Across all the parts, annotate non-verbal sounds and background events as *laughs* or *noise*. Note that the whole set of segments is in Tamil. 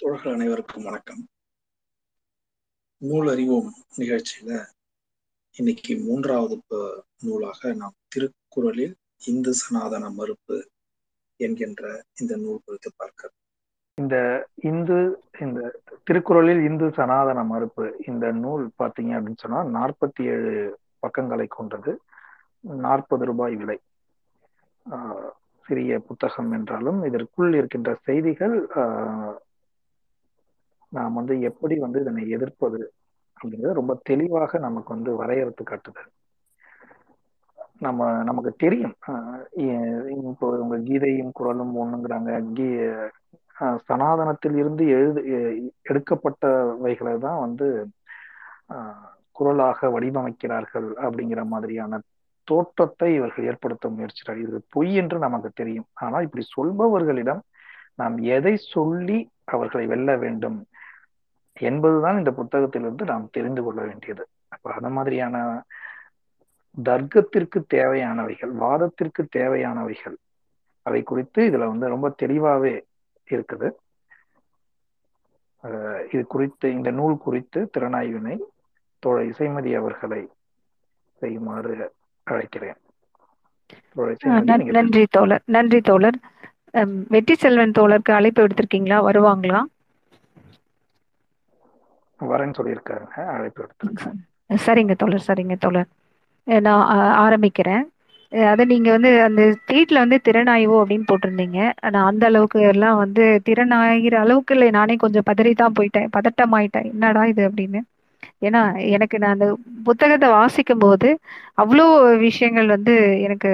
தோழர்கள் அனைவருக்கும் வணக்கம். நூல் அறிவோம் நிகழ்ச்சியில இன்னைக்கு மூன்றாவது நூலாக நாம் திருக்குறளில் இந்து சனாதன மறுப்பு என்கின்ற இந்த நூல் குறித்து பார்க்க இந்த இந்து இந்த திருக்குறளில் இந்து சனாதன மறுப்பு இந்த நூல் பார்த்தீங்க அப்படின்னு சொன்னா நாற்பத்தி ஏழு பக்கங்களை கொண்டது. நாற்பது ரூபாய் விலை. ஆஹ் சிறிய புத்தகம் என்றாலும் இதற்குள் இருக்கின்ற செய்திகள் ஆஹ் நாம் வந்து எப்படி வந்து இதனை எதிர்ப்பது அப்படிங்கிறது ரொம்ப தெளிவாக நமக்கு வந்து வரையறுத்து காட்டுது. நம்ம நமக்கு தெரியும். ஆஹ் இப்போ உங்க கீதையும் குரலும் ஒண்ணுங்கிறாங்க. கீ ஆஹ் சனாதனத்தில் இருந்து எழுது எடுக்கப்பட்டவைகளை தான் வந்து ஆஹ் வடிவமைக்கிறார்கள் அப்படிங்கிற மாதிரியான தோற்றத்தை இவர்கள் ஏற்படுத்த முயற்சிக்கிறார்கள். இது பொய் என்று நமக்கு தெரியும். ஆனால் இப்படி சொல்பவர்களிடம் நாம் எதை சொல்லி அவர்களை வெல்ல வேண்டும்? என்பதுதான் இந்த புத்தகத்திலிருந்து நாம் தெரிந்து கொள்ள வேண்டியது. அப்ப அந்த மாதிரியான தர்க்கத்திற்கு தேவையானவைகள் வாதத்திற்கு தேவையானவைகள் அதை குறித்து இதுல வந்து ரொம்ப தெளிவாவே இருக்குது. இது குறித்து இந்த நூல் குறித்து திறனாய்வினை தோழர் இசைமதி அவர்களை செய்யுமாறு அழைக்கிறேன். நன்றி தோழர். நன்றி தோழர். வெற்றி செல்வன் தோழருக்கு அழைப்பு எடுத்திருக்கீங்களா வருவாங்களா? வரேன்னு சொல்லியிருக்காருங்க அழைப்பு எடுத்திருக்கேன் சரிங்க தோழர் சரிங்க தோழர். நான் ஆரம்பிக்கிறேன். அதை நீங்க வந்து அந்த ஸ்ட்ரீட்டில் வந்து திறனாய்வு அப்படின்னு போட்டிருந்தீங்க. நான் அந்த அளவுக்கு எல்லாம் வந்து திறனாகிற அளவுக்கு இல்லை. நானே கொஞ்சம் பதறி தான் போயிட்டேன். பதட்டமாயிட்டேன் என்னடா இது அப்படின்னு. ஏன்னா எனக்கு நான் அந்த புத்தகத்தை வாசிக்கும் போது அவ்வளோ விஷயங்கள் வந்து எனக்கு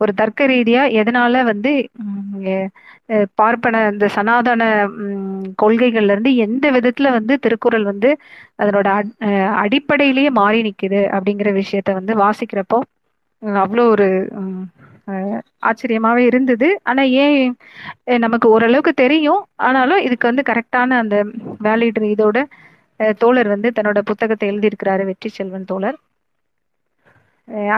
ஒரு தர்க்க ரீதியா எதனால வந்து பார்ப்பன இந்த சனாதன கொள்கைகள்ல இருந்து எந்த விதத்துல வந்து திருக்குறள் வந்து அதனோட அஹ், அடிப்படையிலேயே மாறி நிக்குது அப்படிங்கிற விஷயத்த வந்து வாசிக்கிறப்போ அவ்வளோ ஒரு ஆச்சரியமாவே இருந்தது. ஆனா ஏன் நமக்கு ஓரளவுக்கு தெரியும். ஆனாலும் இதுக்கு வந்து கரெக்டான அந்த வேலிட் இதோட தோழர் வந்து தன்னோட புத்தகத்தை எழுதியிருக்கிறாரு வெற்றி செல்வன் தோழர்.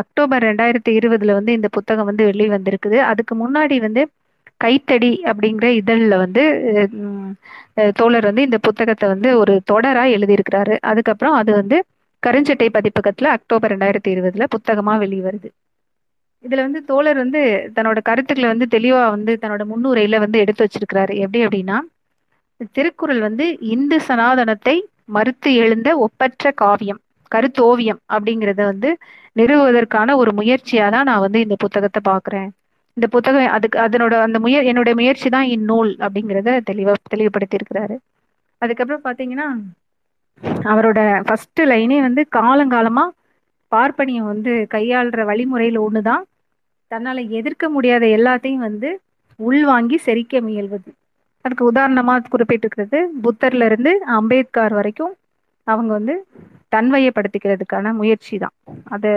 அக்டோபர் ரெண்டாயிரத்தி இருபதுல வந்து இந்த புத்தகம் வந்து வெளி வந்திருக்குது அதுக்கு முன்னாடி வந்து கைத்தடி அப்படிங்கிற இதழில் வந்து தோழர் வந்து இந்த புத்தகத்தை வந்து ஒரு தொடராக எழுதியிருக்கிறாரு. அதுக்கப்புறம் அது வந்து கருஞ்சட்டை பதிப்பகத்தில் அக்டோபர் ரெண்டாயிரத்தி இருபதுல வெளி வெளிவருது. இதில் வந்து தோழர் வந்து தன்னோட கருத்துக்களை வந்து தெளிவாக வந்து தன்னோட முன்னுரையில் வந்து எடுத்து வச்சிருக்கிறாரு. எப்படி அப்படின்னா திருக்குறள் வந்து இந்து சனாதனத்தை மறுத்து எழுந்த ஒப்பற்ற காவியம். கருத்தோவியம் அப்படிங்கிறத வந்து நிறுவுவதற்கான ஒரு முயற்சியா தான் நான் வந்து இந்த புத்தகத்தை பார்க்குறேன். இந்த புத்தகம் அதுக்கு அதனோட அந்த முய என்னோட முயற்சி தான் இந்நூல் அப்படிங்கிறத தெளிவா தெளிவுபடுத்தி இருக்கிறாரு அதுக்கப்புறம் பாத்தீங்கன்னா அவரோட ஃபர்ஸ்ட் லைனே வந்து காலங்காலமா பார்ப்பனியம் வந்து கையாளுற வழிமுறையில ஒண்ணுதான் தன்னால எதிர்க்க முடியாத எல்லாத்தையும் வந்து உள்வாங்கி செரிக்க முயல்வது. அதுக்கு உதாரணமா குறிப்பிட்டிருக்கிறது புத்தர்ல இருந்து அம்பேத்கர் வரைக்கும் அவங்க வந்து தன்வயப்படுத்திக்கிறதுக்கான முயற்சி தான் அதை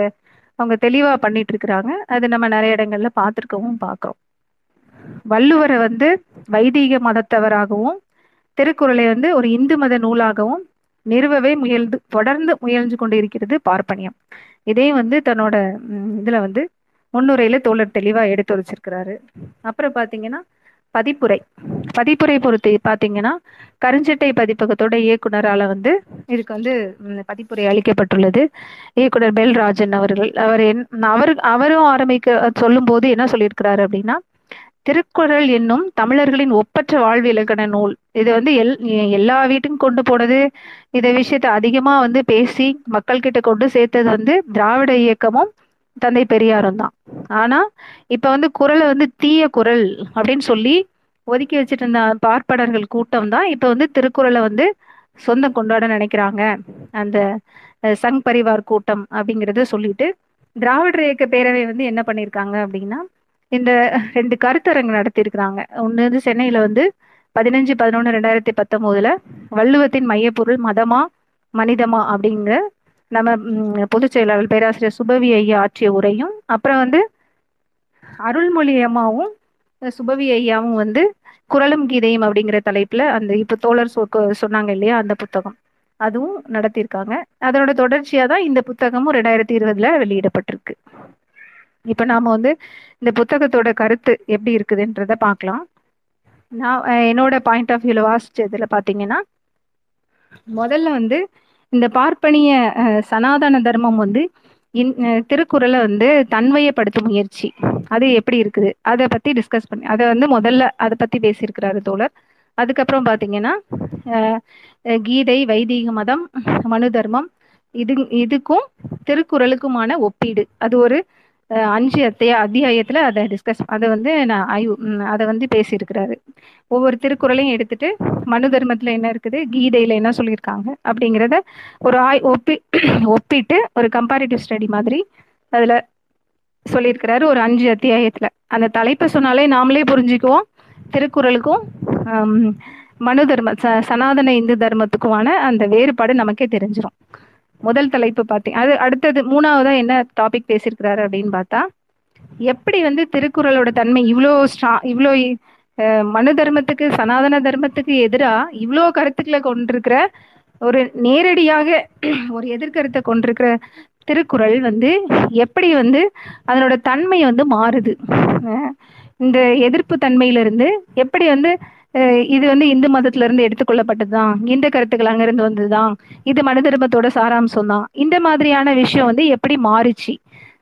அவங்க தெளிவா பண்ணிட்டு இருக்கிறாங்க அது நம்ம நிறைய இடங்கள்ல பார்த்துருக்கவும் பார்க்கிறோம். வள்ளுவரை வந்து வைதீக மதத்தவராகவும் திருக்குறளை வந்து ஒரு இந்து மத நூலாகவும் நிறுவவே முயல்ந்து தொடர்ந்து முயன்று கொண்டு இருக்கிறது பார்ப்பனியம். இதே வந்து தன்னோட இதுல வந்து முன்னுரையில தோழர் தெளிவா எடுத்து வச்சிருக்கிறாரு. அப்புறம் பாத்தீங்கன்னா பதிப்புரை. பதிப்புரை பொறுத்து பார்த்தீங்கன்னா கருஞ்சட்டை பதிப்பகத்தோட இயக்குனரால வந்து இதுக்கு வந்து பதிப்புரை அளிக்கப்பட்டுள்ளது. இயக்குனர் பெல்ராஜன் அவர்கள். அவர் என் அவர் அவரும் ஆரம்பிக்க சொல்லும் போது என்ன சொல்லியிருக்கிறாரு அப்படின்னா திருக்குறள் என்னும் தமிழர்களின் ஒப்பற்ற வாழ்வு இலக்கண நூல். இது வந்து எல் எல்லா வீட்டுக்கும் கொண்டு போனது. இந்த விஷயத்த அதிகமா வந்து பேசி மக்கள் கிட்ட கொண்டு சேர்த்தது வந்து திராவிட இயக்கமும் தந்தை பெரியாரும் தான். ஆனா இப்ப வந்து குறளை வந்து தீய குறள் அப்படின்னு சொல்லி ஒதுக்கி வச்சிட்டு இருந்த பார்ப்பனர்கள் கூட்டம் தான் இப்ப வந்து திருக்குறளை வந்து சொந்தம் கொண்டாட நினைக்கிறாங்க. அந்த சங் பரிவார் கூட்டம் அப்படிங்கிறத சொல்லிட்டு திராவிடர் இயக்க பேரவை வந்து என்ன பண்ணியிருக்காங்க அப்படின்னா இந்த ரெண்டு கருத்தரங்கு நடத்தியிருக்கிறாங்க ஒன்று வந்து சென்னையில வந்து பதினஞ்சு பதினொன்று ரெண்டாயிரத்தி பத்தொம்போதுல வள்ளுவத்தின் மையப்பொருள் மதமா மனிதமா அப்படிங்கிற நம்ம ம், பொதுச் செயலாளர் பேராசிரியர் சுபவி ஐயா ஆற்றிய உரையும் அப்புறம் வந்து அருள்மொழி அம்மாவும் சுபவி ஐயாவும் வந்து குரலும் கீதையும் அப்படிங்கிற தலைப்புல அந்த இப்ப தோழர் சொன்னாங்க இல்லையா அந்த புத்தகம். அதுவும் நடத்தியிருக்காங்க. அதனோட தொடர்ச்சியா தான் இந்த புத்தகமும் ரெண்டாயிரத்தி இருபதுல வெளியிடப்பட்டிருக்கு. இப்ப நாம வந்து இந்த புத்தகத்தோட கருத்து எப்படி இருக்குதுன்றத பார்க்கலாம். நான் என்னோட பாயிண்ட் ஆஃப் வியூல வாசிச்சதுல பாத்தீங்கன்னா முதல்ல வந்து இந்த பார்ப்பனிய சனாதன தர்மம் வந்து இன் திருக்குறளை வந்து தன்மையப்படுத்தும் முயற்சி. அது எப்படி இருக்குது? அதை பத்தி டிஸ்கஸ் பண்ணி அதை வந்து முதல்ல அதை பத்தி பேசியிருக்கிறாரு தோழர். அதுக்கப்புறம் பாத்தீங்கன்னா கீதை வைதீக மதம் மனு தர்மம் இது இதுக்கும் திருக்குறளுக்குமான ஒப்பீடு. அது ஒரு அஞ்சு அத்தியா அத்தியாயத்துல அதை டிஸ்கஸ் அதை வந்து நான் ஆய்வு அதை வந்து பேசியிருக்கிறாரு. ஒவ்வொரு திருக்குறளையும் எடுத்துட்டு மனு தர்மத்துல என்ன இருக்குது கீதையில என்ன சொல்லியிருக்காங்க அப்படிங்கிறத ஒரு ஆய் ஒப்பி *clears throat* ஒப்பிட்டு ஒரு கம்பேரிட்டிவ் ஸ்டடி மாதிரி அதுல சொல்லியிருக்கிறாரு ஒரு அஞ்சு அத்தியாயத்துல. அந்த தலைப்பை சொன்னாலே நாமளே புரிஞ்சுக்குவோம். திருக்குறளுக்கும் மனு தர்ம ச சனாதன இந்து தர்மத்துக்குமான அந்த வேறுபாடு நமக்கே தெரிஞ்சிரும். முதல் தலைப்பு பார்த்தீங்க அது அடுத்தது மூணாவதா என்ன டாபிக் பேசியிருக்கிறாரு அப்படின்னு பார்த்தா எப்படி வந்து திருக்குறளோட தன்மை இவ்வளோ ஸ்ட்ரா இவ்வளோ அஹ், மனு தர்மத்துக்கு சனாதன தர்மத்துக்கு எதிரா இவ்வளோ கருத்துக்களை கொண்டிருக்கிற ஒரு நேரடியாக ஒரு எதிர்கருத்தை கொண்டிருக்கிற திருக்குறள் வந்து எப்படி வந்து அதனோட தன்மை வந்து மாறுது. அஹ், இந்த எதிர்ப்பு தன்மையிலிருந்து எப்படி வந்து இது வந்து இந்து மதத்துல இருந்து எடுத்துக்கொள்ளப்பட்டதுதான். இந்த கருத்துக்கள் அங்கிருந்து வந்ததுதான். இது மனு தர்மத்தோட சாராம்சம் தான் இந்த மாதிரியான விஷயம் வந்து எப்படி மாறுச்சு?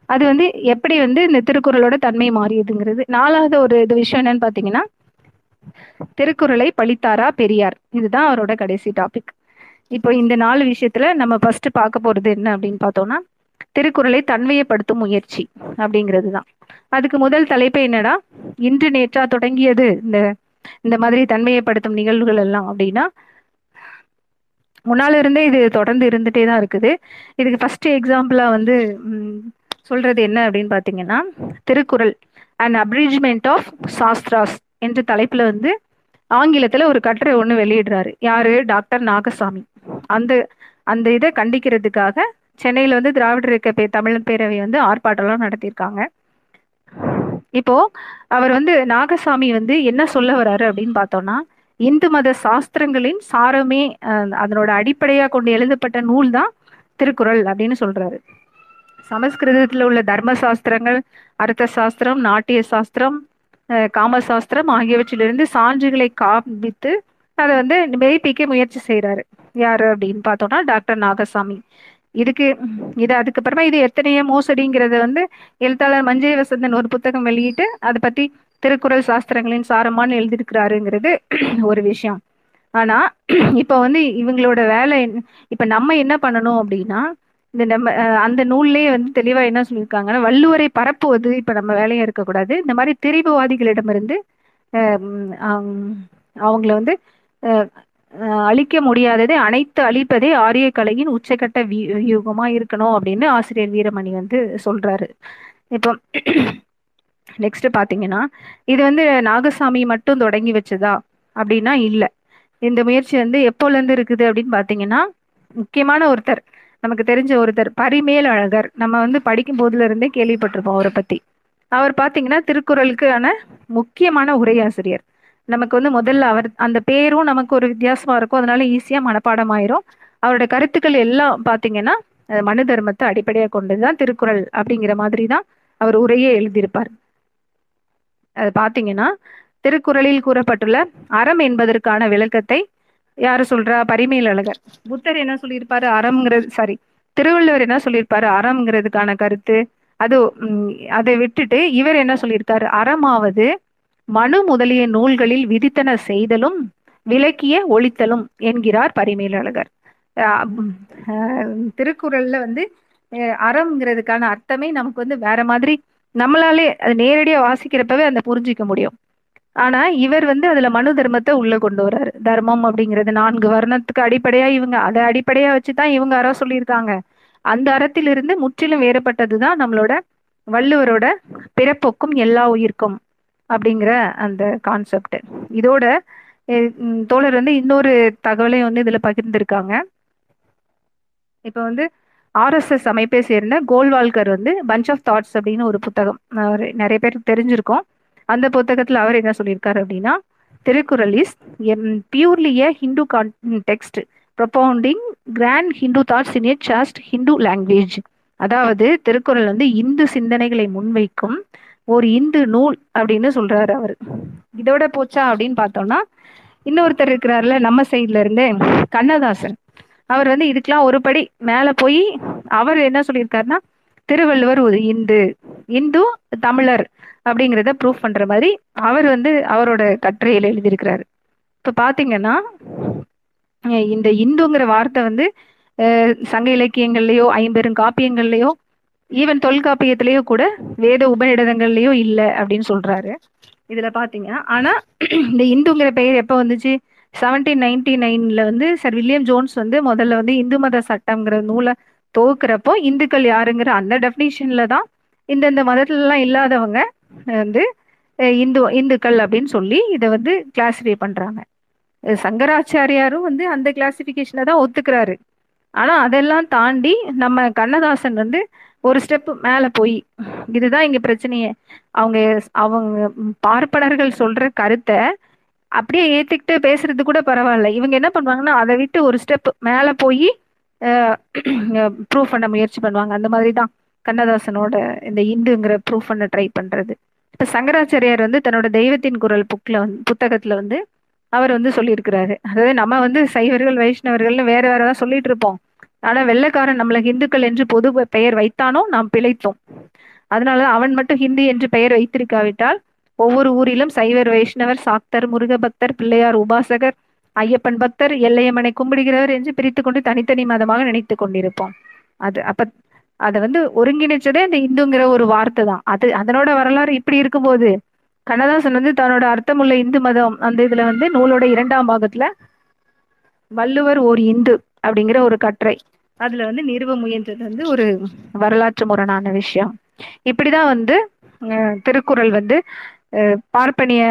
அது வந்து எப்படி வந்து இந்த திருக்குறளோட தன்மை மாறியதுங்கிறது. நாலாவது ஒரு இது விஷயம் என்னன்னு பாத்தீங்கன்னா திருக்குறளை பழித்தாரா பெரியார். இதுதான் அவரோட கடைசி டாபிக் இப்போ இந்த நாலு விஷயத்துல நம்ம ஃபர்ஸ்ட் பார்க்க போறது என்ன அப்படின்னு பார்த்தோம்னா திருக்குறளை தன்மையப்படுத்தும் முயற்சி அப்படிங்கிறது தான் அதுக்கு முதல் தலைப்பு என்னடா? இன்று நேற்றா தொடங்கியது இந்த இந்த மாதிரி தன்மையப்படுத்தும் நிகழ்வுகள் எல்லாம் அப்படின்னா முன்னால இருந்தே இது தொடர்ந்து இருந்துட்டே தான் இருக்குது. இதுக்கு ஃபர்ஸ்ட் எக்ஸாம்பிளா வந்து சொல்றது என்ன அப்படின்னு பாத்தீங்கன்னா Thirukkural and abridgement of Shastras என்ற தலைப்புல வந்து ஆங்கிலத்துல ஒரு கட்டுரை ஒண்ணு வெளியிடுறாரு. யாரு? டாக்டர் நாகசாமி. அந்த அந்த இதை கண்டிக்கிறதுக்காக சென்னையில வந்து திராவிடர் இருக்க பே தமிழ் பேரவை வந்து ஆர்ப்பாட்டம்லாம் நடத்தியிருக்காங்க. இப்போ அவர் வந்து நாகசாமி வந்து என்ன சொல்ல வராரு அப்படின்னு பார்த்தோம்னா இந்து மத சாஸ்திரங்களின் சாரமே அதனோட அடிப்படையா கொண்டு எழுதப்பட்ட நூல் தான் திருக்குறள் அப்படின்னு சொல்றாரு. சமஸ்கிருதத்துல உள்ள தர்ம சாஸ்திரங்கள் அர்த்த சாஸ்திரம் நாட்டிய சாஸ்திரம் காம சாஸ்திரம் ஆகியவற்றிலிருந்து சான்றுகளை காண்பித்து அதை வந்து மெய்ப்பிக்க முயற்சி செய்கிறாரு யாரு அப்படின்னு பார்த்தோம்னா டாக்டர் நாகசாமி. இதுக்கு இது அதுக்கப்புறமா இது எத்தனையோ மோசடிங்கிறத வந்து எழுத்தாளர் மஞ்சை வசந்தன் ஒரு புத்தகம் வெளியிட்டு அதை பத்தி திருக்குறள் சாஸ்திரங்களின் சாரமான்னு எழுதியிருக்கிறாருங்கிறது ஒரு விஷயம். ஆனா இப்ப வந்து இவங்களோட வேலை இப்ப நம்ம என்ன பண்ணணும் அப்படின்னா இந்த நம்ம அந்த நூல்லேயே வந்து தெளிவா என்ன சொல்லியிருக்காங்கன்னா வள்ளுவரை பரப்புவது இப்ப நம்ம வேலையா இருக்கக்கூடாது. இந்த மாதிரி திரிபுவாதிகளிடமிருந்து அவங்கள வந்து அழிக்க முடியாததை அனைத்து அழிப்பதே ஆரிய கலையின் உச்சக்கட்ட வியூ- வியூகமா இருக்கணும் அப்படின்னு ஆசிரியர் வீரமணி வந்து சொல்றாரு. இப்போ நெக்ஸ்ட் பாத்தீங்கன்னா இது வந்து நாகசாமி மட்டும் தொடங்கி வச்சதா அப்படின்னா இல்லை. இந்த முயற்சி வந்து எப்போல இருந்து இருக்குது அப்படின்னு பாத்தீங்கன்னா முக்கியமான ஒருத்தர் நமக்கு தெரிஞ்ச ஒருத்தர் பரிமேல் அழகர் நம்ம வந்து படிக்கும் போதுல இருந்தே கேள்விப்பட்டிருப்போம் அவரை பத்தி. அவர் பாத்தீங்கன்னா திருக்குறளுக்கான முக்கியமான உரையாசிரியர். நமக்கு வந்து முதல்ல அவர் அந்த பேரும் நமக்கு ஒரு வித்தியாசமா இருக்கும். அதனால ஈஸியா மனப்பாடம் ஆயிரும். அவரோட கருத்துக்கள் எல்லாம் பாத்தீங்கன்னா மனு தர்மத்தை அடிப்படையா கொண்டதுதான் திருக்குறள் அப்படிங்கிற மாதிரி தான் அவர் உரையே எழுதியிருப்பார். அது பாத்தீங்கன்னா திருக்குறளில் கூறப்பட்டுள்ள அறம் என்பதற்கான விளக்கத்தை யாரு சொல்றா? பரிமேல் புத்தர் என்ன சொல்லியிருப்பாரு? அறம்ங்கிறது சாரி திருவள்ளுவர் என்ன சொல்லியிருப்பாரு? அறம்ங்கிறதுக்கான கருத்து. அது அதை விட்டுட்டு இவர் என்ன சொல்லியிருக்காரு? அறமாவது மனு முதலிய நூல்களில் விதித்தன செய்தலும் விளக்கிய ஒழித்தலும் என்கிறார் பரிமேலழகர். அஹ் திருக்குறள்ல வந்து அறம்ங்கிறதுக்கான அர்த்தமே நமக்கு வந்து வேற மாதிரி நம்மளாலே அது நேரடியா வாசிக்கிறப்பவே அந்த புரிஞ்சிக்க முடியும். ஆனா இவர் வந்து அதுல மனு தர்மத்தை உள்ள கொண்டு வர்றாரு. தர்மம் அப்படிங்கிறது நான்கு வர்ணத்துக்கு அடிப்படையா இவங்க அதை அடிப்படையா வச்சுதான் இவங்க அறம் சொல்லியிருக்காங்க. அந்த அறத்திலிருந்து முற்றிலும் வேறுபட்டதுதான் நம்மளோட வள்ளுவரோட பிறப்புக்கும் எல்லா உயிர்க்கும். அப்படிங்கிற அந்த கான்செப்ட் இதோட தோழர் வந்து இன்னொரு தகவலையும் வந்து இதுல பகிர்ந்திருக்காங்க. இப்ப வந்து ஆர்எஸ்எஸ் அமைப்பை சேர்ந்த கோல்வால்கர் வந்து பஞ்ச் ஆஃப் தாட்ஸ் அப்படின்னு ஒரு புத்தகம். அவர் நிறைய பேருக்கு தெரிஞ்சிருக்கோம். அந்த புத்தகத்துல அவர் என்ன சொல்லியிருக்காரு அப்படின்னா Thirukkural is purely a Hindu text propounding grand Hindu thoughts in a chaste Hindu language அதாவது திருக்குறள் வந்து இந்து சிந்தனைகளை முன்வைக்கும் ஒரு இந்து நூல் அப்படின்னு சொல்றாரு அவர். இதோட போச்சா அப்படின்னு பார்த்தோம்னா இன்னொருத்தர் இருக்கிறாருல நம்ம சைட்ல இருந்து கண்ணதாசன். அவர் வந்து இதுக்கெல்லாம் ஒரு படி மேல போய் அவர் என்ன சொல்லியிருக்காருன்னா திருவள்ளுவர் ஒரு இந்து இந்து தமிழர் அப்படிங்கிறத ப்ரூஃப் பண்ற மாதிரி அவர் வந்து அவரோட கட்டுரையில் எழுதியிருக்கிறாரு. இப்ப பாத்தீங்கன்னா இந்த இந்துங்கிற வார்த்தை வந்து சங்க இலக்கியங்கள்லயோ ஐம்பெரும் காப்பியங்கள்லயோ ஈவன் தொல்காப்பியத்திலேயோ கூட வேத உபநிடதங்கள்லயோ இல்லை அப்படின்னு சொல்றாரு. இதுல பாத்தீங்க. ஆனா இந்த இந்துங்கிற பெயர் எப்போ வந்துச்சு? செவன்டீன் நைன்டி நைன்ல வந்து சர் வில்லியம் ஜோன்ஸ் வந்து முதல்ல வந்து இந்து மத சட்டம்ங்கிற நூலை துவக்கிறப்போ இந்துக்கள் யாருங்கிற அந்த டெஃபினிஷன்ல தான் இந்தந்த மதத்துல எல்லாம் இல்லாதவங்க வந்து இந்து இந்துக்கள் அப்படின்னு சொல்லி இதை வந்து கிளாசிஃபை பண்றாங்க. சங்கராச்சாரியாரும் வந்து அந்த கிளாசிபிகேஷனை தான் ஒத்துக்கிறாரு. ஆனா அதெல்லாம் தாண்டி நம்ம கண்ணதாசன் வந்து ஒரு ஸ்டெப் மேல போய் இதுதான் இங்க பிரச்சனையே. அவங்க அவங்க பார்ப்பனர்கள் சொல்ற கருத்தை அப்படியே ஏத்துக்கிட்டு பேசுறது கூட பரவாயில்ல. இவங்க என்ன பண்ணுவாங்கன்னா அதை விட்டு ஒரு ஸ்டெப் மேல போய் ப்ரூவ் பண்ண முயற்சி பண்ணுவாங்க. அந்த மாதிரி தான் கண்ணதாசனோட இந்த இந்துங்கிற ப்ரூவ் பண்ண ட்ரை பண்றது. இப்ப சங்கராச்சாரியார் வந்து தன்னோட தெய்வத்தின் குரல் புக்ல வந்து புத்தகத்துல வந்து அவர் வந்து சொல்லியிருக்கிறாரு. அதாவது நம்ம வந்து சைவர்கள் வைஷ்ணவர்கள்னு வேற வேறதான் சொல்லிட்டு இருப்போம். ஆனா வெள்ளைக்காரன் நம்மள ஹிந்துக்கள் என்று பொது பெயர் வைத்தானோ நாம் பிழைத்தோம். அதனால அவன் மட்டும் ஹிந்தி என்று பெயர் வைத்திருக்காவிட்டால் ஒவ்வொரு ஊரிலும் சைவர் வைஷ்ணவர் சாக்தர் முருக பக்தர் பிள்ளையார் உபாசகர் ஐயப்பன் பக்தர் எல்லையம்மனை கும்பிடுகிறவர் என்று பிரித்து கொண்டு தனித்தனி மதமாக நினைத்து கொண்டிருப்போம். அது அப்ப அதை வந்து ஒருங்கிணைச்சதே அந்த இந்துங்கிற ஒரு வார்த்தை தான். அது அதனோட வரலாறு இப்படி இருக்கும்போது கண்ணதாசன் வந்து தன்னோட அர்த்தமுள்ள இந்து மதம் அந்த இதுல வந்து நூலோட இரண்டாம் பாகத்துல வள்ளுவர் ஓர் இந்து. அப்படிங்கிற ஒரு கட்டுரை. அதுல வந்து நிறுவ முயன்றது வந்து ஒரு வரலாற்று முரணான விஷயம். இப்படிதான் வந்து திருக்குறள் வந்து பார்ப்பனிய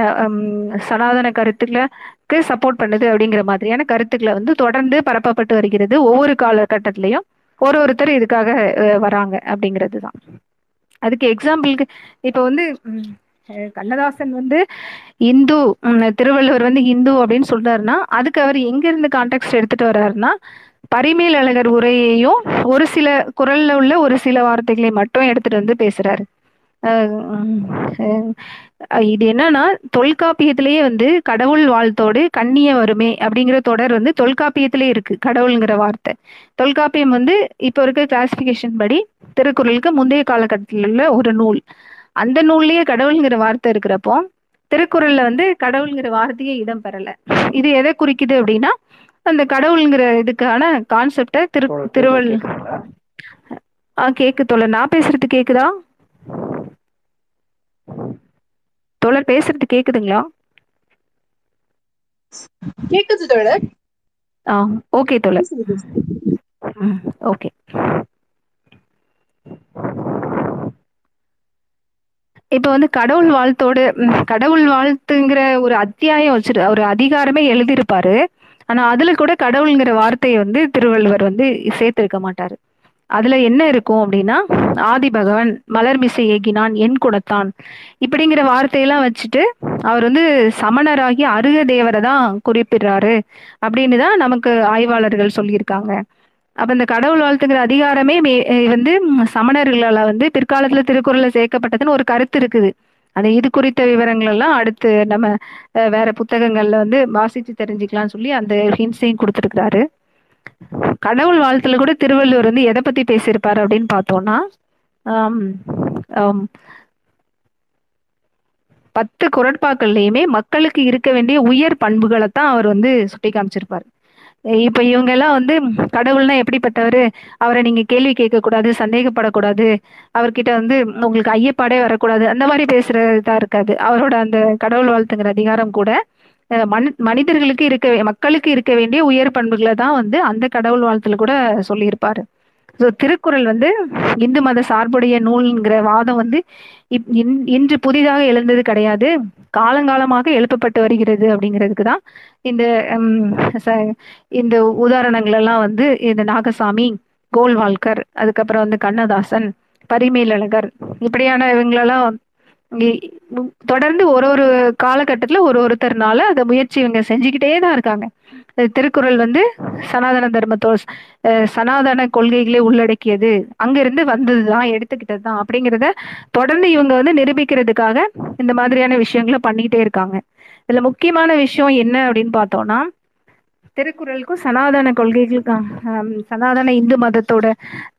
சனாதன கருத்துக்களுக்கு சப்போர்ட் பண்ணுது அப்படிங்கிற மாதிரியான கருத்துக்களை வந்து தொடர்ந்து பரப்பப்பட்டு வருகிறது ஒவ்வொரு காலகட்டத்திலையும். ஒரு ஒருத்தர் இதுக்காக வராங்க அப்படிங்கிறது தான் அதுக்கு எக்ஸாம்பிளுக்கு இப்போ வந்து கண்ணதாசன் வந்து இந்து திருவள்ளுவர் வந்து இந்து அப்படின்னு சொல்றாருன்னா அதுக்கு அவர் எங்க இருந்து கான்டெக்ட் எடுத்துட்டு வர்றாருன்னா பரிமேல் அழகர் உரையையும் ஒரு சில குரல்ல உள்ள ஒரு சில வார்த்தைகளை மட்டும் எடுத்துட்டு வந்து பேசுறாரு. இது என்னன்னா தொல்காப்பியத்திலேயே வந்து கடவுள் வாழ்த்தோடு கண்ணிய வருமே அப்படிங்கிற தொடர் வந்து தொல்காப்பியத்திலே இருக்கு கடவுள்ங்கிற வார்த்தை. தொல்காப்பியம் வந்து இப்போ இருக்க கிளாசிபிகேஷன் படி திருக்குறளுக்கு முந்தைய காலகட்டத்தில் உள்ள ஒரு நூல். அந்த நூல்லயே கடவுளுங்கிற வார்த்தை இருக்கிறப்போ திருக்குறள்ல வந்து கடவுளுங்கிற வார்த்தையே இடம் பெறல. இது எதை குறிக்குது அப்படின்னா அந்த கடவுளுங்கிற இதுக்கான கான்செப்டை திரு திருவள் கேக்கு தோழர். நான் பேசுறது கேக்குதா? தோழர் பேசுறது கேக்குதுங்களா? கேக்குது தோழர். ஆ ஓகே தோழர். ஓகே. இப்ப வந்து கடவுள் வாழ்த்தோடு கடவுள் வாழ்த்துங்கிற ஒரு அத்தியாயம் வச்சிரு ஒரு அதிகாரமே எழுதியிருப்பாரு. ஆனா அதுல கூட கடவுள்ங்கிற வார்த்தையை வந்து திருவள்ளுவர் வந்து சேர்த்திருக்க மாட்டாரு. அதுல என்ன இருக்கும் அப்படின்னா ஆதி பகவன் மலர்மிசை ஏகினான் என் குணத்தான் இப்படிங்கிற வார்த்தையெல்லாம் வச்சுட்டு அவர் வந்து சமணராகி அருக தேவரை தான் குறிப்பிடுறாரு. அப்படின்னு தான் நமக்கு ஆய்வாளர்கள் சொல்லியிருக்காங்க. அப்ப இந்த கடவுள் வாழ்த்துங்கிற அதிகாரமே மே- வந்து சமணர்களால வந்து பிற்காலத்துல திருக்குறள்ல சேர்க்கப்பட்டதுன்னு ஒரு கருத்து இருக்குது. அது இது குறித்த விவரங்கள் எல்லாம் அடுத்து நம்ம வேற புத்தகங்கள்ல வந்து வாசிச்சு தெரிஞ்சுக்கலாம்னு சொல்லி அந்த ஹின்ஸையும் கொடுத்துருக்கிறாரு. கடவுள் வாழ்த்துல கூட திருவள்ளுவர் வந்து எதை பத்தி பேசியிருப்பாரு அப்படின்னு பார்த்தோம்னா பத்து குரட்பாக்கள்லயுமே மக்களுக்கு இருக்க வேண்டிய உயர் பண்புகளை தான் அவர் வந்து சுட்டி காமிச்சிருப்பாரு இப்ப இவங்க எல்லாம் வந்து கடவுள்னா எப்படிப்பட்டவர்? அவரை நீங்க கேள்வி கேட்க கூடாது சந்தேகப்படக்கூடாது. அவர்கிட்ட வந்து உங்களுக்கு ஐயப்பாடே வரக்கூடாது. அந்த மாதிரி பேசுறதா இருக்காது. அவரோட அந்த கடவுள் வாழ்த்துங்கிற அதிகாரம் கூட மனி மனிதர்களுக்கு இருக்க மக்களுக்கு இருக்க வேண்டிய உயர் பண்புகளை தான் வந்து அந்த கடவுள் வாழ்த்துல கூட சொல்லியிருப்பாரு. ஸோ திருக்குறள் வந்து இந்து மத சார்புடைய நூல்ங்கிற வாதம் வந்து இப்- இன்- இன்று புதிதாக எழுந்தது கிடையாது. காலங்காலமாக எழுப்பப்பட்டு வருகிறது அப்படிங்கிறதுக்கு தான் இந்த ச- இந்த உதாரணங்கள் எல்லாம் வந்து இந்த நாகசாமி கோல்வால்கர் அதுக்கப்புறம் வந்து கண்ணதாசன் பரிமேலழகர் இப்படியான இவங்களெல்லாம் இ- தொடர்ந்து ஒரு ஒரு காலகட்டத்தில் ஒரு ஒருத்தர்னால அதை முயற்சி இவங்க செஞ்சுக்கிட்டே தான் இருக்காங்க. திருக்குறள் வந்து சனாதன தர்மத்தோ சனாதன கொள்கைகளை உள்ளடக்கியது. அங்கிருந்து வந்ததுதான் எடுத்துக்கிட்டது தான் அப்படிங்கிறத தொடர்ந்து இவங்க வந்து நிரூபிக்கிறதுக்காக இந்த மாதிரியான விஷயங்களை பண்ணிக்கிட்டே இருக்காங்க. இதுல முக்கியமான விஷயம் என்ன அப்படின்னு பார்த்தோம்னா திருக்குறளுக்கும் சனாதன கொள்கைகளுக்கும் சனாதன இந்து மதத்தோட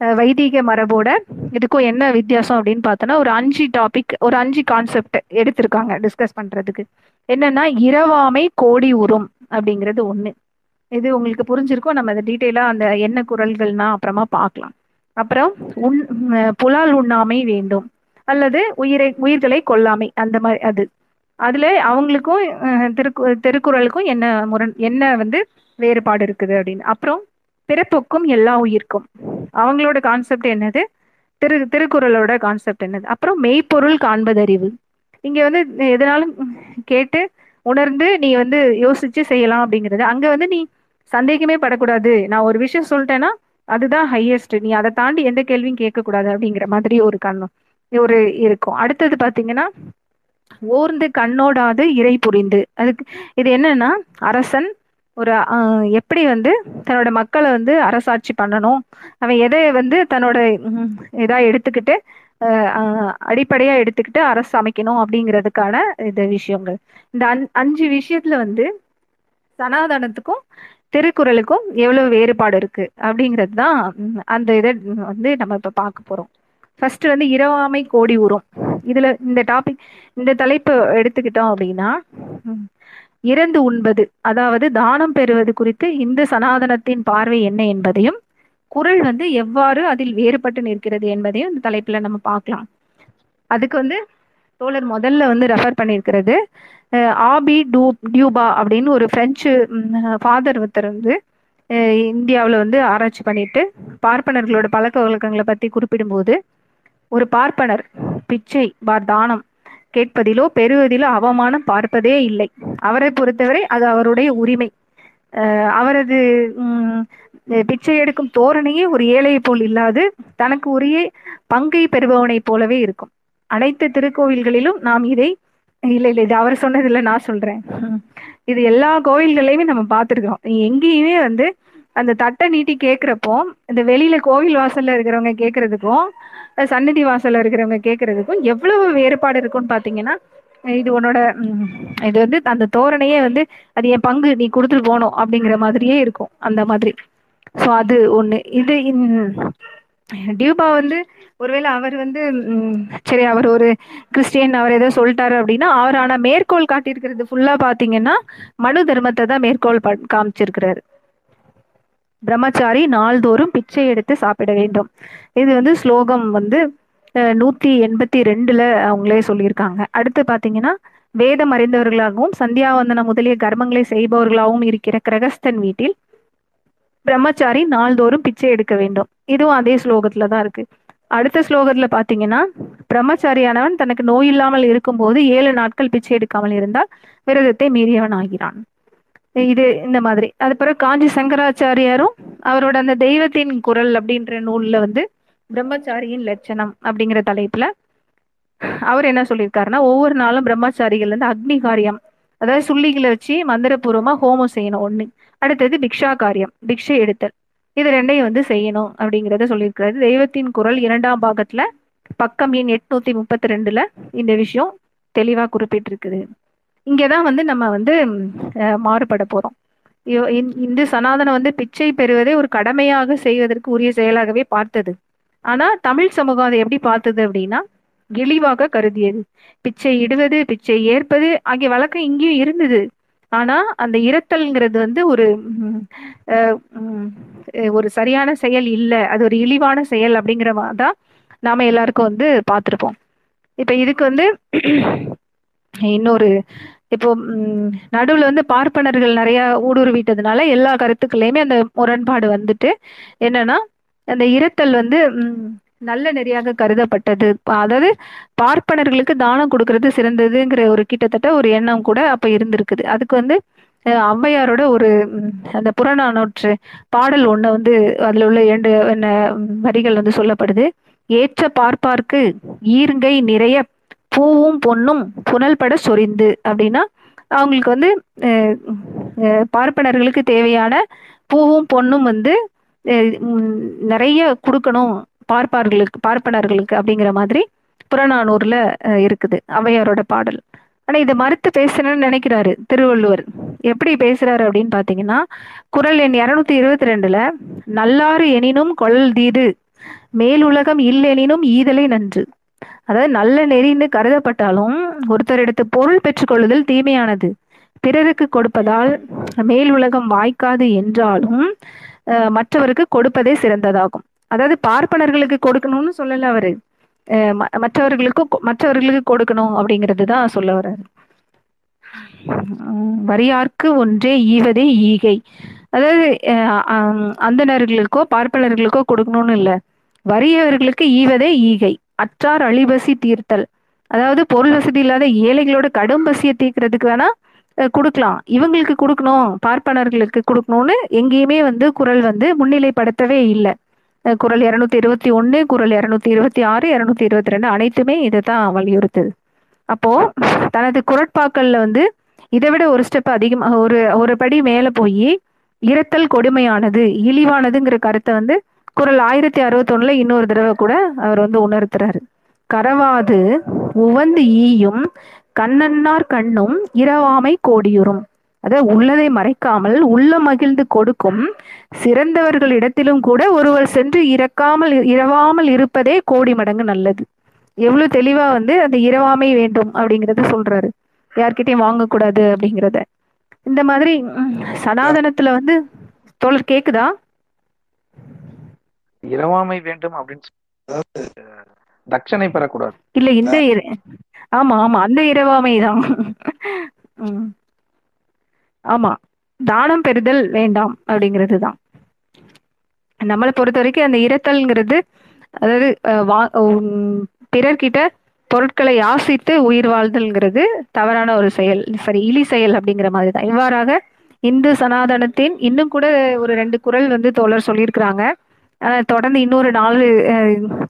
அஹ், வைதிக மரபோட இதுக்கும் என்ன வித்தியாசம் அப்படின்னு பார்த்தோன்னா ஒரு அஞ்சு டாபிக் ஒரு அஞ்சு கான்செப்ட் எடுத்திருக்காங்க டிஸ்கஸ் பண்றதுக்கு. என்னன்னா இரவாமை கோடி உறும் அப்படிங்கிறது ஒண்ணு. இது உங்களுக்கு புரிஞ்சிருக்கும் நம்ம அதை டீட்டெயிலா அந்த என்ன குரல்கள்னா அப்புறமா பார்க்கலாம். அப்புறம் உண் புலால் உண்ணாமை வேண்டும். அல்லது உயிரை உயிர்களை கொல்லாமை அந்த மாதிரி அது. அதுல அவங்களுக்கும் திருக்கு திருக்குறளுக்கும் என்ன முரண் என்ன வந்து வேறுபாடு இருக்குது அப்படின்னு. அப்புறம் பிறப்புக்கும் எல்லா உயிர்க்கும். அவங்களோட கான்செப்ட் என்னது? திரு திருக்குறளோட கான்செப்ட் என்னது? அப்புறம் மெய்ப்பொருள் காண்பதறிவு. இங்க வந்து எதனாலும் கேட்டு உணர்ந்து நீ வந்து யோசிச்சு செய்யலாம் அப்படிங்கிறது. அங்க வந்து நீ சந்தேகமே படக்கூடாது. நான் ஒரு விஷயம் சொல்லிட்டேன்னா அதுதான் ஹையஸ்ட் நீ அதை தாண்டி எந்த கேள்வியும் கேட்கக்கூடாது அப்படிங்கிற மாதிரி ஒரு கண்ணம் ஒரு இருக்கும். அடுத்தது பாத்தீங்கன்னா ஓர்ந்து கண்ணோடாது இறை புரிந்து. அதுக்கு இது என்னன்னா அரசன் ஒரு எப்படி வந்து தன்னோட மக்களை வந்து அரசாட்சி பண்ணணும்? அவன் எதை வந்து தன்னோட இதாக இதா எடுத்துக்கிட்டு ஆஹ், அடிப்படையா எடுத்துக்கிட்டு அரசு அமைக்கணும் அப்படிங்கிறதுக்கான இது விஷயங்கள். இந்த அஞ்சு விஷயத்துல வந்து சனாதனத்துக்கும் திருக்குறளுக்கும் எவ்வளவு வேறுபாடு இருக்கு? அப்படிங்கிறது தான் அந்த இதை வந்து நம்ம இப்ப பார்க்க போறோம். ஃபர்ஸ்ட் வந்து இரவாமை கோடி உரம் இதுல இந்த டாபிக் இந்த தலைப்பு எடுத்துக்கிட்டோம் அப்படின்னா இறந்து உண்பது அதாவது தானம் பெறுவது குறித்து இந்து சனாதனத்தின் பார்வை என்ன என்பதையும் குறள் வந்து எவ்வாறு அதில் வேறுபட்டு நிற்கிறது என்பதையும் இந்த தலைப்புல நம்ம பார்க்கலாம். அதுக்கு வந்து தோழர் முதல்ல வந்து ரெஃபர் பண்ணியிருக்கிறது ஆபி டூ டியூபா அப்படின்னு ஒரு பிரெஞ்சு ஃபாதர் ஒருத்தர் வந்து இந்தியாவில் வந்து ஆராய்ச்சி பண்ணிட்டு பார்ப்பனர்களோட பழக்க வழக்கங்களை பற்றி குறிப்பிடும்போது ஒரு பார்ப்பனர் பிச்சை பார் தானம் கேட்பதிலோ பெறுவதிலோ அவமானம் பார்ப்பதே இல்லை. அவரை பொறுத்தவரை அது அவருடைய உரிமை. அவரது பிச்சை எடுக்கும் தோரணையே ஒரு ஏழையை போல் இல்லாது தனக்கு உரிய பங்கை பெறுபவனைப் போலவே இருக்கும். அனைத்து திருக்கோவில்களிலும் நாம் இதை இல்ல இல்ல இது அவர் சொன்னது இல்ல நான் சொல்றேன். இது எல்லா கோவில்களையுமே நம்ம பார்த்துருக்கோம் எங்கேயுமே வந்து அந்த தட்டை நீட்டி கேட்கிறப்போ இந்த வெளியில கோவில் வாசல்ல இருக்கிறவங்க கேட்கறதுக்கும் சன்னதி வாசல்ல இருக்கிறவங்க கேட்கறதுக்கும் எவ்வளவு வேறுபாடு இருக்கும்னு பாத்தீங்கன்னா இது உன்னோட இது வந்து அந்த தோரணையே வந்து அது என் பங்கு நீ கொடுத்துட்டு போகணும் அப்படிங்கிற மாதிரியே இருக்கும். அந்த மாதிரி. ஸோ அது ஒண்ணு. இது இன்- டியூபா வந்து ஒருவேளை அவர் வந்து சரி அவர் ஒரு கிறிஸ்டியன் அவர் ஏதோ சொல்லிட்டாரு அப்படின்னா அவர் ஆனா மேற்கோள் காட்டியிருக்கிறது ஃபுல்லா பாத்தீங்கன்னா மனு தர்மத்தை தான் மேற்கோள் பண்- காமிச்சிருக்கிறாரு. பிரம்மச்சாரி நாள்தோறும் பிச்சை எடுத்து சாப்பிட வேண்டும். இது வந்து ஸ்லோகம் வந்து நூத்தி எண்பத்தி ரெண்டுல அவங்களே சொல்லியிருக்காங்க. அடுத்து பாத்தீங்கன்னா வேதம் அறிந்தவர்களாகவும் சந்தியாவந்தனம் முதலிய கர்மங்களை செய்பவர்களாகவும் இருக்கிற கிரகஸ்தன் வீட்டில் பிரம்மச்சாரி நாள்தோறும் பிச்சை எடுக்க வேண்டும். இதுவும் அதே ஸ்லோகத்துல தான் இருக்கு. அடுத்த ஸ்லோகத்துல பாத்தீங்கன்னா பிரம்மச்சாரியானவன் தனக்கு நோய் இல்லாமல் இருக்கும்போது ஏழு நாட்கள் பிச்சை எடுக்காமல் இருந்தால் விரதத்தை மீறியவன் ஆகிறான். இது இந்த மாதிரி. அது பிறகு காஞ்சி சங்கராச்சாரியாரும் அவரோட அந்த தெய்வத்தின் குரல் அப்படின்ற நூல்ல வந்து பிரம்மச்சாரியின் லட்சணம் அப்படிங்கிற தலைப்புல அவர் என்ன சொல்லியிருக்காருன்னா ஒவ்வொரு நாளும் பிரம்மச்சாரிகள் வந்து அக்னி காரியம் அதாவது சுள்ளிகளை வச்சு மந்திரபூர்வமா ஹோமம் செய்யணும் ஒண்ணு. அடுத்தது பிக்ஷா காரியம் பிக்ஷை எடுத்தல். இது ரெண்டையும் வந்து செய்யணும் அப்படிங்கிறத சொல்லியிருக்கிறாரு. தெய்வத்தின் குரல் இரண்டாம் பாகத்துல பக்கம் எண் எட்நூத்தி முப்பத்தி ரெண்டுல இந்த விஷயம் தெளிவா குறிப்பிட்டிருக்குது. இங்கதான் வந்து நம்ம வந்து மாறுபட போறோம். இந்- இந்து சனாதனம் வந்து பிச்சை பெறுவதை ஒரு கடமையாக செய்வதற்கு உரிய செயலாகவே பார்த்தது. ஆனா தமிழ் சமூகம் அதை எப்படி பார்த்தது அப்படின்னா இழிவாக கருதியது. பிச்சை இடுவது பிச்சை ஏற்பது ஆகிய வழக்கம் இங்கேயும் இருந்தது. ஆனா அந்த இரத்தல்ங்கிறது வந்து ஒரு ஒரு சரியான செயல் இல்லை. அது ஒரு இழிவான செயல் அப்படிங்கிற மாதிரி தான் நாம எல்லாருக்கும் வந்து பார்த்துருப்போம். இப்ப இதுக்கு வந்து *clears throat* இன்னொரு இப்போ நடுவில் நடுவுல வந்து பார்ப்பனர்கள் நிறைய ஊடுருவிட்டதுனால எல்லா கருத்துக்களையுமே அந்த முரண்பாடு வந்துட்டு என்னன்னா அந்த இரத்தல் வந்து நல்ல நெறியாக கருதப்பட்டது. அதாவது பார்ப்பனர்களுக்கு தானம் கொடுக்கறது சிறந்ததுங்கிற ஒரு கிட்டத்தட்ட ஒரு எண்ணம் கூட அப்ப இருந்திருக்குது. அதுக்கு வந்து அஹ், ஔவையாரோட ஒரு அந்த புறநானூற்று பாடல் ஒண்ணு வந்து அதுல உள்ள இரண்டு என்ன வரிகள் வந்து சொல்லப்படுது. ஏற்ற பார்ப்பார்க்கு ஈர்ங்கை நிறைய பூவும் பொன்னும் புனல்பட சொரிந்து அப்படின்னா அவங்களுக்கு வந்து பார்ப்பனர்களுக்கு தேவையான பூவும் பொன்னும் வந்து நிறைய கொடுக்கணும். பார்ப்பார்களுக்கு பார்ப்பனர்களுக்கு அப்படிங்கிற மாதிரி புறநானூர்ல இருக்குது. அவையாரோட பாடல். ஆனா இதை மறுத்து பேசணும்னு நினைக்கிறாரு திருவள்ளுவர். எப்படி பேசுறாரு அப்படின்னு பாத்தீங்கன்னா குறள் எண் இருநூத்தி இருபத்தி ரெண்டுல நல்லாறு எனினும் கொள்ளல் தீது மேலுலகம் இல்லெனினும் ஈதலை நன்று. அதாவது நல்ல நெறின்னு கருதப்பட்டாலும் ஒருத்தரிடத்து பொருள் பெற்றுக்கொள்ளுதல் தீமையானது. பிறருக்கு கொடுப்பதால் மேல் உலகம் வாய்க்காது என்றாலும் மற்றவருக்கு கொடுப்பதே சிறந்ததாகும். அதாவது பார்ப்பனர்களுக்கு கொடுக்கணும்னு சொல்லல அவரு. மற்றவர்களுக்கும் ம- மற்றவர்களுக்கு கொ- மற்றவர்களுக்கு கொடுக்கணும் அப்படிங்கிறது தான் சொல்ல வர்றாரு. வரியார்க்கு ஒன்றே ஈவதே ஈகை. அதாவது அந்தனர்களுக்கோ பார்ப்பனர்களுக்கோ கொடுக்கணும்னு இல்லை. வறியவர்களுக்கு ஈவதே ஈகை. அற்றார் அழிபசி தீர்த்தல். அதாவது பொருள் வசதி இல்லாத ஏழைகளோட கடும் பசியை தீர்க்கிறதுக்கு வேணா கொடுக்கலாம். இவங்களுக்கு கொடுக்கணும் பார்ப்பனர்களுக்கு கொடுக்கணும்னு எங்கேயுமே வந்து குரல் வந்து முன்னிலைப்படுத்தவே இல்லை. குரல் இரநூத்தி இருபத்தி ஒன்று குரல் இரநூத்தி இருபத்தி ஆறு இரநூத்தி இருபத்தி ரெண்டு அனைத்துமே இதை தான் வலியுறுத்துது. அப்போ தனது குரட்பாக்கள்ல வந்து இதை விட ஒரு ஸ்டெப் அதிகமாக ஒரு ஒரு படி மேலே போய் இரத்தல் கொடுமையானது இழிவானதுங்கிற கருத்தை வந்து குரல் ஆயிரத்தி அறுபத்தொன்னுல இன்னொரு தடவை கூட அவர் வந்து உணர்த்துறாரு. கரவாது உவந்து ஈயும் கண்ணன்னார் கண்ணும் இரவாமை கோடியுறும். அதாவது உள்ளதை மறைக்காமல் உள்ள மகிழ்ந்து கொடுக்கும் சிறந்தவர்களிடத்திலும் கூட ஒருவர் சென்று இறக்காமல் இரவாமல் இருப்பதே கோடி மடங்கு நல்லது. எவ்வளவு தெளிவா வந்து அந்த இரவாமை வேண்டும் அப்படிங்கறத சொல்றாரு. யார்கிட்டயும் வாங்கக்கூடாது அப்படிங்கிறத. இந்த மாதிரி சனாதனத்துல வந்து தோழர் கேக்குதா? இரவாமை வேண்டும் அப்படின்னு தட்சணை பெறக்கூடாது. இல்ல இந்த ஆமா ஆமா அந்த இரவாமை தான். ஆமா. தானம் பெறுதல் வேண்டாம் அப்படிங்கிறது தான் நம்மளை பொறுத்த வரைக்கும் அந்த இரத்தல்ங்கிறது அதாவது வா- பிறர்கிட்ட பொருட்களை யாசித்து உயிர் வாழ்தல்ங்கிறது தவறான ஒரு செயல் சரி இலி செயல் அப்படிங்கிற மாதிரி தான் இவ்வாறாக இந்து சனாதனத்தின் இன்னும் கூட ஒரு ரெண்டு குரல் வந்து தோழர் சொல்லியிருக்கிறாங்க. ஆனால் தொடர்ந்து இன்னொரு நாலு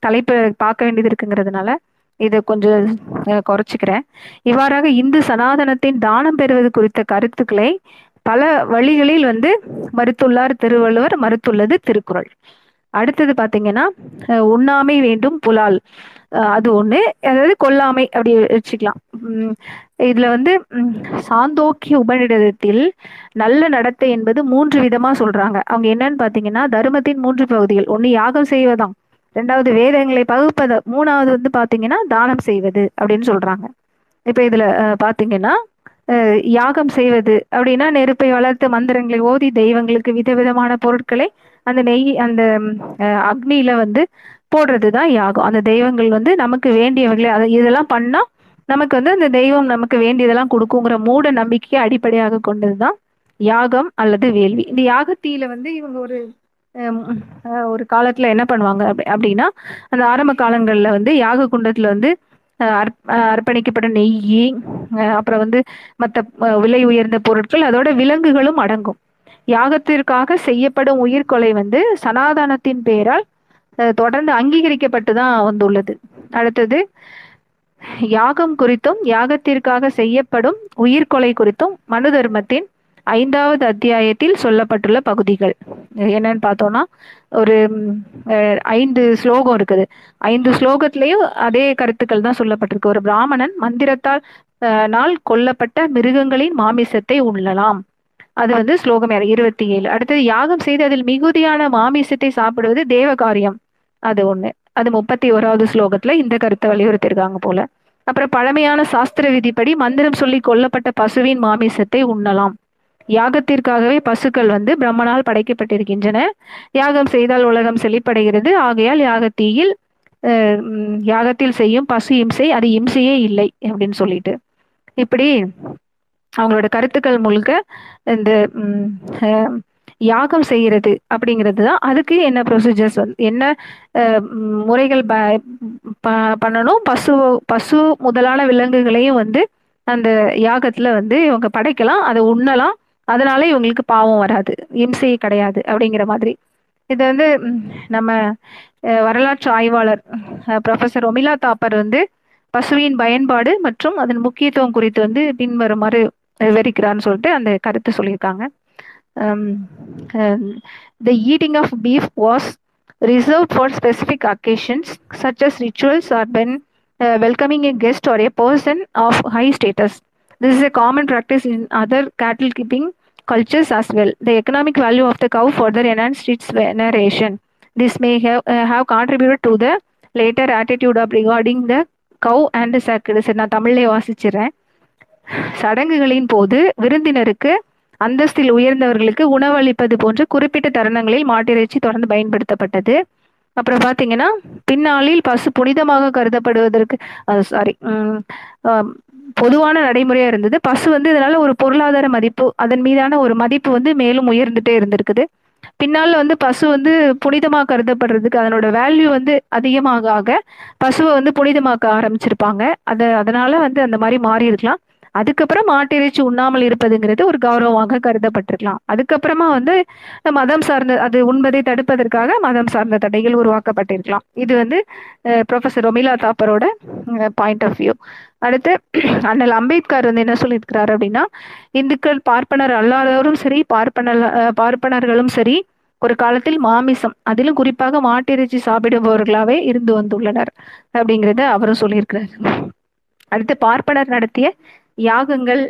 தலைப்பு பார்க்க வேண்டியது இருக்குங்கிறதுனால இதை கொஞ்சம் குறைச்சிக்கிறேன். இவ்வாறாக இந்து சனாதனத்தின் தானம் பெறுவது குறித்த கருத்துக்களை பல வழிகளில் வந்து மறுத்துள்ளார் திருவள்ளுவர் மறுத்துள்ளது திருக்குறள். அடுத்தது பார்த்தீங்கன்னா உண்ணாமை வேண்டும் புலால். அது ஒண்ணு. அதாவது கொல்லாமை அப்படி வச்சுக்கலாம். இதில் இதுல வந்து சாந்தோக்கிய உபநிடதத்தில் நல்ல நடத்தை என்பது மூன்று விதமா சொல்றாங்க. அவங்க என்னன்னு பாத்தீங்கன்னா தர்மத்தின் மூன்று பகுதிகள். ஒன்று யாகம் செய்வதாம். ரெண்டாவது வேதங்களை பகுப்பது மூணாவது வந்து பாத்தீங்கன்னா தானம் செய்வது அப்படின்னு சொல்றாங்க. இப்ப இதுல பார்த்தீங்கன்னா பாத்தீங்கன்னா யாகம் செய்வது அப்படின்னா நெருப்பை வளர்த்து மந்திரங்களை ஓதி தெய்வங்களுக்கு விதவிதமான பொருட்களை அந்த நெய் அந்த அக்னியில வந்து போடுறதுதான் யாகம். அந்த தெய்வங்கள் வந்து நமக்கு வேண்டியவர்களை அதை இதெல்லாம் பண்ணா நமக்கு வந்து அந்த தெய்வம் நமக்கு வேண்டியதெல்லாம் கொடுக்குங்கிற மூட நம்பிக்கையை அடிப்படையாக கொண்டதுதான் யாகம் அல்லது வேள்வி. இந்த யாகத்தீயில வந்து இவங்க ஒரு ஒரு காலத்துல என்ன பண்ணுவாங்க அப்படி- அப்படின்னா அந்த ஆரம்ப காலங்கள்ல வந்து யாக குண்டத்துல வந்து அர்ப்பணிக்கப்பட்ட நெய் அப்புறம் வந்து மற்ற விலை உயர்ந்த பொருட்கள் அதோட விலங்குகளும் அடங்கும். யாகத்திற்காக செய்யப்படும் உயிர்கொலை வந்து சனாதனத்தின் பெயரால் தொடர்ந்து அங்கீகரிக்கப்பட்டு தான் வந்துள்ளது. அடுத்தது யாகம் குறித்தும் யாகத்திற்காக செய்யப்படும் உயிர்கொலை குறித்தும் மனு தர்மத்தின் ஐந்தாவது அத்தியாயத்தில் சொல்லப்பட்டுள்ள பகுதிகள். என்னன்னு பார்த்தோம்னா ஒரு ஐந்து ஸ்லோகம் இருக்குது. ஐந்து ஸ்லோகத்திலையும் அதே கருத்துக்கள் தான் சொல்லப்பட்டிருக்கு. ஒரு பிராமணன் மந்திரத்தால் நாள் கொல்லப்பட்ட மிருகங்களின் மாமிசத்தை உண்ணலாம். அது வந்து ஸ்லோகம் இருபத்தி ஏழு. அடுத்தது யாகம் செய்து அதில் மிகுதியான மாமிசத்தை சாப்பிடுவது தேவ காரியம் அது ஒண்ணு. அது முப்பத்தி ஓராவது ஸ்லோகத்துல இந்த கருத்தை வலியுறுத்தியிருக்காங்க போல. அப்புறம் பழமையான சாஸ்திர விதிப்படி மந்திரம் சொல்லி கொல்லப்பட்ட பசுவின் மாமிசத்தை உண்ணலாம். யாகத்திற்காகவே பசுக்கள் வந்து பிரம்மனால் படைக்கப்பட்டிருக்கின்றன. யாகம் செய்தால் உலகம் செழிப்படைகிறது. ஆகையால் யாகத்தீயில் யாகத்தில் செய்யும் பசு இம்சை அது இம்சையே இல்லை அப்படின்னு சொல்லிட்டு. இப்படி அவங்களோட கருத்துக்கள் முழுக்க இந்த யாகம் செய்கிறது அப்படிங்கிறது தான். அதுக்கு என்ன ப்ரொசீஜர்ஸ் வந்து என்ன முறைகள் ப- ப- பண்ணணும்? பசு பசு முதலான விலங்குகளையும் வந்து அந்த யாகத்தில் வந்து இவங்க படைக்கலாம். அதை உண்ணலாம். அதனால இவங்களுக்கு பாவம் வராது. இம்சை கிடையாது அப்படிங்கிற மாதிரி. இது வந்து நம்ம வரலாற்று ஆய்வாளர் ப்ரொஃபசர் ஒமிலா தாப்பர் வந்து பசுவின் பயன்பாடு மற்றும் அதன் முக்கியத்துவம் குறித்து வந்து பின்வருமாறு விவரிக்கிறான்னு சொல்லிட்டு அந்த கருத்து சொல்லியிருக்காங்க. The eating of beef was reserved for specific occasions such as rituals or when welcoming a guest or a person of high status this is a common practice in other cattle keeping cultures as well. The economic value of the cow further enhanced its veneration. This may have, uh, have contributed to the later attitude of regarding the cow and சக்கடு சரி நான் தமிழ்லேயே வாசிச்சிடறேன் சடங்குகளின் போது விருந்தினருக்கு அந்தஸ்தில் உயர்ந்தவர்களுக்கு உணவளிப்பது போன்ற குறிப்பிட்ட தருணங்களில் மாட்டிறைச்சி தொடர்ந்து பயன்படுத்தப்பட்டது அப்புறம் பார்த்தீங்கன்னா பின்னாளில் பசு புனிதமாக கருதப்படுவதற்கு சாரி பொதுவான நடைமுறையா இருந்தது. பசு வந்து இதனால ஒரு பொருளாதார மதிப்பு அதன் மீதான ஒரு மதிப்பு வந்து மேலும் உயர்ந்துட்டே இருந்திருக்குது. பின்னால வந்து பசு வந்து புனிதமாக கருதப்படுறதுக்கு அதனோட வேல்யூ வந்து அதிகமாக ஆக பசுவை வந்து புனிதமாக்க ஆரம்பிச்சிருப்பாங்க. அதை அதனால வந்து அந்த மாதிரி மாறி இருக்கலாம். அதுக்கப்புறம் மாட்டிறைச்சி உண்ணாமல் இருப்பதுங்கிறது ஒரு கௌரவமாக கருதப்பட்டிருக்கலாம். அதுக்கப்புறமா வந்து மதம் சார்ந்த அது உண்பதை தடுப்பதற்காக மதம் சார்ந்த தடைகள் உருவாக்கப்பட்டிருக்கலாம். இது வந்து ப்ரொஃபசர் ரொமிலா தாப்பரோட பாயிண்ட் ஆஃப் வியூ அடுத்து அண்ணல் அம்பேத்கர் வந்து என்ன சொல்லியிருக்கிறாரு அப்படின்னா இந்துக்கள் பார்ப்பனர் அல்லாதவரும் சரி பார்ப்பனர் பார்ப்பனர்களும் சரி ஒரு காலத்தில் மாமிசம் அதிலும் குறிப்பாக மாட்டிறைச்சி சாப்பிடுபவர்களாவே இருந்து வந்துள்ளனர் அப்படிங்கிறத அவரும் சொல்லியிருக்கிறார். அடுத்து பார்ப்பனர் நடத்திய யாகங்கள்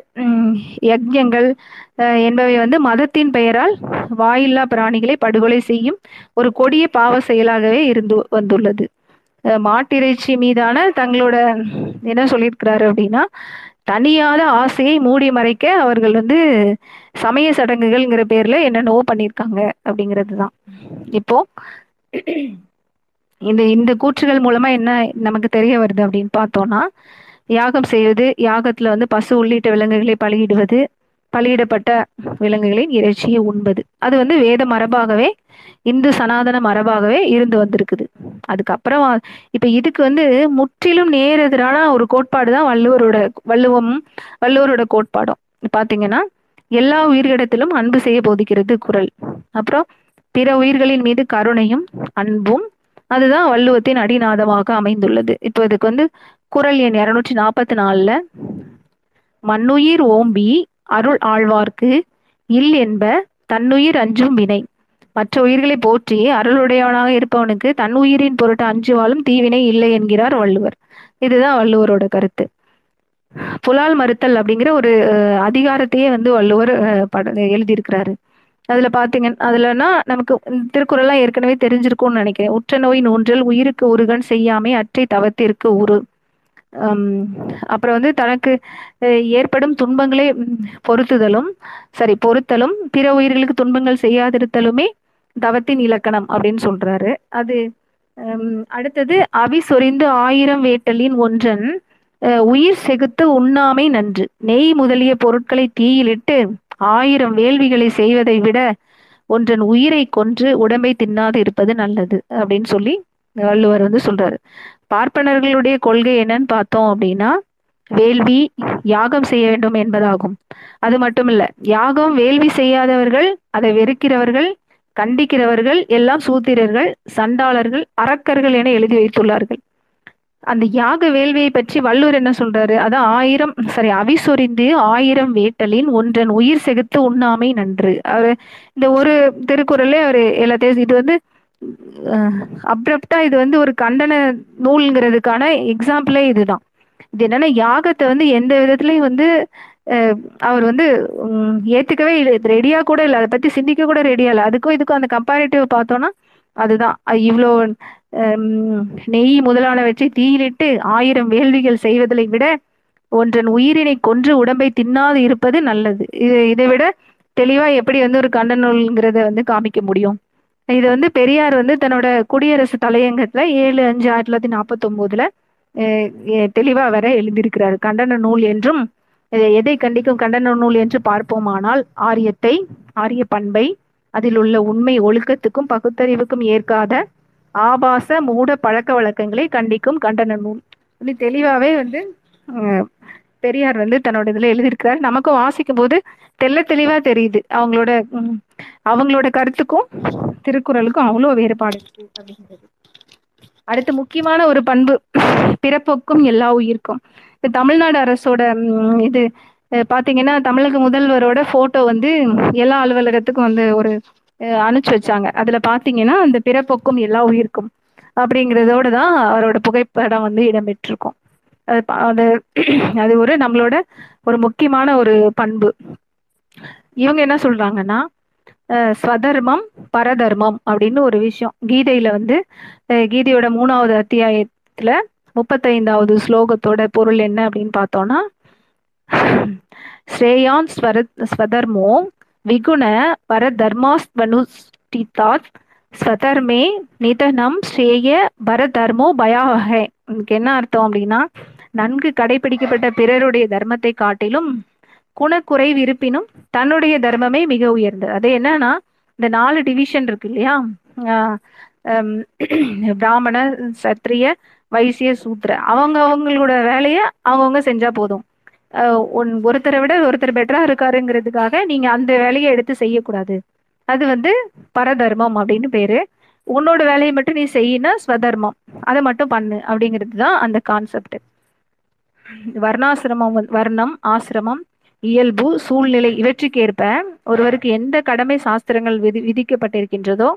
யஜ்யங்கள் என்பவை வந்து மதத்தின் பெயரால் வாயில்லா பிராணிகளை படுகொலை செய்யும் ஒரு கொடிய பாவ செயலாகவே இருந்து வந்துள்ளது. மாட்டிறைச்சி மீதான தங்களோட என்ன சொல்லியிருக்கிறாரு அப்படின்னா தனியாத ஆசையை மூடி மறைக்க அவர்கள் வந்து சமய சடங்குகள்ங்கிற பேர்ல என்னென்னவோ பண்ணியிருக்காங்க அப்படிங்கிறது தான் இப்போ இந்த இந்த கூற்றுகள் மூலமா என்ன நமக்கு தெரிய வருது அப்படின்னு பார்த்தோம்னா யாகம் செய்வது யாகத்துல வந்து பசு உள்ளிட்ட விலங்குகளை பலியிடுவது பலியிடப்பட்ட விலங்குகளின் இறைச்சியை உண்பது. அது வந்து வேத மரபாகவே இந்து சனாதன மரபாகவே இருந்து வந்திருக்குது. அதுக்கப்புறம் இப்ப இதுக்கு வந்து முற்றிலும் நேரெதிரான ஒரு கோட்பாடு தான் வள்ளுவரோட வள்ளுவம் வள்ளுவரோட கோட்பாடும். பாத்தீங்கன்னா எல்லா உயிர்களிடத்திலும் அன்பு செய்ய போதிக்கிறது குரல். அப்புறம் பிற உயிர்களின் மீது கருணையும் அன்பும் அதுதான் வள்ளுவத்தின் அடிநாதமாக அமைந்துள்ளது. இப்போ இதுக்கு வந்து குரல் எண் இருநூற்றி நாற்பத்தி நாலுல மண்ணுயிர் ஓம்பி அருள் ஆழ்வார்க்கு இல் என்ப தன்னுயிர் அஞ்சும் வினை. மற்ற உயிர்களை போற்றி அருளுடையவனாக இருப்பவனுக்கு தன் உயிரின் பொருட்டு அஞ்சுவாலும் தீவினை இல்லை என்கிறார் வள்ளுவர். இதுதான் வள்ளுவரோட கருத்து. புலால் மறுத்தல் அப்படிங்கிற ஒரு அதிகாரத்தையே வந்து வள்ளுவர் பட எழுதியிருக்கிறாரு. அதுல பாத்தீங்க அதுலன்னா நமக்கு திருக்குறள்லாம் ஏற்கனவே தெரிஞ்சிருக்கும்னு நினைக்கிறேன். உற்ற நோய் ஒன்றில் உயிருக்கு உருகன் செய்யாமே அற்றை தவத்திற்கு உரு. அப்புறம் வந்து தனக்கு ஏற்படும் துன்பங்களை பொருத்துதலும் சரி பொறுத்தலும் பிற உயிர்களுக்கு துன்பங்கள் செய்யாதிருத்தலுமே தவத்தின் இலக்கணம் அப்படின்னு சொல்றாரு. அது அடுத்தது அவி சொரிந்து ஆயிரம் வேட்டலின் ஒன்றன் உயிர் செகுத்து உண்ணாமை நன்று. நெய் முதலிய பொருட்களை தீயிலிட்டு ஆயிரம் வேள்விகளை செய்வதை விட ஒன்றன் உயிரை கொன்று உடம்பை தின்னாது இருப்பது நல்லது அப்படின்னு சொல்லி வள்ளுவர் வந்து சொல்றாரு. பார்ப்பனர்களுடைய கொள்கை என்னன்னு பார்த்தோம் அப்படின்னா வேள்வி யாகம் செய்ய வேண்டும் என்பதாகும். அது மட்டும் இல்ல யாகம் வேள்வி செய்யாதவர்கள் அதை வெறுக்கிறவர்கள் கண்டிக்கிறவர்கள் எல்லாம் சூத்திரர்கள் சண்டாளர்கள் அரக்கர்கள் என எழுதி வைத்துள்ளார்கள். அந்த யாக வேள்வியை பற்றி வள்ளுவர் என்ன சொல்றாரு? அதான் ஆயிரம் சரி அவிசொறிந்து ஆயிரம் வேட்டலின் ஒன்றன் உயிர் செகுத்து உண்ணாமை நன்று. அவர் இந்த ஒரு திருக்குறளே அவர் எல்லாத்தையும் இது வந்து அப்ரப்டா இது வந்து ஒரு கண்டன நூல்ங்கிறதுக்கான எக்ஸாம்பிளே இதுதான். இது என்னன்னா யாகத்தை வந்து எந்த விதத்துலயும் வந்து அவர் வந்து ஏத்துக்கவே இல்லை. ரெடியா கூட இல்லை. அதை பத்தி சிந்திக்க கூட ரெடியா இல்லை. அதுக்கும் இதுக்கும் அந்த கம்பேரிட்டிவ் பார்த்தோம்னா அதுதான். இவ்வளோ நெய் முதலானவற்றை தீயிலிட்டு ஆயிரம் வேள்விகள் செய்வதை விட ஒன்றன் உயிரினை கொன்று உடம்பை தின்னாது இருப்பது நல்லது. இது இதை விட தெளிவா எப்படி வந்து ஒரு கண்ட நூல்ங்கிறத வந்து காமிக்க முடியும். இது வந்து பெரியார் வந்து தன்னோட குடியரசு தலையங்கத்துல ஏழு அஞ்சு ஆயிரத்தி தொள்ளாயிரத்தி நாற்பத்தி ஒன்பதுல தெளிவா வர எழுதியிருக்கிறார். கண்டன நூல் என்றும் எதை கண்டிக்கும் கண்டன நூல் என்று பார்ப்போமானால் ஆரியத்தை ஆரிய பண்பை அதில் உள்ள உண்மை ஒழுக்கத்துக்கும் பகுத்தறிவுக்கும் ஏற்காத ஆபாச மூட பழக்க வழக்கங்களை கண்டிக்கும் கண்டன நூல். இப்படி தெளிவாவே வந்து பெரியார் வந்து தன்னோட இதுல எழுதியிருக்கிறார். நமக்கும் வாசிக்கும் போது தெல்ல தெளிவா தெரியுது. அவங்களோட அவங்களோட கருத்துக்கும் திருக்குறளுக்கும் அவ்வளோ வேறுபாடு இருக்கு அப்படிங்கிறது. அடுத்து முக்கியமான ஒரு பண்பு பிறப்பொக்கும் எல்லா உயிர்க்கும். இந்த தமிழ்நாடு அரசோட இது பார்த்தீங்கன்னா பாத்தீங்கன்னா தமிழக முதல்வரோட போட்டோ வந்து எல்லா அலுவலகத்துக்கும் வந்து ஒரு அனுப்பிச்சு வச்சாங்க. அதுல பாத்தீங்கன்னா அந்த பிறப்பொக்கும் எல்லா உயிர்க்கும் அப்படிங்கிறதோட தான் அவரோட புகைப்படம் வந்து இடம்பெற்றிருக்கும். அது அது அது ஒரு நம்மளோட ஒரு முக்கியமான ஒரு பண்பு. இவங்க என்ன சொல்றாங்கன்னா ஸ்வதர்மம் பரதர்மம் அப்படின்னு ஒரு விஷயம். கீதையில வந்து கீதையோட மூணாவது அத்தியாயத்துல முப்பத்தைந்தாவது ஸ்லோகத்தோட பொருள் என்ன அப்படின்னு பார்த்தோம்னா ஸ்ரேயான் ஸ்வர ஸ்வதர்மோ விகுண பரதர்மாஸ்வனுஷ்டிதாத் ஸ்வதர்மே நிதனம் ஸ்ரேய பரதர்மோ பயாவகை இதுக்கு என்ன அர்த்தம் அப்படின்னா நன்கு கடைபிடிக்கப்பட்ட பிறருடைய தர்மத்தை காட்டிலும் குணக்குறைவு இருப்பினும் தன்னுடைய தர்மமே மிக உயர்ந்தது. அது என்னன்னா இந்த நாலு டிவிஷன் இருக்கு இல்லையா? ஹம் பிராமண சத்திரிய வைசிய சூத்ர அவங்க அவங்களோட வேலையை அவங்கவுங்க செஞ்சா போதும். ஒன் ஒருத்தரை விட ஒருத்தர் பெட்டரா இருக்காருங்கிறதுக்காக நீங்க அந்த வேலையை எடுத்து செய்யக்கூடாது. அது வந்து பரதர்மம் அப்படின்னு பேரு. உன்னோட வேலையை மட்டும் நீ செய்யினா ஸ்வதர்மம். அதை மட்டும் பண்ணு அப்படிங்கிறது தான் அந்த கான்செப்ட் வர்ணாசிரமம் வர்ணம் ஆசிரமம் இயல்பு சூழ்நிலை இவற்றுக்கேற்ப ஒருவருக்கு எந்த கடமை சாஸ்திரங்கள் விதி விதிக்கப்பட்டிருக்கின்றதோ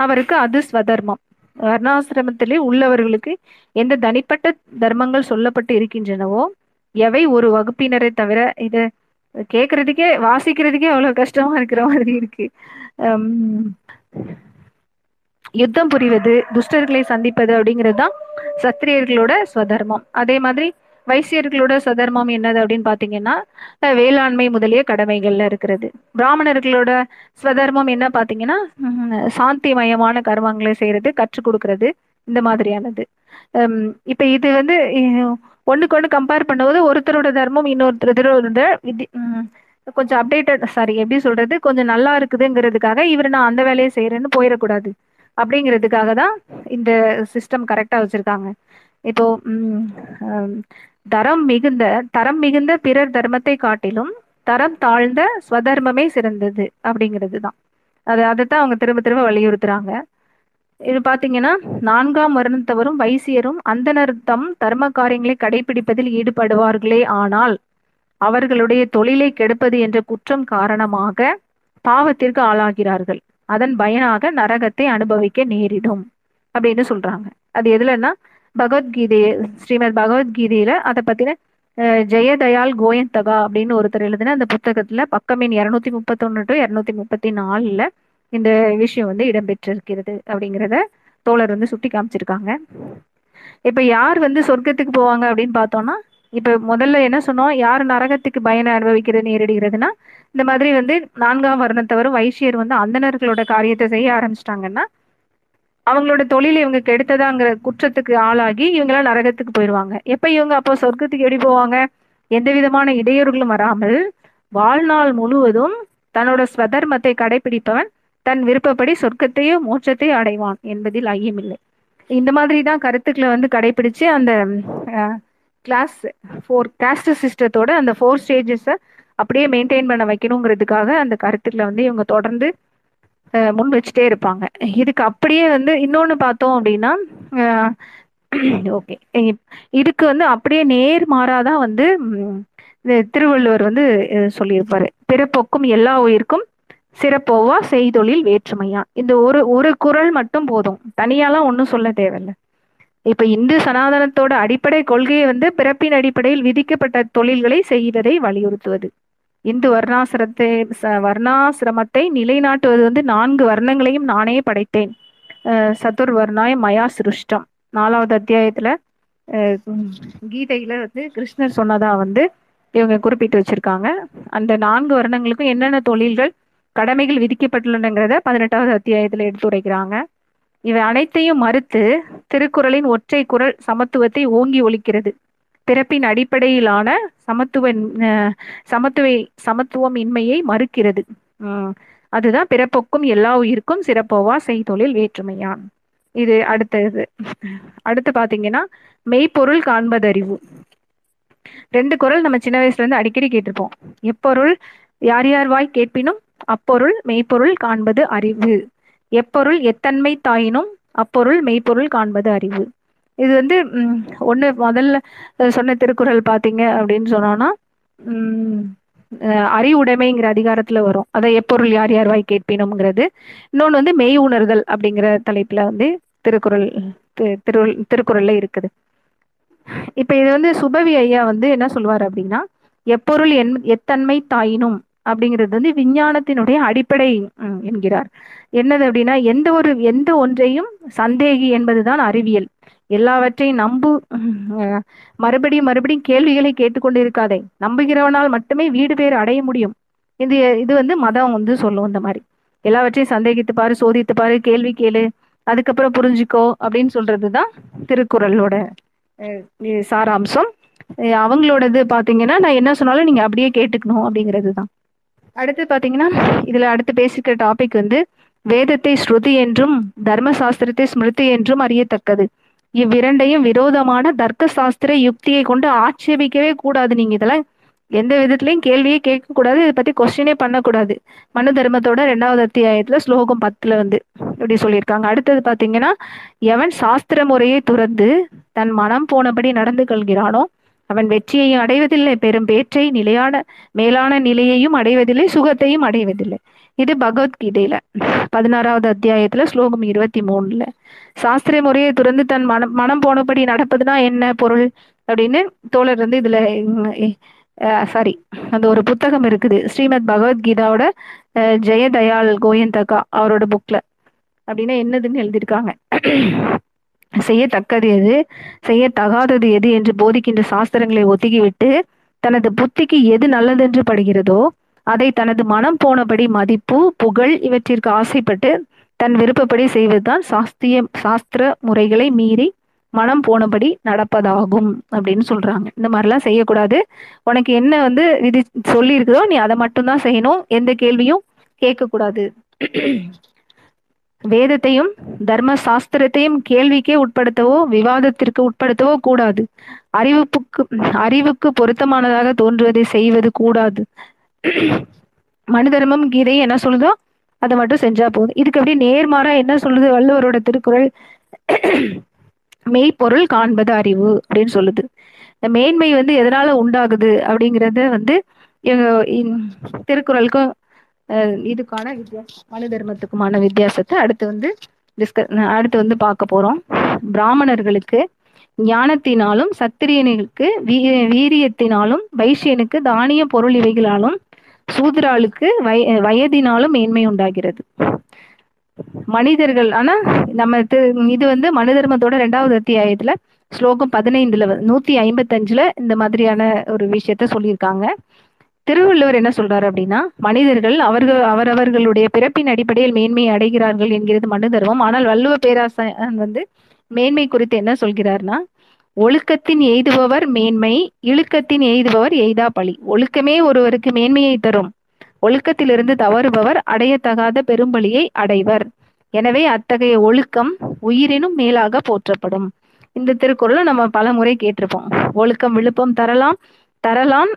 அவருக்கு அது ஸ்வதர்மம். வர்ணாசிரமத்திலே உள்ளவர்களுக்கு எந்த தனிப்பட்ட தர்மங்கள் சொல்லப்பட்டு இருக்கின்றனவோ எவை ஒரு வகுப்பினரை தவிர இது கேட்கறதுக்கே வாசிக்கிறதுக்கே அவ்வளவு கஷ்டமா இருக்கிற மாதிரி இருக்கு. ஹம், யுத்தம் புரிவது துஷ்டர்களை சந்திப்பது அப்படிங்கிறது தான் சத்திரியர்களோட ஸ்வதர்மம். அதே மாதிரி வைசியர்களோட சதர்மம் என்னது அப்படின்னு பாத்தீங்கன்னா வேளாண்மை முதலிய கடமைகள்ல இருக்கிறது. பிராமணர்களோட ஸ்வதர்மம் என்ன பாத்தீங்கன்னா உம், சாந்திமயமான கர்மங்களை செய்யறது கற்றுக் கொடுக்கறது இந்த மாதிரியானது. ஹம், இப்ப இது வந்து ஒண்ணுக்கு ஒண்ணு கம்பேர் பண்ணும்போது ஒருத்தரோட தர்மம் இன்னொருத்தரோட கொஞ்சம் அப்டேட்டட் சாரி எப்படி சொல்றது கொஞ்சம் நல்லா இருக்குதுங்கிறதுக்காக இவர் நான் அந்த வேலையை செய்யறேன்னு போயிடக்கூடாது. அப்படிங்கிறதுக்காக தான் இந்த சிஸ்டம் கரெக்டா வச்சிருக்காங்க. இப்போ உம், தரம் மிகுந்த தரம் மிகுந்த பிறர் தர்மத்தை காட்டிலும் தரம் தாழ்ந்த ஸ்வதர்மமே சிறந்தது அப்படிங்கிறது தான் அது அதைத்தான் அவங்க திரும்ப திரும்ப வலியுறுத்துறாங்க. இது பாத்தீங்கன்னா நான்காம் வருணத்தவரும் வைசியரும் அந்தனர் தம் தர்ம காரியங்களை கடைபிடிப்பதில் ஈடுபடுவார்களே ஆனால் அவர்களுடைய தொழிலை கெடுப்பது என்ற குற்றம் காரணமாக பாவத்திற்கு ஆளாகிறார்கள். அதன் பயனாக நரகத்தை அனுபவிக்க நேரிடும் அப்படின்னு சொல்றாங்க. அது எதுலன்னா பகவத்கீதை ஸ்ரீமத் பகவத்கீதையில அதை பத்தின ஜெயதயால் கோயந்தகா அப்படின்னு ஒருத்தர் எழுதின அந்த புத்தகத்துல பக்கமின் இருநூத்தி முப்பத்தி முப்பத்தொன்னு டு இருநூத்தி முப்பத்தி நாலுல இந்த விஷயம் வந்து இடம்பெற்றிருக்கிறது அப்படிங்கிறத தோழர் வந்து சுட்டி காமிச்சிருக்காங்க. இப்ப யார் வந்து சொர்க்கத்துக்கு போவாங்க அப்படின்னு பார்த்தோம்னா இப்ப முதல்ல என்ன சொன்னோம்? யார் நரகத்துக்கு பயனை அனுபவிக்கிறது நேரிடுகிறதுனா இந்த மாதிரி வந்து நான்காம் வருணத்தவரும் வைசியர் வந்து அந்தணர்களோட காரியத்தை செய்ய ஆரம்பிச்சிட்டாங்கன்னா அவங்களோட தொழிலை இவங்க கெடுத்ததாங்கிற குற்றத்துக்கு ஆளாகி இவங்களாம் நரகத்துக்கு போயிடுவாங்க எப்ப இவங்க அப்போ சொர்க்கத்துக்கு எப்படி போவாங்க? எந்த விதமான இடையூறுகளும் வராமல் வாழ்நாள் முழுவதும் தன்னோட ஸ்வதர்மத்தை கடைபிடிப்பவன் தன் விருப்பப்படி சொர்க்கத்தையோ மோட்சத்தையோ அடைவான் என்பதில் ஐயமில்லை. இந்த மாதிரி தான் கருத்துக்களை வந்து கடைபிடிச்சு அந்த கிளாஸ் ஃபோர் காஸ்ட் சிஸ்டத்தோட அந்த ஃபோர் ஸ்டேஜஸை அப்படியே மெயின்டைன் பண்ண வைக்கணுங்கிறதுக்காக அந்த கருத்துக்களை வந்து இவங்க தொடர்ந்து முன் வச்சுட்டே இருப்பாங்க. இதுக்கு அப்படியே வந்து இன்னொன்று பார்த்தோம் அப்படின்னா ஓகே. இதுக்கு வந்து அப்படியே நேர்மாறாதான் வந்து திருவள்ளுவர் வந்து சொல்லியிருப்பாரு. பிறப்போக்கும் எல்லா உயிருக்கும் சிறப்போவா செய்தொழில் வேற்றுமையா? இந்த ஒரு ஒரு குறள் மட்டும் போதும். தனியாலாம் ஒன்றும் சொல்ல தேவையில்லை. இப்ப இந்து சனாதனத்தோட அடிப்படை கொள்கையை வந்து பிறப்பின் அடிப்படையில் விதிக்கப்பட்ட தொழில்களை செய்வதை வலியுறுத்துவது. இந்து வர்ணாசிரத்தை ச- வர்ணாசிரமத்தை நிலைநாட்டுவது வந்து நான்கு வர்ணங்களையும் நானே படைத்தேன். சதுர் வர்ணாய மயா சிருஷ்டம். நாலாவது அத்தியாயத்துல கீதையில வந்து கிருஷ்ணர் சொன்னதா வந்து இவங்க குறிப்பிட்டு வச்சிருக்காங்க. அந்த நான்கு வருடங்களுக்கும் என்னென்ன தொழில்கள் கடமைகள் விதிக்கப்பட்டுள்ளனங்கிறத பதினெட்டாவது அத்தியாயத்துல எடுத்துரைக்கிறாங்க இவை அனைத்தையும் மறுத்து திருக்குறளின் ஒற்றை குரல் சமத்துவத்தை ஓங்கி ஒழிக்கிறது. பிறப்பின் அடிப்படையிலான சமத்துவ அஹ், சமத்துவம் இன்மையை மறுக்கிறது. உம் அதுதான் பிறப்பொக்கும் எல்லா உயிருக்கும் சிறப்போவா செய்தொழில் வேற்றுமையான் இது அடுத்தது. அடுத்து பாத்தீங்கன்னா மெய்ப்பொருள் காண்பதறிவு. ரெண்டு குரல் நம்ம சின்ன வயசுல இருந்து அடிக்கடி கேட்டிருப்போம். எப்பொருள் யார் யார் வாய் கேட்பினும் அப்பொருள் மெய்ப்பொருள் காண்பது அறிவு. எப்பொருள் எத்தன்மை தாயினும் அப்பொருள் மெய்ப்பொருள் காண்பது அறிவு. இது வந்து ம், ஒண்ணு முதல்ல சொன்ன திருக்குறள் பாத்தீங்க அப்படின்னு சொன்னோம்னா அஹ், அறிவுடைமைங்கிற அதிகாரத்துல வரும். அதை எப்பொருள் யார் யார் வாய் கேட்பினும்ங்கிறது. இன்னொன்னு வந்து மெய் உணர்தல் அப்படிங்கிற தலைப்புல வந்து திருக்குறள் திரு திருக்குறள்ல இருக்குது. இப்ப இது வந்து சுபவி ஐயா வந்து என்ன சொல்வார் அப்படின்னா எப்பொருள் என் எத்தன்மை தாயினும் அப்படிங்கிறது வந்து விஞ்ஞானத்தினுடைய அடிப்படை என்கிறார். என்னது அப்படின்னா எந்த ஒரு எந்த ஒன்றையும் சந்தேகி என்பதுதான் அறிவியல். எல்லாவற்றையும் நம்பு மறுபடியும் மறுபடியும் கேள்விகளை கேட்டுக்கொண்டு இருக்காதே நம்புகிறவனால் மட்டுமே வீடு பேர் அடைய முடியும். இது இது வந்து மதம் வந்து சொல்லும் இந்த மாதிரி. எல்லாவற்றையும் சந்தேகித்து பாரு சோதித்து பாரு கேள்வி கேளு அதுக்கப்புறம் புரிஞ்சுக்கோ அப்படின்னு சொல்றதுதான் திருக்குறளோட சாராம்சம். அவங்களோடது பாத்தீங்கன்னா நான் என்ன சொன்னாலும் நீங்க அப்படியே கேட்டுக்கணும் அப்படிங்கிறது தான் அடுத்து பாத்தீங்கன்னா இதுல அடுத்து பேசிக்கிற டாபிக் வந்து வேதத்தை ஸ்ருதி என்றும் தர்ம சாஸ்திரத்தை ஸ்மிருதி என்றும் அறியத்தக்கது. இவ்விரண்டையும் விரோதமான தர்க்க சாஸ்திர யுக்தியை கொண்டு ஆட்சேபிக்கவே கூடாது நீங்க இதெல்லாம் எந்த விதத்திலையும் கேள்வியே கேட்க கூடாது. இதை பத்தி கொஸ்டினே பண்ணக்கூடாது. மனு தர்மத்தோட ரெண்டாவது அத்தியாயத்துல ஸ்லோகம் பத்துல வந்து இப்படி சொல்லியிருக்காங்க. அடுத்தது பாத்தீங்கன்னா எவன் சாஸ்திர முறையை துறந்து தன் மனம் போனபடி நடந்து கொள்கிறானோ அவன் வெற்றியையும் அடைவதில்லை பெரும் பேற்றை நிலையான மேலான நிலையையும் அடைவதில்லை சுகத்தையும் அடைவதில்லை. இது பகவத்கீதையில பதினாறாவது அத்தியாயத்துல ஸ்லோகம் இருபத்தி மூணுல. சாஸ்திர முறையை துறந்து தன் மனம் மனம் போனபடி நடப்பதுனா என்ன பொருள்? அப்படின்னு தோழர் வந்து இதுல சாரி அந்த ஒரு புத்தகம் இருக்குது. ஸ்ரீமத் பகவத்கீதாவோட அஹ், ஜெயதயாள் கோயந்தகா அவரோட புக்ல அப்படின்னா என்னதுன்னு எழுதியிருக்காங்க. செய்யத்தக்கது எது? செய்யத்தகாதது எது என்று போதிக்கின்ற சாஸ்திரங்களை ஒதுக்கிவிட்டு தனது புத்திக்கு எது நல்லதென்று படுகிறதோ அதை தனது மனம் போனபடி மதிப்பு புகழ் இவற்றிற்கு ஆசைப்பட்டு தன் விருப்பப்படி செய்வதுதான் சாஸ்திரிய சாஸ்திர முறைகளை மீறி மனம் போனபடி நடப்பதாகும் அப்படின்னு சொல்றாங்க. இந்த மாதிரிலாம் செய்யக்கூடாது. உனக்கு என்ன வந்து விதி சொல்லி இருக்குதோ நீ அதை மட்டும்தான் செய்யணும். எந்த கேள்வியும் கேட்கக்கூடாது. வேதத்தையும் தர்ம சாஸ்திரத்தையும் கேள்விக்கே உட்படுத்தவோ விவாதத்திற்கு உட்படுத்தவோ கூடாது. அறிவுப்புக்கு அறிவுக்கு பொருத்தமானதாக தோன்றுவதை செய்வது கூடாது. மனு தர்மம் கீதை என்ன சொல்லுதோ அதை மட்டும் செஞ்சா போதும். இதுக்கு அப்படியே நேர்மாறா என்ன சொல்லுது? வள்ளுவரோட திருக்குறள் மெய்ப்பொருள் காண்பது அறிவு அப்படின்னு சொல்லுது. இந்த மேன்மை வந்து எதனால உண்டாகுது அப்படிங்கறத வந்து இவங்க திருக்குறளுக்கும் இதுக்கான வித்தியாசம் மனு தர்மத்துக்குமான வித்தியாசத்தை அடுத்து வந்து டிஸ்க அடுத்து வந்து பார்க்க போறோம். பிராமணர்களுக்கு ஞானத்தினாலும் சத்திரியனுக்கு வீ- வீரியத்தினாலும் வைசியனுக்கு தானிய பொருள் இவைகளாலும் சூதுராளுக்கு வய வயதினாலும் மேன்மை உண்டாகிறது. மனிதர்கள் ஆனா நம்ம இது வந்து மனு தர்மத்தோட ரெண்டாவது அத்தியாயத்துல ஸ்லோகம் பதினைந்துல நூத்தி ஐம்பத்தஞ்சுல இந்த மாதிரியான ஒரு விஷயத்த சொல்லியிருக்காங்க. திருவள்ளுவர் என்ன சொல்றாரு அப்படின்னா மனிதர்கள் அவர்கள் அவரவர்களுடைய பிறப்பின் அடிப்படையில் மேன்மை அடைகிறார்கள் என்கிறது மனு தர்மம். ஆனால் வள்ளுவ பேராசன் வந்து மேன்மை குறித்து என்ன சொல்கிறார்னா ஒழுக்கத்தின் எய்துபவர் மேன்மை இழுக்கத்தின் எய்துபவர் எய்தா பழி. ஒழுக்கமே ஒருவருக்கு மேன்மையை தரும். ஒழுக்கத்திலிருந்து தவறுபவர் அடையத்தகாத பெரும்பலியை அடைவர். எனவே அத்தகைய ஒழுக்கம் உயிரினும் மேலாக போற்றப்படும். இந்த திருக்குறளை நம்ம பல முறை கேட்டிருப்போம். ஒழுக்கம் விழுப்பம் தரலாம். தரலாம்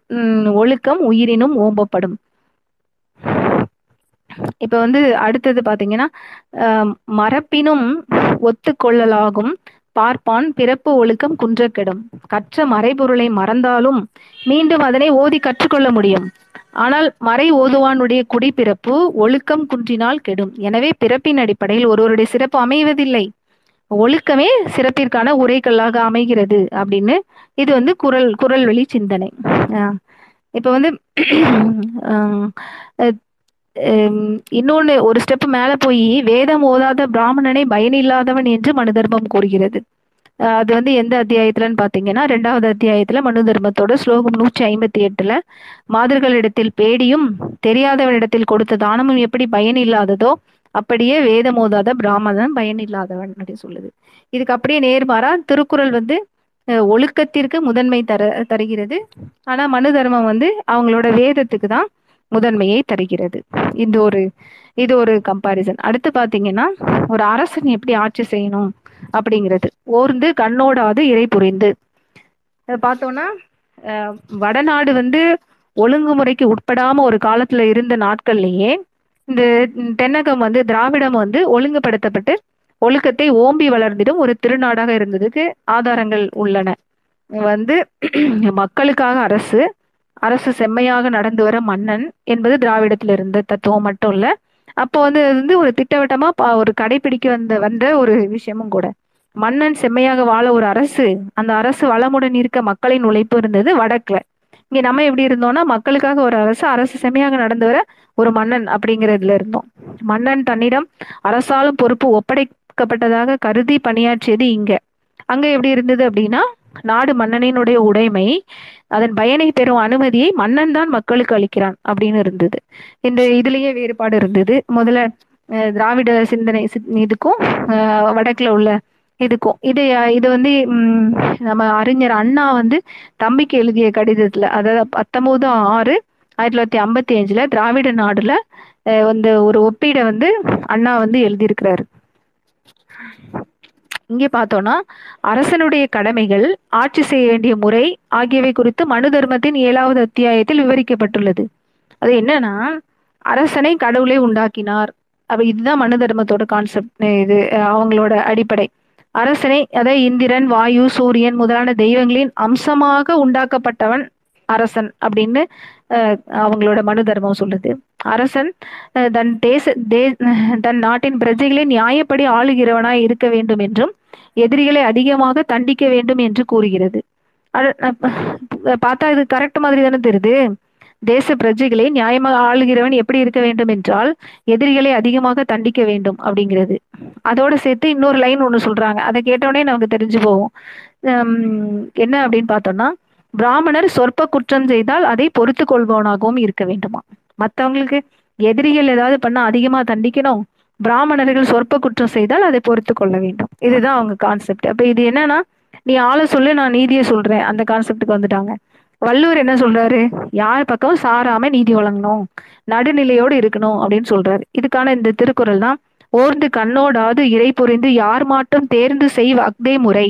ஒழுக்கம் உயிரினும் ஓம்பப்படும். இப்ப வந்து அடுத்தது பாத்தீங்கன்னா மரப்பினும் ஒத்துக்கொள்ளலாகும். பார்ப்பான் பிறப்பு ஒழுக்கம் குன்றக்கெடும். கற்ற மறைபொருளை மறந்தாலும் மீண்டும் அதனை ஓதி கற்றுக்கொள்ள முடியும். ஆனால் மறை ஓதுவானுடைய குடிப்பிறப்பு ஒழுக்கம் குன்றினால் கெடும். எனவே பிறப்பின் அடிப்படையில் ஒருவருடைய சிறப்பு அமைவதில்லை. ஒழுக்கமே சிறப்பிற்கான உரைக்கல்லாக அமைகிறது அப்படின்னு இது வந்து குரல் குரல் வழி சிந்தனை. ஆஹ் இப்ப வந்து ஆஹ் இன்னொன்னு ஒரு ஸ்டெப் மேல போய் வேதம் ஓதாத பிராமணனை பயனில்லாதவன் என்று மனு தர்மம் கூறுகிறது. அது வந்து எந்த அத்தியாயத்துலன்னு பாத்தீங்கன்னா ரெண்டாவது அத்தியாயத்துல மனு தர்மத்தோட ஸ்லோகம் நூற்றி ஐம்பத்தி எட்டுல மாதர்களிடத்தில் பேடியும் தெரியாதவனிடத்தில் கொடுத்த தானமும் எப்படி பயன் இல்லாததோ அப்படியே வேதம் ஓதாத பிராமணன் பயன் இல்லாதவன் அப்படின்னு சொல்லுது. இதுக்கு அப்படியே நேர்மாறா திருக்குறள் வந்து ஒழுக்கத்திற்கு முதன்மை தர தருகிறது. ஆனா மனு தர்மம் வந்து அவங்களோட வேதத்துக்கு தான் முதன்மையை தருகிறது. இது ஒரு இது ஒரு கம்பாரிசன் அடுத்து பாத்தீங்கன்னா ஒரு அரசன் எப்படி ஆட்சி செய்யணும் அப்படிங்கிறது. ஓர்ந்து கண்ணோடாது இறை புரிந்து. பார்த்தோம்னா அஹ், வடநாடு வந்து ஒழுங்குமுறைக்கு உட்படாம ஒரு காலத்துல இருந்த நாட்கள்லயே இந்த தென்னகம் வந்து திராவிடம் வந்து ஒழுங்குபடுத்தப்பட்டு ஒழுக்கத்தை ஓம்பி வளர்ந்திடும் ஒரு திருநாடாக இருந்ததுக்கு ஆதாரங்கள் உள்ளன. வந்து மக்களுக்காக அரசு அரசு செம்மையாக நடந்து வர மன்னன் என்பது திராவிடத்தில் இருந்த தத்துவம் மட்டும் இல்ல. அப்போ வந்து அது வந்து ஒரு திட்டவட்டமா ஒரு கடைபிடிக்க வந்த வந்த ஒரு விஷயமும் கூட. மன்னன் செம்மையாக வாழ ஒரு அரசு அந்த அரசு வளமுடன் இருக்க மக்களின் உழைப்பு இருந்தது வடக்குல. இங்க நம்ம எப்படி இருந்தோம்னா மக்களுக்காக ஒரு அரசு அரசு செம்மையாக நடந்து வர ஒரு மன்னன் அப்படிங்கிறதுல இருந்தோம். மன்னன் தன்னிடம் அரசாலும் பொறுப்பு ஒப்படைக்கப்பட்டதாக கருதி பணியாற்றியது இங்க. அங்க எப்படி இருந்தது அப்படின்னா நாடு மன்னனினுடைய உடைமை அதன் பயனை பெறும் அனுமதியை மன்னன் தான் மக்களுக்கு அளிக்கிறான் அப்படின்னு இருந்தது. இந்த இதுலயே வேறுபாடு இருந்தது. முதல்ல அஹ், திராவிட சிந்தனை இதுக்கும் வடக்குல உள்ள இதுக்கும். இது இது வந்து நம்ம அறிஞர் அண்ணா வந்து தம்பிக்கு எழுதிய கடிதத்துல அதாவது பத்தொன்பது ஆறு ஆயிரத்தி தொள்ளாயிரத்தி ஐம்பத்தி அஞ்சுல திராவிட நாடுல அஹ், வந்து ஒரு ஒப்பீடை வந்து அண்ணா வந்து எழுதியிருக்கிறாரு. இங்கே பார்த்தோம்னா அரசனுடைய கடமைகள் ஆட்சி செய்ய வேண்டிய முறை ஆகியவை குறித்து மனு தர்மத்தின் ஏழாவது அத்தியாயத்தில் விவரிக்கப்பட்டுள்ளது. அது என்னன்னா அரசனை கடவுளை உண்டாக்கினார். அப்ப இதுதான் மனு தர்மத்தோட கான்செப்ட் இது அவங்களோட அடிப்படை. அரசனை அதாவது இந்திரன் வாயு சூரியன் முதலான தெய்வங்களின் அம்சமாக உண்டாக்கப்பட்டவன் அரசன் அப்படின்னு அவங்களோட மனு தர்மம் சொல்லுது. அரசன் தன் தேச தே தன் நாட்டின் பிரஜைகளை நியாயப்படி ஆளுகிறவனாய் இருக்க வேண்டும் என்றும் எதிரிகளை அதிகமாக தண்டிக்க வேண்டும் என்று கூறுகிறது. பார்த்தா இது கரெக்ட் மாதிரி தானே தெரியுது. தேச பிரஜைகளை நியாயமாக ஆளுகிறவன் எப்படி இருக்க வேண்டும் என்றால் எதிரிகளை அதிகமாக தண்டிக்க வேண்டும் அப்படிங்கிறது. அதோட சேர்த்து இன்னொரு லைன் ஒன்று சொல்றாங்க. அதை கேட்டோடனே நமக்கு தெரிஞ்சு போகும். ஹம், என்ன அப்படின்னு பார்த்தோம்னா பிராமணர் சொற்ப குற்றம் செய்தால் அதை பொறுத்து கொள்பவனாகவும் இருக்க வேண்டுமா மற்றவங்களுக்கு எதிரிகள் ஏதாவது பண்ணா அதிகமா தண்டிக்கணும். பிராமணர்கள் சொற்ப குற்றம் செய்தால் அதை பொறுத்து கொள்ள வேண்டும். இதுதான் அவங்க கான்செப்ட் அப்ப இது என்னன்னா நீ ஆளை சொல்லு நான் நீதியை சொல்றேன். அந்த கான்செப்டுக்கு வந்துட்டாங்க. வள்ளுவர் என்ன சொல்றாரு? யார் பக்கம் சாராம நீதி வழங்கணும்? நடுநிலையோடு இருக்கணும் அப்படின்னு சொல்றாரு. இதுக்கான இந்த திருக்குறள் தான் ஓர்ந்து கண்ணோடாது இறை புரிந்து யார் மாட்டும் தேர்ந்து செய் அக்தே முறை.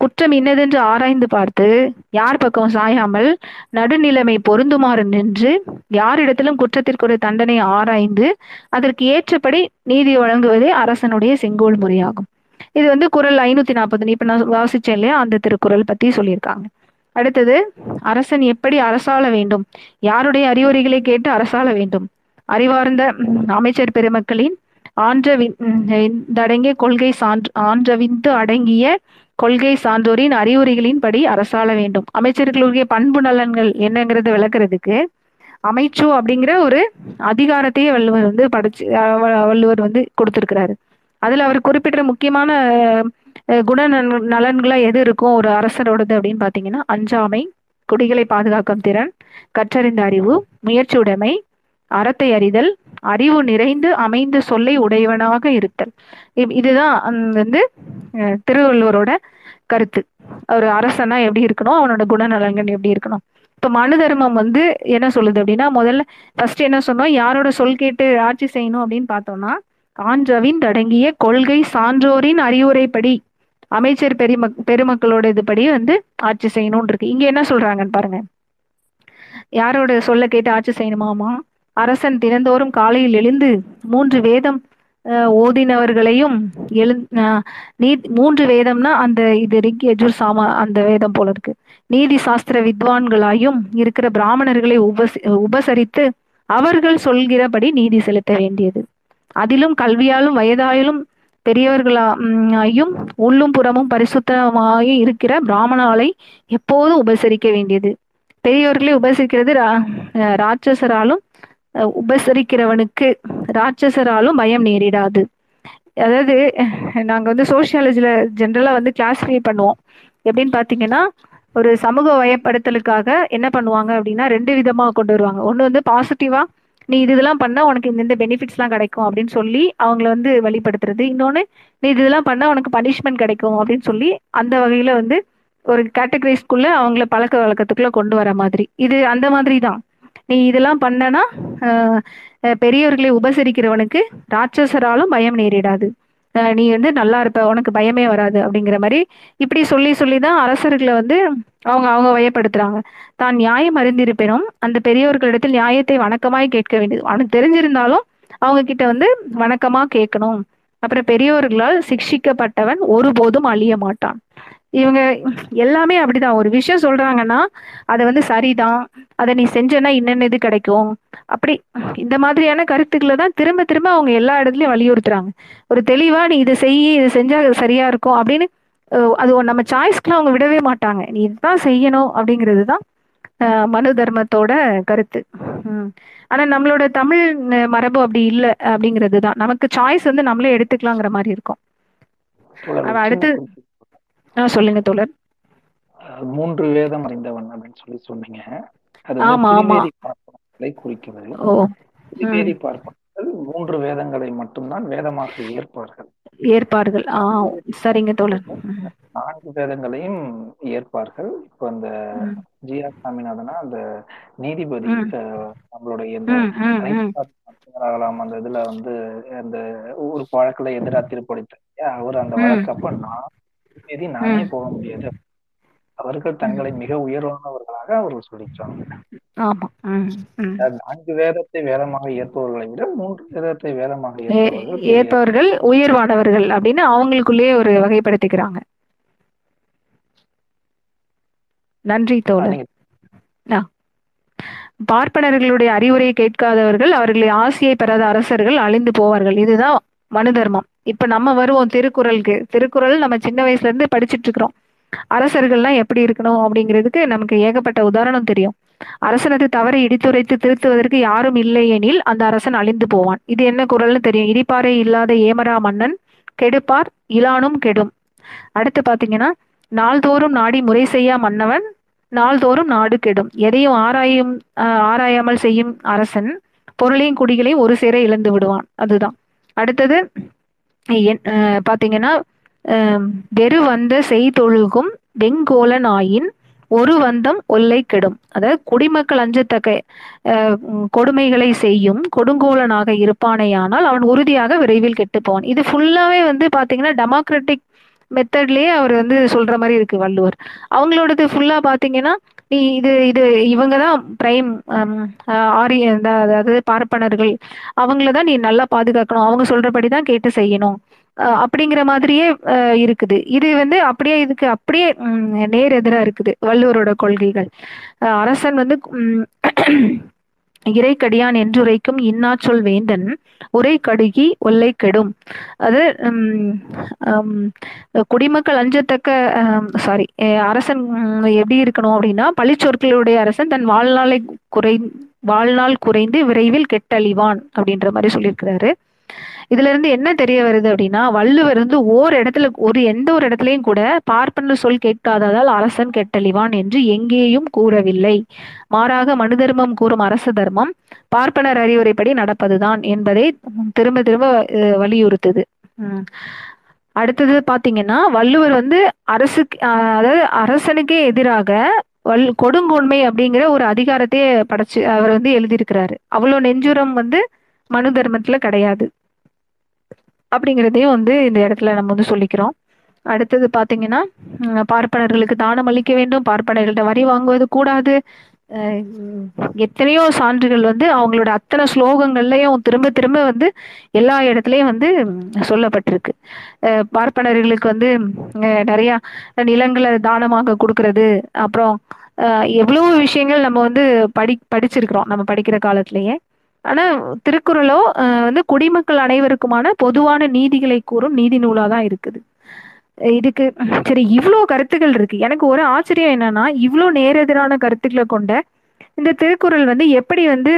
குற்றம் இன்னதென்று ஆராய்ந்து பார்த்து யார் பக்கம் சாயாமல் நடுநிலைமை பொருந்துமாறு நின்று யாரிடத்திலும் குற்றத்திற்கு ஒரு தண்டனை ஆராய்ந்து அதற்கு ஏற்றபடி நீதி வழங்குவதே அரசனுடைய செங்கோல் முறையாகும். இது வந்து குரல் ஐநூத்தி நாற்பது. இப்ப நான் வாசிச்சேன் இல்லையா? அந்த திருக்குறள் பத்தி சொல்லியிருக்காங்க. அடுத்தது அரசன் எப்படி அரசாள வேண்டும்? யாருடைய அறிவுரைகளை கேட்டு அரசாள வேண்டும்? அறிவார்ந்த அமைச்சர் பெருமக்களின் ஆன்றவி தடங்கிய கொள்கை சான்று ஆன்றவிந்து அடங்கிய கொள்கை சான்றோரின் அறிவுரைகளின்படி அரசாள வேண்டும். அமைச்சர்களுடைய பண்பு நலன்கள் என்னங்கிறத விளக்குறதுக்கு அமைச்சு அப்படிங்கிற ஒரு அதிகாரத்தையே வள்ளுவர் வந்து படைச்சு வ- வள்ளுவர் வந்து கொடுத்துருக்கிறாரு. அதுல அவர் குறிப்பிட்ட முக்கியமான குண நலன்- நலன்களா எது இருக்கும் ஒரு அரசரோடது அப்படின்னு பாத்தீங்கன்னா அஞ்சாமை குடிகளை பாதுகாக்கும் திறன் கற்றறிந்த அறிவு முயற்சியுடைமை அறத்தை அறிதல் அறிவு நிறைந்து அமைந்த சொல்லை உடையவனாக இருத்தல். இதுதான் வந்து அஹ், திருவள்ளுவரோட கருத்து. ஒரு அரசனா எப்படி இருக்கணும் அவனோட குணநலன்கள் எப்படி இருக்கணும். இப்ப மனு தர்மம் வந்து என்ன சொல்லுது அப்படின்னா முதல்ல ஃபர்ஸ்ட் என்ன சொன்னோம்? யாரோட சொல் கேட்டு ஆட்சி செய்யணும் அப்படின்னு பார்த்தோம்னா ஆன்றவின் அடங்கிய கொள்கை சான்றோரின் அறிவுரைப்படி அமைச்சர் பெருமக் பெருமக்களோட இதுபடி வந்து ஆட்சி செய்யணும்னு இருக்கு. இங்க என்ன சொல்றாங்கன்னு பாருங்க. யாரோட சொல்ல கேட்டு ஆட்சி செய்யணுமாமா? அரசன் தினந்தோறும் காலையில் எழுந்து மூன்று வேதம் அஹ், ஓதினவர்களையும் எழு அஹ், நீ மூன்று வேதம்னா அந்த இது ரிக் எஜூர் சாம அந்த வேதம் போல இருக்கு. நீதி சாஸ்திர வித்வான்களாயும் இருக்கிற பிராமணர்களை உபசி உபசரித்து அவர்கள் சொல்கிறபடி நீதி செலுத்த வேண்டியது. அதிலும் கல்வியாலும் வயதாயிலும் பெரியவர்களாயும் உள்ளும் புறமும் பரிசுத்தமாக இருக்கிற பிராமணாலை எப்போதும் உபசரிக்க வேண்டியது. பெரியவர்களை உபசரிக்கிறது ரா- அஹ் ராட்சசராலும் உபசரிக்கிறவனுக்கு ராட்சசராலும் பயம் நேரிடாது. அதாவது நாங்கள் வந்து சோசியாலஜியில் ஜென்ரலாக வந்து கிளாஸிஃபை பண்ணுவோம். எப்படின்னு பார்த்தீங்கன்னா ஒரு சமூக வயப்படுத்தலுக்காக என்ன பண்ணுவாங்க அப்படின்னா ரெண்டு விதமாக கொண்டு வருவாங்க. ஒன்று வந்து பாசிட்டிவாக நீ இது இதெல்லாம் பண்ணா உனக்கு இந்த பெனிஃபிட்ஸ்லாம் கிடைக்கும் அப்படின்னு சொல்லி அவங்கள வந்து வழிபடுத்துறது இன்னொன்று நீ இது இதெல்லாம் பண்ணா உனக்கு பனிஷ்மெண்ட் கிடைக்கும் அப்படின்னு சொல்லி அந்த வகையில் வந்து ஒரு கேட்டகரிஸ்க்குள்ளே அவங்கள பழக்க வழக்கத்துக்குள்ளே கொண்டு வர மாதிரி. இது அந்த மாதிரி தான் நீ இதெல்லாம் பண்ணனா பெரியவர்களை உபசரிக்கிறவனுக்கு ராட்சசராலும் பயம் நேரிடாது. நீ வந்து நல்லா இருப்ப உனக்கு பயமே வராது அப்படிங்கிற மாதிரி இப்படி சொல்லி சொல்லி தான் அரசர்களை வந்து அவங்க அவங்க வயப்படுத்துறாங்க. தான் நியாயம் அறிந்திருப்பினும் அந்த பெரியவர்களிடத்தில் நியாயத்தை வணக்கமாய் கேட்க வேண்டியது. அவனுக்கு தெரிஞ்சிருந்தாலும் அவங்க கிட்ட வந்து வணக்கமா கேட்கணும். அப்புறம் பெரியோர்களால் சிக்ஷிக்கப்பட்டவன் ஒருபோதும் அழிய மாட்டான். இவங்க எல்லாமே அப்படிதான். ஒரு விஷயம் சொல்றாங்கன்னா அது வந்து சரிதான். அதை நீ செஞ்சனா என்னென்ன இது கிடைக்கும்? அப்படி இந்த மாதிரியான கருத்துக்களை தான் திரும்ப திரும்ப அவங்க எல்லா இடத்துலயும் வலியுறுத்துறாங்க. ஒரு தெளிவா நீ இதை செய் இது செஞ்சா சரியா இருக்கும் அப்படின்னு அது நம்ம சாய்ஸ்க்குலாம் அவங்க விடவே மாட்டாங்க. நீ இதுதான் செய்யணும் அப்படிங்கிறது தான் மனு தர்மத்தோட கருத்து. ஆனா நம்மளோட தமிழ் மரபு அப்படி இல்லை அப்படிங்கிறது தான். நமக்கு சாய்ஸ் வந்து நம்மளே எடுத்துக்கலாங்கிற மாதிரி இருக்கும். அடுத்து-. ஆ சொல்லுங்க தோழர். மூன்று வேதம் அறிந்தவன் அப்படின்னு சொல்லி சொன்னீங்க. அது பார்ப்பனர்களை குறிக்கிறது. திரிவேதி பார்ப்பனர்கள் மூன்று வேதங்களை மட்டும்தான் வேதமாக ஏற்பார்கள். ஏற்பார்கள். ஆ சரிங்க தோழர். நான்கு வேதங்களையும் ஏற்பார்கள். இப்போ அந்த. ஜி ஆர் சாமிநாதனா அந்த நீதிபதி நம்மளுடைய இந்த ஆகலாம் அந்த இதுல வந்து அந்த ஒரு வழக்குல எதிரா தீர்ப்பளித்தார் இல்லையா? அவர் அந்த ம். வழக்கு. அப்ப நான் நீதி நானே. போக முடியாது. அவர்கள் தங்களை மிக உயர்வானவர்களாக அவர்கள் ம். நான்கு வேதத்தை வேதமாக ஏற்பவர்களை விட மூன்று வேதத்தை வேதமாக ஏற்பவர்கள் உயர்வானவர்கள் அப்படின்னு அவங்களுக்குள்ளேயே ஒரு வகைப்படுத்திக்கிறாங்க. நன்றி தோழர். பார்ப்பனர்களுடைய அறிவுரையை கேட்காதவர்கள் அவர்களின் ஆசையை பெறாத அரசர்கள் அழிந்து போவார்கள். இதுதான் மனு தர்மம் இப்ப நம்ம வருவோம் திருக்குறளுக்கு. திருக்குறள் நம்ம சின்ன வயசுல இருந்து படிச்சிட்டு இருக்கிறோம் அரசர்கள்லாம் எப்படி இருக்கணும் அப்படிங்கிறதுக்கு நமக்கு ஏகப்பட்ட உதாரணம் தெரியும். அரசனது தவறை இடித்துரைத்து திருத்துவதற்கு யாரும் இல்லை எனில் அந்த அரசன் அழிந்து போவான். இது என்ன குரல்னு தெரியும். இடிப்பாறை இல்லாத ஏமரா மன்னன் கெடுப்பார் இலானும் கெடும். அடுத்து பாத்தீங்கன்னா நாள்தோறும் நாடி முறை செய்யா மன்னவன் நாள்தோறும் நாடு கெடும். எதையும் ஆராயும் ஆராயாமல் செய்யும் அரசன் பொருளையும் குடிகளையும் ஒரு சேர இழந்து விடுவான். அதுதான். அடுத்தது என்- பாத்தீங்கன்னா வெறு வந்த செய்தொழுகும் வெங்கோலன் ஆயின் ஒரு வந்தம் ஒல்லை கெடும். அதாவது குடிமக்கள் அஞ்சத்தக்க ஆஹ் கொடுமைகளை செய்யும் கொடுங்கோலனாக இருப்பானேயானால் அவன் உறுதியாக விரைவில் கெட்டுப்போவான். இது ஃபுல்லாவே வந்து பாத்தீங்கன்னா டெமோக்ராட்டிக் மெத்தட்லயே அவர் வந்து சொல்ற மாதிரி இருக்கு வள்ளுவர். அவங்களோடது ஃபுல்லா பாத்தீங்கன்னா நீ இது இது இவங்க தான் பிரைம் um, ஆரிய இந்த- அதாவது பார்ப்பனர்கள். அவங்கள தான் நீ நல்லா பாதுகாக்கணும். அவங்க சொல்றபடி தான் கேட்டு செய்யணும். அப்படிங்கிற மாதிரியே அஹ் இருக்குது. இது வந்து அப்படியே இதுக்கு அப்படியே நேர் எதிரா இருக்குது வள்ளுவரோட கொள்கைகள். அஹ் அரசன் வந்து இறைக்கடியான் என்றுரைக்கும் இன்னாச்சொல் வேந்தன் உரை கடுகி ஒல்லை கெடும். அது ஹம், குடிமக்கள் அஞ்சத்தக்க சாரி அரசன் எப்படி இருக்கணும் அப்படின்னா பழிச்சொற்களுடைய அரசன் தன் வாழ்நாளை குறை வாழ்நாள் குறைந்து விரைவில் கெட்டழிவான் அப்படின்ற மாதிரி சொல்லியிருக்கிறாரு. இதுல இருந்து என்ன தெரிய வருது அப்படின்னா வள்ளுவர் வந்து ஓர் இடத்துல ஒரு எந்த ஒரு இடத்துலயும் கூட பார்ப்பன சொல் கேட்காததால் அரசன் கெட்டழிவான் என்று எங்கேயும் கூறவில்லை. மாறாக மனு தர்மம் கூறும் அரச தர்மம் பார்ப்பனர் அறிவுரைப்படி நடப்பதுதான் என்பதை திரும்ப திரும்ப வலியுறுத்துது. அடுத்தது பாத்தீங்கன்னா வள்ளுவர் வந்து அரசுக்கு அதாவது அரசனுக்கே எதிராக வல் கொடுங்கோன்மை அப்படிங்கிற ஒரு அதிகாரத்தையே படைச்சு அவர் வந்து எழுதியிருக்கிறாரு. அவ்வளோ நெஞ்சுரம் வந்து மனு தர்மத்துல கிடையாது. அப்படிங்கிறதையும் வந்து இந்த இடத்துல நம்ம வந்து சொல்லிக்கிறோம். அடுத்தது பாத்தீங்கன்னா பார்ப்பனர்களுக்கு தானம் அளிக்க வேண்டும். பார்ப்பனர்கள்ட்ட வரி வாங்குவது கூடாது. எத்தனையோ சான்றுகள் வந்து அவங்களோட அத்தனை ஸ்லோகங்கள்லையும் திரும்ப திரும்ப வந்து எல்லா இடத்துலையும் வந்து சொல்லப்பட்டிருக்கு. பார்ப்பனர்களுக்கு வந்து நிறையா நிறைய நிலங்களை தானமாக கொடுக்கறது. அப்புறம் அஹ் எவ்வளவோ விஷயங்கள் நம்ம வந்து படி படிச்சிருக்கிறோம். நம்ம படிக்கிற காலத்திலேயே. ஆனா திருக்குறளோ வந்து குடிமக்கள் அனைவருக்குமான பொதுவான நீதிகளை கூறும் நீதி நூலா தான் இருக்குது இதுக்கு சரி இவ்வளோ கருத்துக்கள் இருக்கு. எனக்கு ஒரு ஆச்சரியம் என்னன்னா இவ்வளோ நேரெதிரான கருத்துக்களை கொண்ட இந்த திருக்குறள் வந்து எப்படி வந்து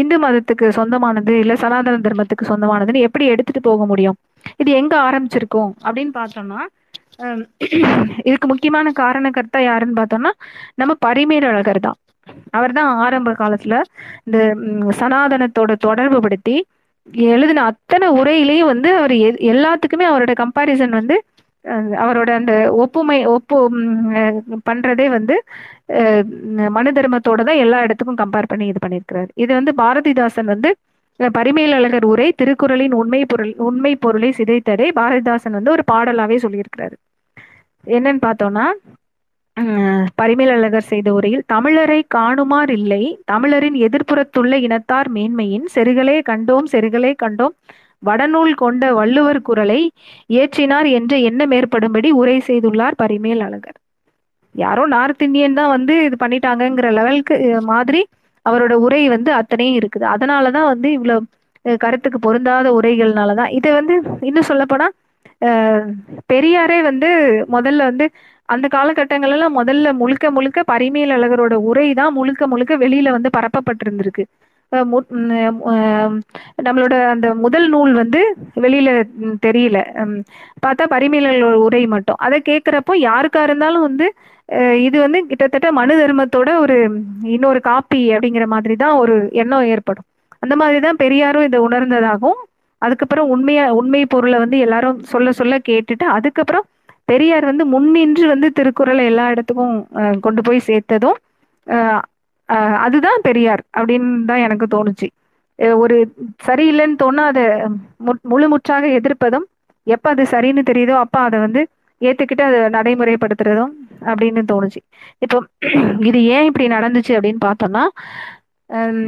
இந்து மதத்துக்கு சொந்தமானது இல்ல சனாதன தர்மத்துக்கு சொந்தமானதுன்னு எப்படி எடுத்துட்டு போக முடியும்? இது எங்க ஆரம்பிச்சிருக்கோம்? அப்படின்னு பார்த்தோம்னா இதுக்கு முக்கியமான காரண காரணக்கர்த்தா யாருன்னு பார்த்தோம்னா நம்ம பரிமேலழகர் தான் அவர் தான் ஆரம்ப காலத்துல இந்த சனாதனத்தோட தொடர்பு படுத்தி எழுதின அத்தனை உரையிலையும் வந்து அவர் எ- எல்லாத்துக்குமே அவரோட கம்பாரிசன் வந்து அவரோட அந்த ஒப்புமை ஒப்பு பண்றதே வந்து அஹ், மனு தர்மத்தோட தான் எல்லா இடத்துக்கும் கம்பேர் பண்ணி இது பண்ணியிருக்கிறாரு இது வந்து பாரதிதாசன் வந்து பரிமையில் அழகர் உரை திருக்குறளின் உண்மை பொருள் உண்மை பொருளை சிதைத்ததை பாரதிதாசன் வந்து ஒரு பாடலாவே சொல்லியிருக்கிறாரு. என்னன்னு பார்த்தோம்னா பரிமேலழகர் செய்த உரையில் தமிழரை காணுமார் இல்லை தமிழரின் எதிர்ப்புறத்துள்ள இனத்தார் மேன்மையின் செருகளே கண்டோம் செருகளே கண்டோம் வடநூல் கொண்ட வள்ளுவர் குரலை இயற்றினார் என்ற எண்ணம் ஏற்படும்படி உரை செய்துள்ளார் பரிமேல் அழகர் யாரோ நார்த் இந்தியன் தான் வந்து இது பண்ணிட்டாங்கங்கிற லெவலுக்கு மாதிரி அவரோட உரை வந்து அத்தனையும் இருக்குது. அதனாலதான் வந்து இவ்வளவு கருத்துக்கு பொருந்தாத உரைகள்னாலதான் இதை வந்து இன்னும் சொல்லப்போனா அஹ், பெரியாரே வந்து முதல்ல வந்து அந்த காலகட்டங்கள்ல முதல்ல முழுக்க முழுக்க பரிமேல் அழகரோட உரை தான் முழுக்க முழுக்க வெளியில வந்து பரப்பப்பட்டிருந்திருக்கு. மு- நம்மளோட அந்த முதல் நூல் வந்து வெளியில தெரியல. பார்த்தா பரிமேலழகரோட உரை மட்டும். அதை கேட்கிறப்போ யாருக்கா இருந்தாலும் வந்து இது வந்து கிட்டத்தட்ட மனு தர்மத்தோட ஒரு இன்னொரு காப்பி அப்படிங்கிற மாதிரி தான் ஒரு எண்ணம் ஏற்படும். அந்த மாதிரி தான் பெரியாரும் இதை உணர்ந்ததாகவும் அதுக்கப்புறம் உண்மையா உண்மை பொருளை வந்து எல்லாரும் சொல்ல சொல்ல கேட்டுட்டு அதுக்கப்புறம் பெரியார் வந்து முன்னின்று வந்து திருக்குறளை எல்லா இடத்துக்கும் கொண்டு போய் சேர்த்ததும் அதுதான் பெரியார் அப்படின்னு தான் எனக்கு தோணுச்சு. ஒரு சரியில்லைன்னு தோணா அதை முழுமுற்றாக முழு முற்றாக எதிர்ப்பதும் எப்ப அது சரின்னு தெரியுதோ அப்ப அதை வந்து ஏத்துக்கிட்டு அதை நடைமுறைப்படுத்துறதும் அப்படின்னு தோணுச்சு. இப்போ இது ஏன் இப்படி நடந்துச்சு அப்படின்னு பார்த்தோம்னா பரிமேலழகரோட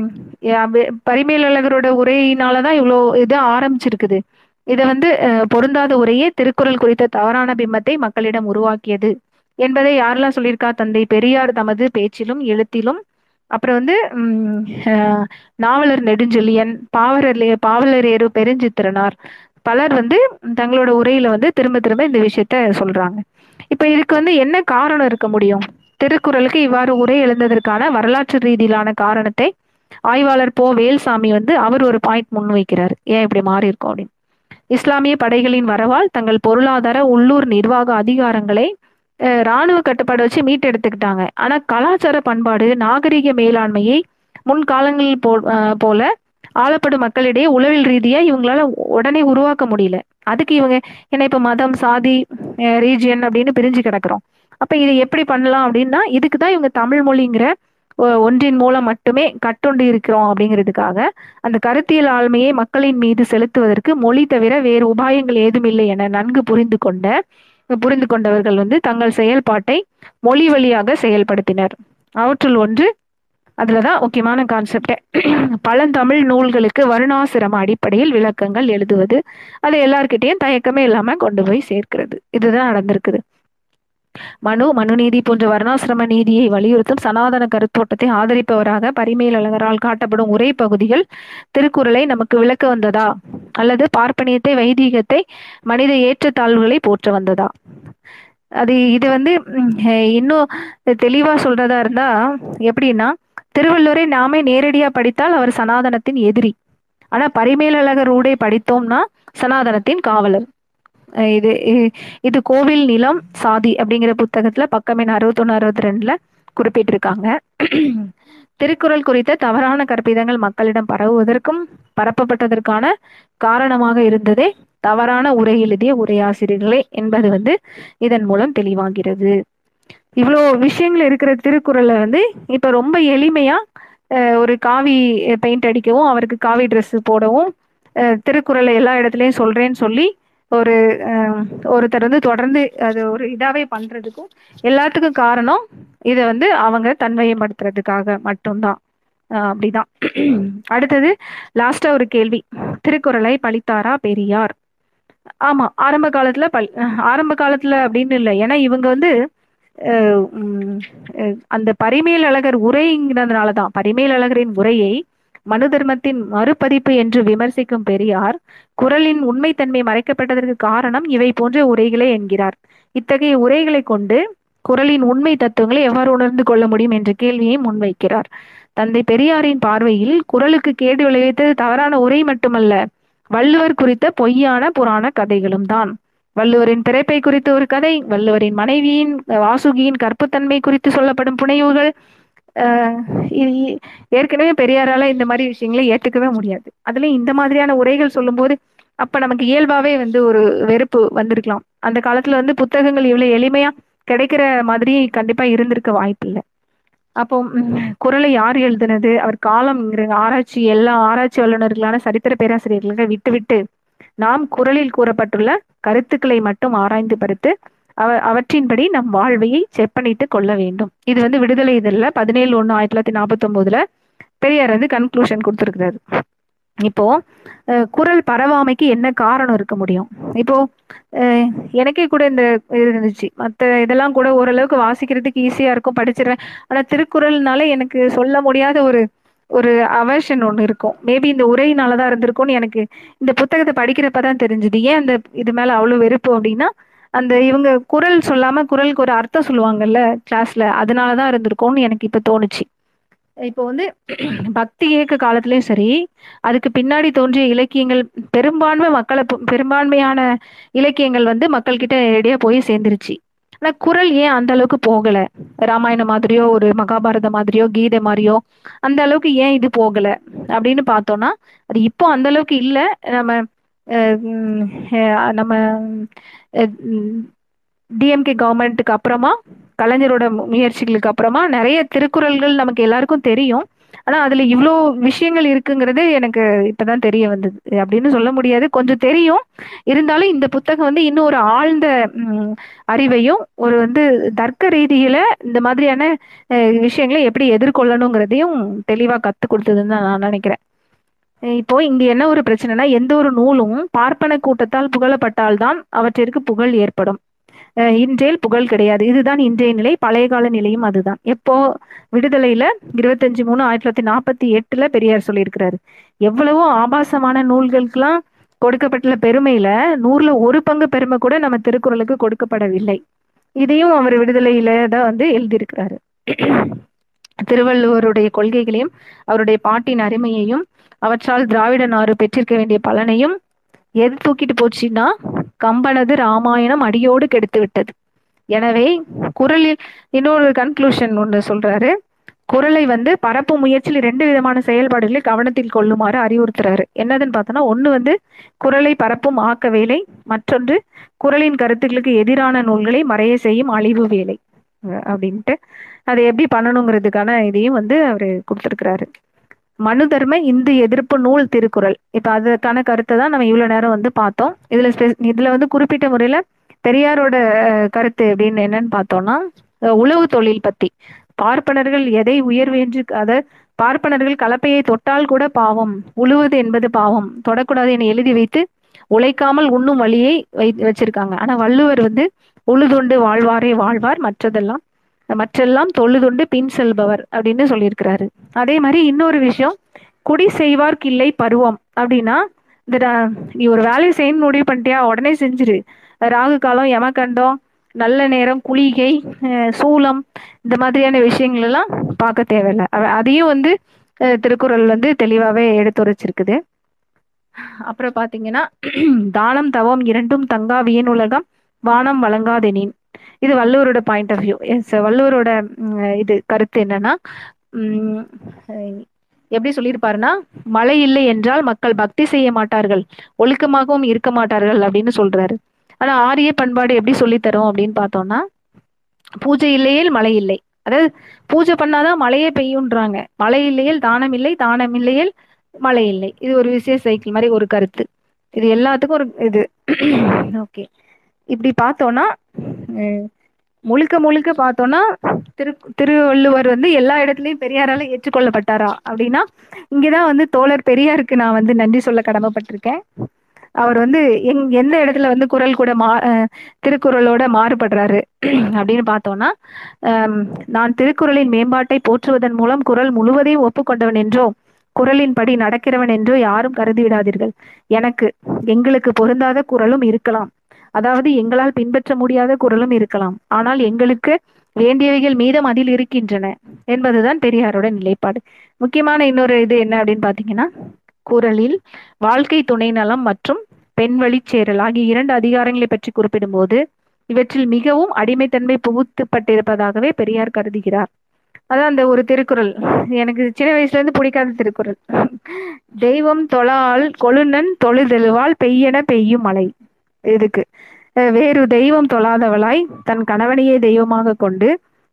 யா- தான் பரிமேலழகரோட உரையினாலதான் இவ்வளோ இது ஆரம்பிச்சிருக்குது. இதை வந்து பொருந்தாத உரையே திருக்குறள் குறித்த தவறான பிம்பத்தை மக்களிடம் உருவாக்கியது என்பதை யாரெல்லாம் சொல்லியிருக்கா? தந்தை பெரியார் தமது பேச்சிலும் எழுத்திலும். அப்புறம் வந்து நாவலர் நெடுஞ்செழியன் பாவலர் பாவலரேறு பெருஞ்சித்திரனார். பலர் வந்து தங்களோட உரையில வந்து திரும்ப திரும்ப இந்த விஷயத்த சொல்றாங்க. இப்ப இதுக்கு வந்து என்ன காரணம் இருக்க முடியும்? திருக்குறளுக்கு இவ்வாறு உரை எழுந்ததற்கான வரலாற்று ரீதியிலான காரணத்தை ஆய்வாளர் போ வேல்சாமி வந்து அவர் ஒரு பாயிண்ட் முன்வைக்கிறார். ஏன் இப்படி மாறி இருக்கும் அப்படின்னு. இஸ்லாமிய படைகளின் வரவால் தங்கள் பொருளாதார உள்ளூர் நிர்வாக அதிகாரங்களை இராணுவ ராணுவ கட்டுப்பாடு வச்சு மீட்டெடுத்துக்கிட்டாங்க. ஆனால் கலாச்சார பண்பாடு நாகரிக மேலாண்மையை முன்காலங்களில் போ போல ஆளப்படும் மக்களிடையே உளவில் ரீதியாக இவங்களால உடனே உருவாக்க முடியல. அதுக்கு இவங்க என்ன இப்போ மதம் சாதி ரீஜியன் அப்படின்னு பிரிஞ்சு கிடக்குறோம். அப்போ இதை எப்படி பண்ணலாம் அப்படின்னா இதுக்கு தான் இவங்க தமிழ் மொழிங்கிற ஒன்றின் மூலம் மட்டுமே கட்டுண்டு இருக்கிறோம் அப்படிங்கிறதுக்காக அந்த கருத்தியல் ஆளுமையை மக்களின் மீது செலுத்துவதற்கு மொழி தவிர வேறு உபாயங்கள் ஏதும் இல்லை என நன்கு புரிந்து கொண்ட புரிந்து கொண்டவர்கள் வந்து தங்கள் செயல்பாட்டை மொழி வழியாக செயல்படுத்தினர். அவற்றுள் ஒன்று அதுலதான் முக்கியமான கான்செப்டே பழந்தமிழ் நூல்களுக்கு வருணாசிரம அடிப்படையில் விளக்கங்கள் எழுதுவது. அதை எல்லார்கிட்டையும் தயக்கமே இல்லாம கொண்டு போய் சேர்க்கிறது. இதுதான் நடந்திருக்குது. மனு மனுநீதி போன்ற வர்ணாசிரம நீதியை வலியுறுத்தும் சனாதன கருத்தோட்டத்தை ஆதரிப்பவராக பரிமேல் காட்டப்படும் உரை பகுதிகள் திருக்குறளை நமக்கு விளக்க வந்ததா? அல்லது பார்ப்பனியத்தை வைதீகத்தை மனித ஏற்றத்தாழ்வுகளை போற்ற வந்ததா? அது இது வந்து இன்னும் தெளிவா சொல்றதா இருந்தா எப்படின்னா திருவள்ளுவரை நாமே நேரடியா படித்தால் அவர் சனாதனத்தின் எதிரி. ஆனா பரிமேலழகர் ஊடே படித்தோம்னா சனாதனத்தின் காவலர். இது இது கோவில் நிலம் சாதி அப்படிங்கிற புத்தகத்துல பக்கம் எண் அறுபத்தொன்னு அறுபத்தி ரெண்டுல குறிப்பிட்டிருக்காங்க. திருக்குறள் குறித்த தவறான கற்பிதங்கள் மக்களிடம் பரவுவதற்கும் பரப்பப்பட்டதற்கான காரணமாக இருந்ததே தவறான உரை எழுதிய உரையாசிரியர்களே என்பது வந்து இதன் மூலம் தெளிவாகிறது. இவ்வளோ விஷயங்கள் இருக்கிற திருக்குறளை வந்து இப்ப ரொம்ப எளிமையா அஹ், ஒரு காவி பெயிண்ட் அடிக்கவும் அவருக்கு காவி ட்ரெஸ் போடவும் அஹ், திருக்குறளை எல்லா இடத்துலயும் சொல்றேன்னு சொல்லி ஒரு ஒருத்தர் வந்து தொடர்ந்து அது ஒரு இதாவே பண்றதுக்கும் எல்லாத்துக்கும் காரணம் இதை வந்து அவங்க தன்மையப்படுத்துறதுக்காக மட்டும்தான். அப்படிதான். அடுத்தது லாஸ்டா ஒரு கேள்வி. திருக்குறளை பழித்தாரா பெரியார்? ஆமா ஆரம்ப காலத்துல பல் ஆரம்ப காலத்துல அப்படின்னு இல்லை. ஏன்னா இவங்க வந்து அந்த பரிமேல் அழகர் உரைங்கிறதுனால தான் பரிமேல் அழகரின் உரையை மனு தர்மத்தின் மறுபதிப்பு என்று விமர்சிக்கும் பெரியார் குரலின் உண்மைத்தன்மை மறைக்கப்பட்டதற்கு காரணம் இவை போன்ற உரைகளே என்கிறார். இத்தகைய உரைகளை கொண்டு குரலின் உண்மை தத்துவங்களை எவ்வாறு உணர்ந்து கொள்ள முடியும் என்ற கேள்வியை முன்வைக்கிறார். தந்தை பெரியாரின் பார்வையில் குரலுக்கு கேடு விளைவித்தது தவறான உரை மட்டுமல்ல வள்ளுவர் குறித்த பொய்யான புராண கதைகளும் தான். வள்ளுவரின் பிறப்பை குறித்த ஒரு கதை வள்ளுவரின் மனைவியின் வாசுகியின் கற்புத்தன்மை குறித்து சொல்லப்படும் புனைவுகள் ஏற்கனவே பெரியாரால இந்த மாதிரி விஷயங்களை ஏத்துக்கவே முடியாது. அதுலயும் இந்த மாதிரியான உரைகள் சொல்லும்போது அப்ப நமக்கு இயல்பாவே வந்து ஒரு வெறுப்பு வந்திருக்கலாம். அந்த காலத்துல வந்து புத்தகங்கள் இவ்வளவு எளிமையா கிடைக்கிற மாதிரி கண்டிப்பா இருந்திருக்க வாய்ப்பில்லை அப்போ குரலை யார் எழுதுனது? அவர் காலம்ங்கிற ஆராய்ச்சி எல்லா ஆராய்ச்சி வல்லுநர்களான சரித்திர பேராசிரியர்களை விட்டுவிட்டு நாம் குரலில் கூறப்பட்டுள்ள கருத்துக்களை மட்டும் ஆராய்ந்து பருத்து அவ அவற்றின்படி நம் வாழ்வையை செப்பனிட்டு கொள்ள வேண்டும். இது வந்து விடுதலை இதழில் பதினேழு ஒன்று ஆயிரத்தி தொள்ளாயிரத்தி நாற்பத்தி ஒன்பதுல பெரியார் வந்து கன்க்ளூஷன் கொடுத்துருக்கிறாரு. இப்போ குரல் பரவாமைக்கு என்ன காரணம் இருக்க முடியும்? இப்போ எனக்கே கூட இந்த இது இருந்துச்சு. மற்ற இதெல்லாம் கூட ஓரளவுக்கு வாசிக்கிறதுக்கு ஈஸியா இருக்கும் படிச்சிருவேன். ஆனா திருக்குறள்னால எனக்கு சொல்ல முடியாத ஒரு ஒரு அவர்ஷன் ஒன்று இருக்கும். மேபி இந்த உரையினால தான் இருந்திருக்கும்னு எனக்கு இந்த புத்தகத்தை படிக்கிறப்ப தான் தெரிஞ்சுது. ஏன் அந்த இது மேல அவ்வளோ வெறுப்பு அப்படின்னா அந்த இவங்க குரல் சொல்லாம குரலுக்கு ஒரு அர்த்தம் சொல்லுவாங்கல்ல கிளாஸ்ல அதனாலதான் இருந்திருக்கோம்னு இருந்திருக்கும்னு எனக்கு இப்ப தோணுச்சு. இப்போ வந்து *clears throat* பக்தி இயக்க காலத்திலயும் சரி அதுக்கு பின்னாடி தோன்றிய இலக்கியங்கள் பெரும்பான்மை மக்களை பெரும்பான்மையான இலக்கியங்கள் வந்து மக்கள்கிட்ட நேரடியா போய் சேர்ந்துருச்சு. ஆனா குரல் ஏன் அந்த அளவுக்கு போகல? ராமாயணம் மாதிரியோ ஒரு மகாபாரதம் மாதிரியோ கீதை மாதிரியோ அந்த அளவுக்கு ஏன் இது போகல? அப்படின்னு பார்த்தோம்னா அது இப்போ அந்த அளவுக்கு இல்ல. நம்ம அஹ், நம்ம டிஎம்கே கவர்மெண்ட்டுக்கு அப்புறமா கலைஞரோட முயற்சிகளுக்கு அப்புறமா நிறைய திருக்குறள்கள் நமக்கு எல்லாருக்கும் தெரியும். ஆனா அதுல இவ்வளோ விஷயங்கள் இருக்குங்கிறது எனக்கு இப்பதான் தெரிய வந்தது. அப்படின்னு சொல்ல முடியாது. கொஞ்சம் தெரியும். இருந்தாலும் இந்த புத்தகம் வந்து இன்னும் ஒரு ஆழ்ந்த அறிவையும் ஒரு வந்து தர்க்க ரீதியில இந்த மாதிரியான விஷயங்களை எப்படி எதிர்கொள்ளணுங்கிறதையும் தெளிவா கத்து கொடுத்ததுன்னு தான் நான் நினைக்கிறேன். இப்போ இங்க என்ன ஒரு பிரச்சனைனா எந்த ஒரு நூலும் பார்ப்பன கூட்டத்தால் புகழப்பட்டால்தான் அவற்றிற்கு புகழ் ஏற்படும். அஹ் இன்றேல் புகழ் கிடையாது. இதுதான் இன்றைய நிலை பழைய கால நிலையும் அதுதான். எப்போ விடுதலையில இருபத்தஞ்சு மூணு ஆயிரத்தி தொள்ளாயிரத்தி நாற்பத்தி எட்டுல பெரியார் சொல்லியிருக்கிறாரு. எவ்வளவோ ஆபாசமான நூல்களுக்கெல்லாம் கொடுக்கப்பட்டுள்ள பெருமையில நூறுல ஒரு பங்கு பெருமை கூட நம்ம திருக்குறளுக்கு கொடுக்கப்படவில்லை. இதையும் அவர் விடுதலையில தான் வந்து எழுதியிருக்கிறாரு. திருவள்ளுவருடைய கொள்கைகளையும் அவருடைய பாட்டின் அருமையையும் அவற்றால் திராவிட நாடு பெற்றிருக்க வேண்டிய பலனையும் எது தூக்கிட்டு போச்சுன்னா கம்பனது ராமாயணம் அடியோடு கெடுத்து விட்டது. எனவே குரலில் இன்னொரு கன்க்ளூஷன் ஒன்று சொல்றாரு. குரலை வந்து பரப்பும் முயற்சியில் ரெண்டு விதமான செயல்பாடுகளை கவனத்தில் கொள்ளுமாறு அறிவுறுத்துறாரு. என்னதுன்னு பார்த்தோன்னா ஒன்று வந்து குரலை பரப்பும் ஆக்க வேலை மற்றொன்று குரலின் கருத்துக்களுக்கு எதிரான நூல்களை மறைய செய்யும் அழிவு வேலை. அப்படின்ட்டு அதை எப்படி பண்ணணுங்கிறதுக்கான இதையும் வந்து அவர் கொடுத்துருக்கிறாரு. மனு தர்ம இந்து எதிர்ப்பு நூல் திருக்குறள். இப்ப அதுக்கான கருத்தை தான் நம்ம இவ்வளவு நேரம் வந்து பார்த்தோம். இதுல இதுல வந்து குறிப்பிட்ட முறையில பெரியாரோட கருத்து அப்படின்னு என்னன்னு பார்த்தோம்னா உழவு தொழில் பத்தி. பார்ப்பனர்கள் எதை உயர்வு என்று பார்ப்பனர்கள் கலப்பையை தொட்டால் கூட பாவம் உழுவது என்பது பாவம் தொடக்கூடாது என எழுதி வைத்து உழைக்காமல் உண்ணும் வழியை வை வச்சிருக்காங்க. ஆனா வள்ளுவர் வந்து உழுதுண்டு வாழ்வாரே வாழ்வார் மற்றதெல்லாம் மற்றெல்லாம் தொழுதுண்டு பின் செல்பவர் அப்படின்னு சொல்லியிருக்கிறாரு. அதே மாதிரி இன்னொரு விஷயம் குடி செய்வார்க்கில்லை பருவம் அப்படின்னா இந்த நீ ஒரு வேலையை செய்யணும்னு முடிவு பண்ணிட்டியா? உடனே செஞ்சிரு. ராகு காலம் யமகண்டம் நல்ல நேரம் குளிகை சூலம் இந்த மாதிரியான விஷயங்கள் எல்லாம் பார்க்க தேவையில்லை. அதையும் வந்து திருக்குறள் வந்து தெளிவாவே எடுத்துரைச்சிருக்குது அப்புறம் பாத்தீங்கன்னா தானம் தவம் இரண்டும் தங்காவியின் உலகம் வானம் வழங்காதெனின். இது வள்ளுவரோட பாயிண்ட் ஆஃப் வியூ எஸ் வள்ளுவரோட இது கருத்து என்னன்னா எப்படி சொல்லியிருப்பாருன்னா மழை இல்லை என்றால் மக்கள் பக்தி செய்ய மாட்டார்கள் ஒழுக்கமாகவும் இருக்க மாட்டார்கள் அப்படின்னு சொல்றாரு. ஆனா ஆரிய பண்பாடு எப்படி சொல்லித்தரும் அப்படின்னு பார்த்தோம்னா பூஜை இல்லையேல் மழை இல்லை. அதாவது பூஜை பண்ணாதான் மழையே பெய்யுன்றாங்க மழை இல்லையேல் தானம் இல்லை தானம் இல்லையேல் மழை இல்லை. இது ஒரு விசேஷ சைக்கிள் மாதிரி ஒரு கருத்து. இது எல்லாத்துக்கும் ஒரு இது. *clears throat* ஓகே இப்படி பார்த்தோம்னா முழுக்க முழுக்க பார்த்தோம்னா திரு திருவள்ளுவர் வந்து எல்லா இடத்துலயும் பெரியாரால ஏற்றுக்கொள்ளப்பட்டாரா அப்படின்னா இங்கதான் வந்து தோழர் பெரியாருக்கு நான் வந்து நன்றி சொல்ல கடமைப்பட்டிருக்கேன். அவர் வந்து எங் எந்த இடத்துல வந்து குரல் கூட மா அஹ், திருக்குறளோட மாறுபடுறாரு *clears throat* அப்படின்னு பார்த்தோம்னா நான் திருக்குறளின் மேம்பாட்டை போற்றுவதன் மூலம் குரல் முழுவதையும் ஒப்புக்கொண்டவன் என்றோ குரலின்படி நடக்கிறவன் என்றோ யாரும் கருதி விடாதீர்கள். எனக்கு எங்களுக்கு பொருந்தாத குரலும் இருக்கலாம். அதாவது எங்களால் பின்பற்ற முடியாத குரலும் இருக்கலாம். ஆனால் எங்களுக்கு வேண்டியவைகள் மீதம் அதில் இருக்கின்றன என்பதுதான் பெரியாரோட நிலைப்பாடு. முக்கியமான இன்னொரு இது என்ன அப்படின்னு பாத்தீங்கன்னா குரலில் வாழ்க்கை துணை நலம் மற்றும் பெண் வழிச்சேரல் ஆகிய இரண்டு அதிகாரங்களை பற்றி குறிப்பிடும்போது இவற்றில் மிகவும் அடிமைத்தன்மை புகுத்தப்பட்டிருப்பதாகவே பெரியார் கருதுகிறார். அதான் அந்த ஒரு திருக்குறள். எனக்கு சின்ன வயசுல இருந்து பிடிக்காத திருக்குறள். தெய்வம் தொழால் கொழுநன் தொழுதெழுவால் பெய்யென பெய்யும் மழை. இதுக்கு வேறு தெய்வம் தொழாதவளாய் தன் கணவனையே தெய்வமாக கொண்டு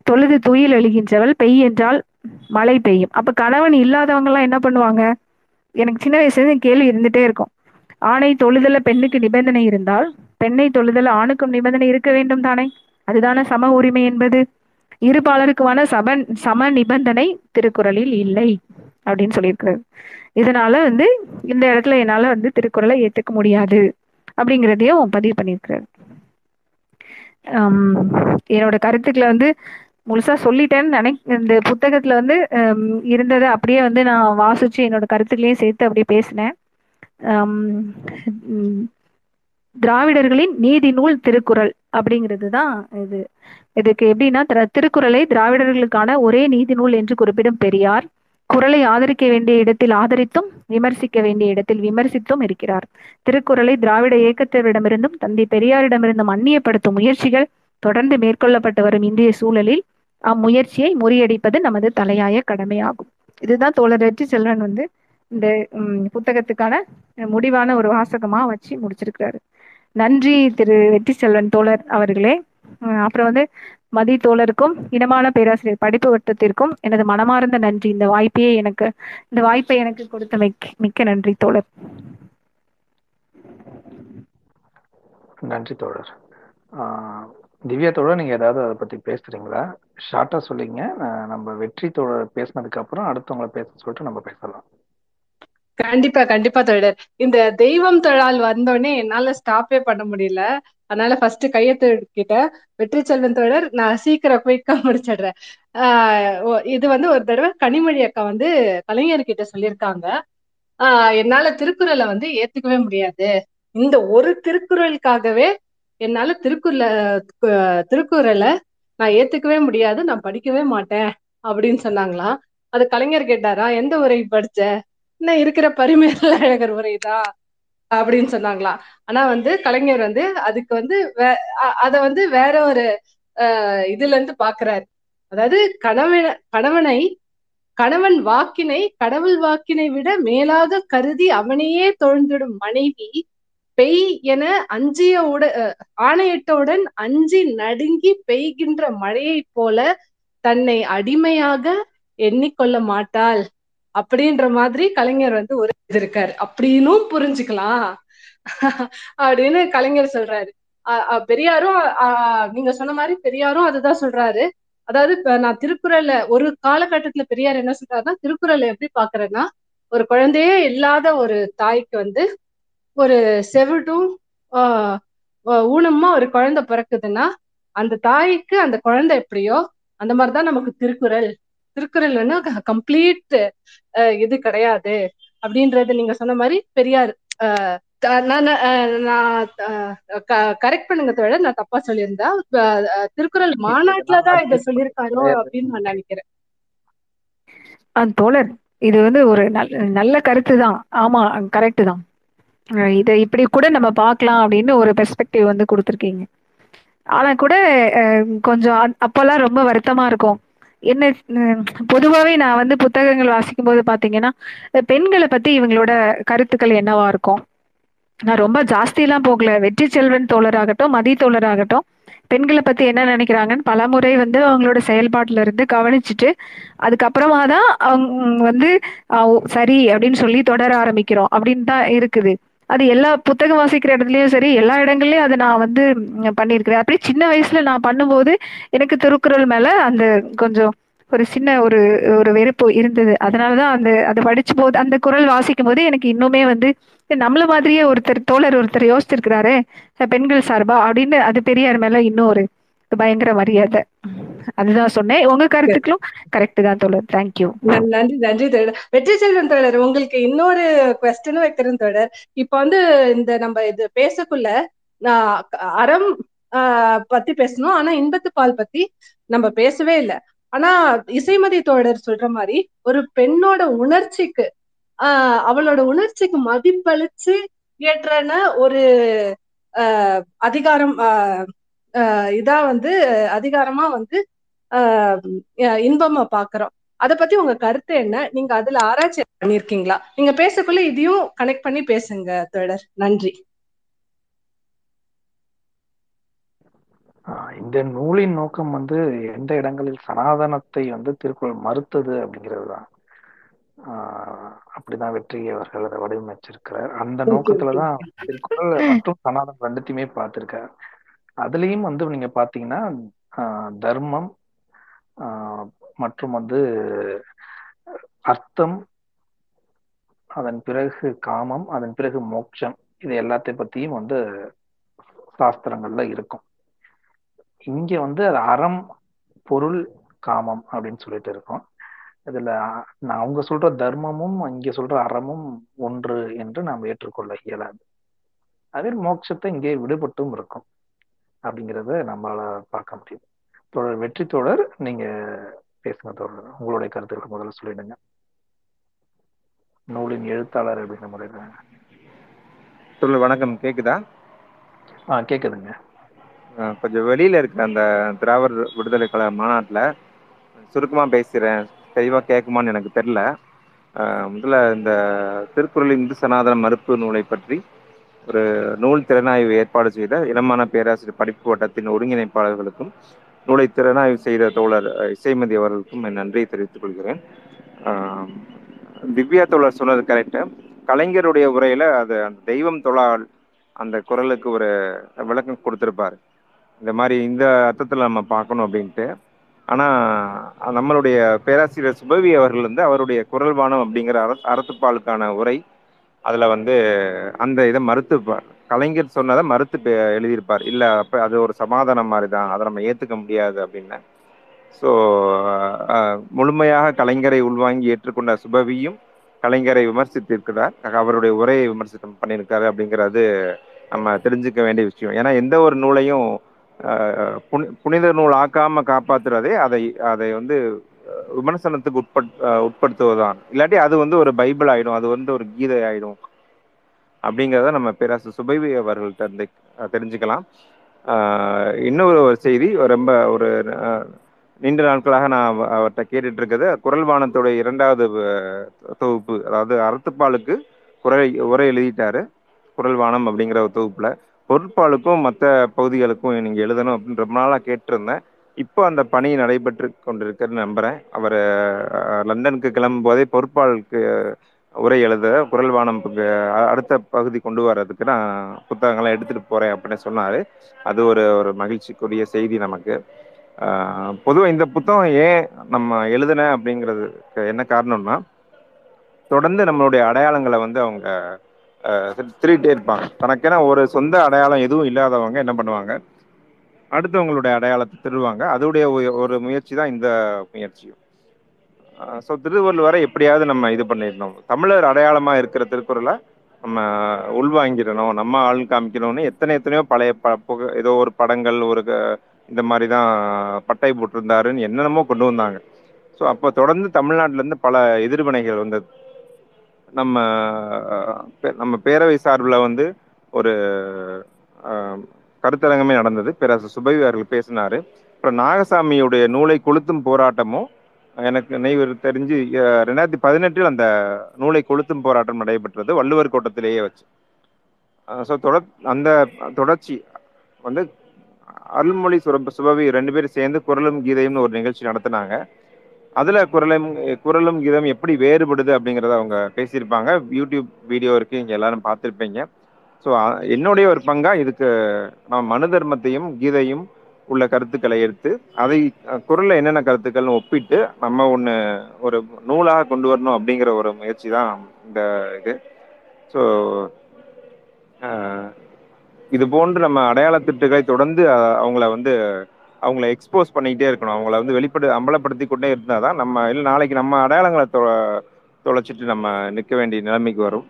தொழுது துயில் எழுகின்றவள் பெய் என்றால் மழை பெய்யும். அப்ப கணவன் இல்லாதவங்க எல்லாம் என்ன பண்ணுவாங்க? எனக்கு சின்ன வயசுல இருந்து கேள்வி இருந்துட்டே இருக்கும். ஆணை தொழுதல பெண்ணுக்கு நிபந்தனை இருந்தால் பெண்ணை தொழுதல ஆணுக்கும் நிபந்தனை இருக்க வேண்டும் தானே? அதுதானே சம உரிமை என்பது. இருபாலருக்குமான சம சம நிபந்தனை திருக்குறளில் இல்லை அப்படின்னு சொல்லியிருக்கிறது. இதனால வந்து இந்த இடத்துல என்னால வந்து திருக்குறளை ஏத்துக்க முடியாது. அப்படிங்கிறதையும் பதிவு பண்ணியிருக்கிறாரு. என்னோட கருத்துக்களை வந்து முழுசா சொல்லிட்டேன்னு நினை இந்த புத்தகத்துல வந்து ஹம், இருந்ததை அப்படியே வந்து நான் வாசிச்சு என்னோட கருத்துக்களையும் சேர்த்து அப்படியே பேசினேன். உம், திராவிடர்களின் நீதி நூல் திருக்குறள் அப்படிங்கிறது தான் இது. இதுக்கு எப்படின்னா திருக்குறளை திராவிடர்களுக்கான ஒரே நீதி நூல் என்று குறிப்பிடும் பெரியார். குரலை ஆதரிக்க வேண்டிய இடத்தில் ஆதரித்தும் விமர்சிக்க வேண்டிய இடத்தில் விமர்சித்தும் இருக்கிறார். திருக்குறளை திராவிட இயக்கத்தினரிடமிருந்தும் தந்தை பெரியாரிடமிருந்தும் அந்நியப்படுத்தும் முயற்சிகள் தொடர்ந்து மேற்கொள்ளப்பட்டு வரும் இந்திய சூழலில் அம்முயற்சியை முறியடிப்பது நமது தலையாய கடமையாகும். இதுதான் தோழர் வெற்றி செல்வன் வந்து இந்த புத்தகத்துக்கான முடிவான ஒரு வாசகமா வச்சு முடிச்சிருக்கிறாரு. நன்றி திரு வெற்றி செல்வன் தோழர் அவர்களே. அப்புறம் வந்து மதி தோழருக்கும் இனமான பேராசிரியர் படிப்பு வட்டத்திற்கும் எனது மனமார்ந்த நன்றி. இந்த வாய்ப்பையே எனக்கு இந்த வாய்ப்பை எனக்கு கொடுத்த மிக்க மிக்க நன்றி தோழர். நன்றி தோழர். ஆஹ் திவ்யா தோழர் நீங்க ஏதாவது அதை பத்தி பேசுறீங்களா? ஷார்ட்டா சொல்லிங்க. நம்ம வெற்றி தோழர் பேசினதுக்கு அப்புறம் அடுத்தவங்களை பேச சொல்லிட்டு நம்ம பேசலாம். கண்டிப்பா கண்டிப்பா தோழர். இந்த தெய்வம் தொழால் வந்தோடனே என்னால ஸ்டாப்பே பண்ண முடியல. அதனால ஃபர்ஸ்ட் கையெழுத்துக்கிட்ட வெற்றி செல்வன் தோழர் நான் சீக்கிரம் குயிக்கா முடிச்சிடுறேன். ஆஹ் இது வந்து ஒரு தடவை கனிமொழி அக்கா வந்து கலைஞர்கிட்ட சொல்லியிருக்காங்க. ஆஹ் என்னால திருக்குறளை வந்து ஏத்துக்கவே முடியாது. இந்த ஒரு திருக்குறளுக்காகவே என்னால திருக்குறளை திருக்குறளை நான் ஏத்துக்கவே முடியாது. நான் படிக்கவே மாட்டேன். அப்படின்னு சொன்னாங்களாம். அது கலைஞர் கேட்டாரா? எந்த உரை படிச்ச? என்ன இருக்கிற பரிமேல அழகர் உரைதான் அப்படின்னு சொன்னாங்களாம் ஆனா வந்து கலைஞர் வந்து அதுக்கு வந்து வே- அத வந்து வேற ஒரு அஹ், இதுல இருந்து பாக்குறாரு. அதாவது கணவன் கணவனை கணவன் வாக்கினை கடவுள் வாக்கினை விட மேலாக கருதி அவனையே தொழுந்திடும் மனைவி பெய் என அஞ்சிய உட அஹ், ஆணையிட்டவுடன் அஞ்சி நடுங்கி பெய்கின்ற மழையைப் போல தன்னை அடிமையாக எண்ணிக்கொள்ள மாட்டாள். அப்படின்ற மாதிரி கலைஞர் வந்து ஒரு இது இருக்காரு. அப்படின்னும் புரிஞ்சுக்கலாம். அப்படின்னு கலைஞர் சொல்றாரு. அஹ் பெரியாரும் அஹ் நீங்க சொன்ன மாதிரி பெரியாரும் அதுதான் சொல்றாரு. அதாவது இப்ப நான் திருக்குறள்ல ஒரு காலகட்டத்துல பெரியார் என்ன சொல்றாருன்னா திருக்குறளை எப்படி பாக்குறேன்னா ஒரு குழந்தையே இல்லாத ஒரு தாய்க்கு வந்து ஒரு செவிட்டும் ஆஹ் ஊனமா ஒரு குழந்தை பிறக்குதுன்னா அந்த தாய்க்கு அந்த குழந்தை எப்படியோ அந்த மாதிரிதான் நமக்கு திருக்குறள். திருக்குறள் வந்து கம்ப்ளீட் இது கிடையாது. அப்படின்றது நீங்க சொன்ன மாதிரி பெரியார் ஆஹ் த- நான் அஹ் நான் கரெக்ட் பண்ணுங்க தோழர். நான் தப்பா சொல்லியிருந்தேன் திருக்குறள் மாநாட்டுலதான் இதை சொல்லியிருக்காரோ அப்படின்னு நான் நினைக்கிறேன். அஹ் தோழர் இது வந்து ஒரு நல்ல நல்ல கருத்து தான். ஆமா கரெக்ட் தான். இதை இப்படி கூட நம்ம பார்க்கலாம் அப்படின்னு ஒரு பெர்ஸ்பெக்டிவ் வந்து கொடுத்துருக்கீங்க. ஆனா கூட அஹ், கொஞ்சம் அ- அப்பெல்லாம் ரொம்ப வருத்தமா இருக்கும். என்ன பொதுவாவே நான் வந்து புத்தகங்கள் வாசிக்கும் போது பாத்தீங்கன்னா பெண்களை பத்தி இவங்களோட கருத்துக்கள் என்னவா இருக்கும்? நான் ரொம்ப ஜாஸ்தியெல்லாம் போகல. வெற்றி செல்வன் தோழராகட்டும் மதி தோழராகட்டும் பெண்களை பத்தி என்ன நினைக்கிறாங்கன்னு பலமுறை வந்து அவங்களோட செயல்பாட்டுல இருந்து கவனிச்சுட்டு அதுக்கப்புறமா தான் அவங்க வந்து சரி அப்படின்னு சொல்லி தொடர ஆரம்பிக்கிறோம். அப்படின்னு தான் இருக்குது. அது எல்லா புத்தகம் வாசிக்கிற இடத்துலயும் சரி எல்லா இடங்கள்லயும் அதை நான் வந்து ம், பண்ணியிருக்கிறேன். அப்படியே சின்ன வயசுல நான் பண்ணும்போது எனக்கு திருக்குறள் மேல அந்த கொஞ்சம் ஒரு சின்ன ஒரு ஒரு வெறுப்பு இருந்தது. அதனாலதான் அந்த அதை படிச்சு போது அந்த குரல் வாசிக்கும் போது எனக்கு இன்னுமே வந்து நம்மள மாதிரியே ஒருத்தர் தோழர் ஒருத்தர் யோசிச்சிருக்கிறாரு பெண்கள் சார்பா அப்படின்னு அது பெரியார் மேல இன்னும் ஒரு பயங்கர மரியாதை. அதுதான் சொன்னேன். உங்க கருத்துக்களும் கரெக்ட் தான் தோழர். தேங்க்யூ நன்றி நன்றி தோழர். வெற்றி செல்வன் தோழர் உங்களுக்கு இன்னொரு கொஸ்டினும் வைக்கிறேன் தோழர். இப்ப வந்து இந்த நம்ம இது பேசக்குள்ள நான் அறம் ஆஹ் பத்தி பேசணும். ஆனா இன்பத்து பால் பத்தி நம்ம பேசவே இல்லை. ஆனா இசைமதி தோழர் சொல்ற மாதிரி ஒரு பெண்ணோட உணர்ச்சிக்கு ஆஹ் அவளோட உணர்ச்சிக்கு மதிப்பளிச்சு ஏற்றன ஒரு ஆஹ் அதிகாரம் ஆஹ் இதா வந்து அதிகாரமா வந்து இன்பமா பாக்குறோம். அத பத்தி உங்க கருத்து என்ன? நீங்க அதுல ஆராய்ச்சி பண்ணிருக்கீங்களா? நீங்க பேசக்குள்ள இதையும் கனெக்ட் பண்ணி பேசுங்க தோழர். நன்றி. இந்த நூலின் நோக்கம் வந்து எந்த இடங்களில் சனாதனத்தை வந்து திருக்குறள் மறுத்தது அப்படிங்கிறது தான் ஆஹ் அப்படிதான் வெற்றி அவர்கள் அதை வடிவமைச்சிருக்கிறார். அந்த நோக்கத்துலதான். திருக்குறள் மற்றும் சனாதனம் ரெண்டுத்தையுமே பார்த்திருக்கார். அதுலயும் வந்து நீங்க பாத்தீங்கன்னா ஆஹ் தர்மம் ஆஹ் மற்றும் வந்து அர்த்தம் அதன் பிறகு காமம் அதன் பிறகு மோட்சம் இது எல்லாத்தை பத்தியும் வந்து சாஸ்திரங்கள்ல இருக்கும். இங்க வந்து அது அறம் பொருள் காமம் அப்படின்னு சொல்லிட்டு இருக்கோம். இதுல நான் அவங்க சொல்ற தர்மமும் இங்க சொல்ற அறமும் ஒன்று என்று நாம் ஏற்றுக்கொள்ள இயலாது. அதே மோட்சத்தை இங்கே விடுபட்டும் இருக்கும். அப்படிங்கிறத நம்மளால பார்க்க முடியும். தொடர் வெற்றி தொடர் நீங்க பேசுங்க தொடர். உங்களுடைய கருத்துக்களை முதல்ல சொல்லிடுங்க. நூலின் எழுத்தாளர் அப்படின்ற முறையில. சொல்லு வணக்கம். கேக்குதா? ஆ கேக்குதுங்க. அஹ் கொஞ்சம் வெளியில இருக்கிற அந்த திராவிட விடுதலை கழக மாநாட்டில் சுருக்கமா பேசுறேன். தெளிவா கேட்குமான்னு எனக்கு தெரியல. அஹ் முதல்ல இந்த திருக்குறள் இந்து சனாதன மறுப்பு நூலை பற்றி ஒரு நூல் திறனாய்வு ஏற்பாடு செய்த இளமான பேராசிரியர் படிப்பு வட்டத்தின் ஒருங்கிணைப்பாளர்களுக்கும் நூலை திறனாய்வு செய்த தோழர் இசைமதி அவர்களுக்கும் என் நன்றியை தெரிவித்துக் கொள்கிறேன். திவ்யா தோழர் சொன்னது கரெக்டு கலைஞருடைய உரையில அது அந்த தெய்வம் தொழால் அந்த குரலுக்கு ஒரு விளக்கம் கொடுத்துருப்பாரு. இந்த மாதிரி இந்த அர்த்தத்தில் நம்ம பார்க்கணும் அப்படின்ட்டு. ஆனால் நம்மளுடைய பேராசிரியர் சுபவி அவர்கள் வந்து அவருடைய குரல் வானம் அப்படிங்கிற அற அறத்துப்பாலுக்கான உரை அதில் வந்து அந்த இதை மறுத்துப்பார் கலைஞர் சொன்னதை மறுத்து பே- எழுதியிருப்பார். இல்லை அப்போ அது ஒரு சமாதானம் மாதிரி தான் அதை நம்ம ஏற்றுக்க முடியாது அப்படின்னு. ஸோ முழுமையாக கலைஞரை உள்வாங்கி ஏற்றுக்கொண்ட சுபவியும் கலைஞரை விமர்சித்திருக்கிறார். அவருடைய உரையை விமர்சனம் பண்ணியிருக்காரு அப்படிங்கிறது நம்ம தெரிஞ்சுக்க வேண்டிய விஷயம். ஏன்னா எந்த ஒரு நூலையும் புனி- புனித நூல் ஆக்காம காப்பாத்துறதே அதை அதை வந்து விமர்சனத்துக்கு உட்பட் உட்படுத்துவதுதான். இல்லாட்டி அது வந்து ஒரு பைபிள் ஆயிடும் அது வந்து ஒரு கீதை ஆயிடும் அப்படிங்கிறத நம்ம பேராசு சுபைவி அவர்கள்ட்ட இருந்து தெரிஞ்சுக்கலாம். ஆஹ், இன்னொரு ஒரு செய்தி ரொம்ப ஒரு நீண்ட நாட்களாக நான் அவர்கிட்ட கேட்டுட்டு இருக்கிறது குரல்வானத்தோட இரண்டாவது தொகுப்பு அதாவது அறத்துப்பாலுக்கு குரல் உரை எழுதிட்டாரு. குரல்வானம் அப்படிங்கிற ஒரு தொகுப்புல. பொருட்பாலுக்கும் மற்ற பகுதிகளுக்கும் நீங்க எழுதணும் அப்படின்னு ரொம்ப நாளாக கேட்டிருந்தேன். இப்போ அந்த பணி நடைபெற்று கொண்டிருக்கிறது நம்புறேன். அவர் லண்டனுக்கு கிளம்பும் போதே பொறுப்பாளுக்கு உரை எழுத குரல்வானம் அடுத்த பகுதி கொண்டு வர்றதுக்கு நான் புத்தகங்கள்லாம் எடுத்துட்டு போறேன் அப்படின்னு சொன்னாரு. அது ஒரு ஒரு மகிழ்ச்சிக்குரிய செய்தி நமக்கு. பொதுவாக இந்த புத்தகம் ஏன் நம்ம எழுதுன அப்படிங்கிறதுக்கு என்ன காரணம்னா தொடர்ந்து நம்மளுடைய அடையாளங்களை வந்து அவங்க திருட்டே இருப்பாங்க. தனக்கென ஒரு சொந்த அடையாளம் எதுவும் இல்லாதவங்க என்ன பண்ணுவாங்க அடுத்தவங்களுடைய அடையாளத்தை திருடுவாங்க. அதோடைய ஒரு- ஒரு முயற்சி தான் இந்த முயற்சியும். ஸோ திருவள்ளுவரை எப்படியாவது நம்ம இது பண்ணிடணும். தமிழர் அடையாளமா இருக்கிற திருக்குறளை நம்ம உள்வாங்கிடணும். நம்ம ஆள் காமிக்கணும்னு எத்தனை எத்தனையோ பழைய ப ஏதோ ஒரு படங்கள் ஒரு க- இந்த மாதிரி தான் பட்டை போட்டிருந்தாருன்னு என்னென்னமோ கொண்டு வந்தாங்க. ஸோ அப்போ தொடர்ந்து தமிழ்நாட்டிலேருந்து பல எதிர்வினைகள் வந்தது நம்ம பே- நம்ம பேரவை சார்பில் வந்து ஒரு கருத்தரங்கமே நடந்தது. பேராசர் சுபவி அவர்கள் பேசினாரு. அப்புறம் நாகசாமியுடைய நூலை கொளுத்தும் போராட்டமும் எனக்கு நினைவு தெரிஞ்சு ரெண்டாயிரத்தி பதினெட்டில் அந்த நூலை கொளுத்தும் போராட்டம் நடைபெற்றது வள்ளுவர் கோட்டத்திலேயே வச்சு. ஸோ தொடர் அந்த தொடர்ச்சி வந்து அருள்மொழி சுரப சுபவி ரெண்டு பேரும் சேர்ந்து குரலும் கீதையும்னு ஒரு நிகழ்ச்சி நடத்தினாங்க. அதுல குரலும் குரலும் கீதம் எப்படி வேறுபடுது அப்படிங்கிறத அவங்க பேசியிருப்பாங்க. யூடியூப் வீடியோ இருக்கு இங்க எல்லாரும் பார்த்துருப்பீங்க. ஸோ என்னுடைய ஒரு பங்கா இதுக்கு நம்ம மனு தர்மத்தையும் கீதையும் உள்ள கருத்துக்களை எடுத்து அதை குரலில் குரல்ல என்னென்ன கருத்துக்கள்னு ஒப்பிட்டு நம்ம ஒன்று ஒரு நூலாக கொண்டு வரணும் அப்படிங்கிற ஒரு முயற்சி தான் இந்த இது. ஸோ இது போன்று நம்ம அடையாள திட்டுகளை தொடர்ந்து அவங்கள வந்து அவங்கள எக்ஸ்போஸ் பண்ணிக்கிட்டே இருக்கணும். அவங்கள வந்து வெளிப்படு அம்பலப்படுத்தி கொண்டே இருந்தால் தான் நம்ம இல்லை நாளைக்கு நம்ம அடையாளங்களை தொ தொலைச்சிட்டு நம்ம நிற்க வேண்டிய நிலைமைக்கு வரும்.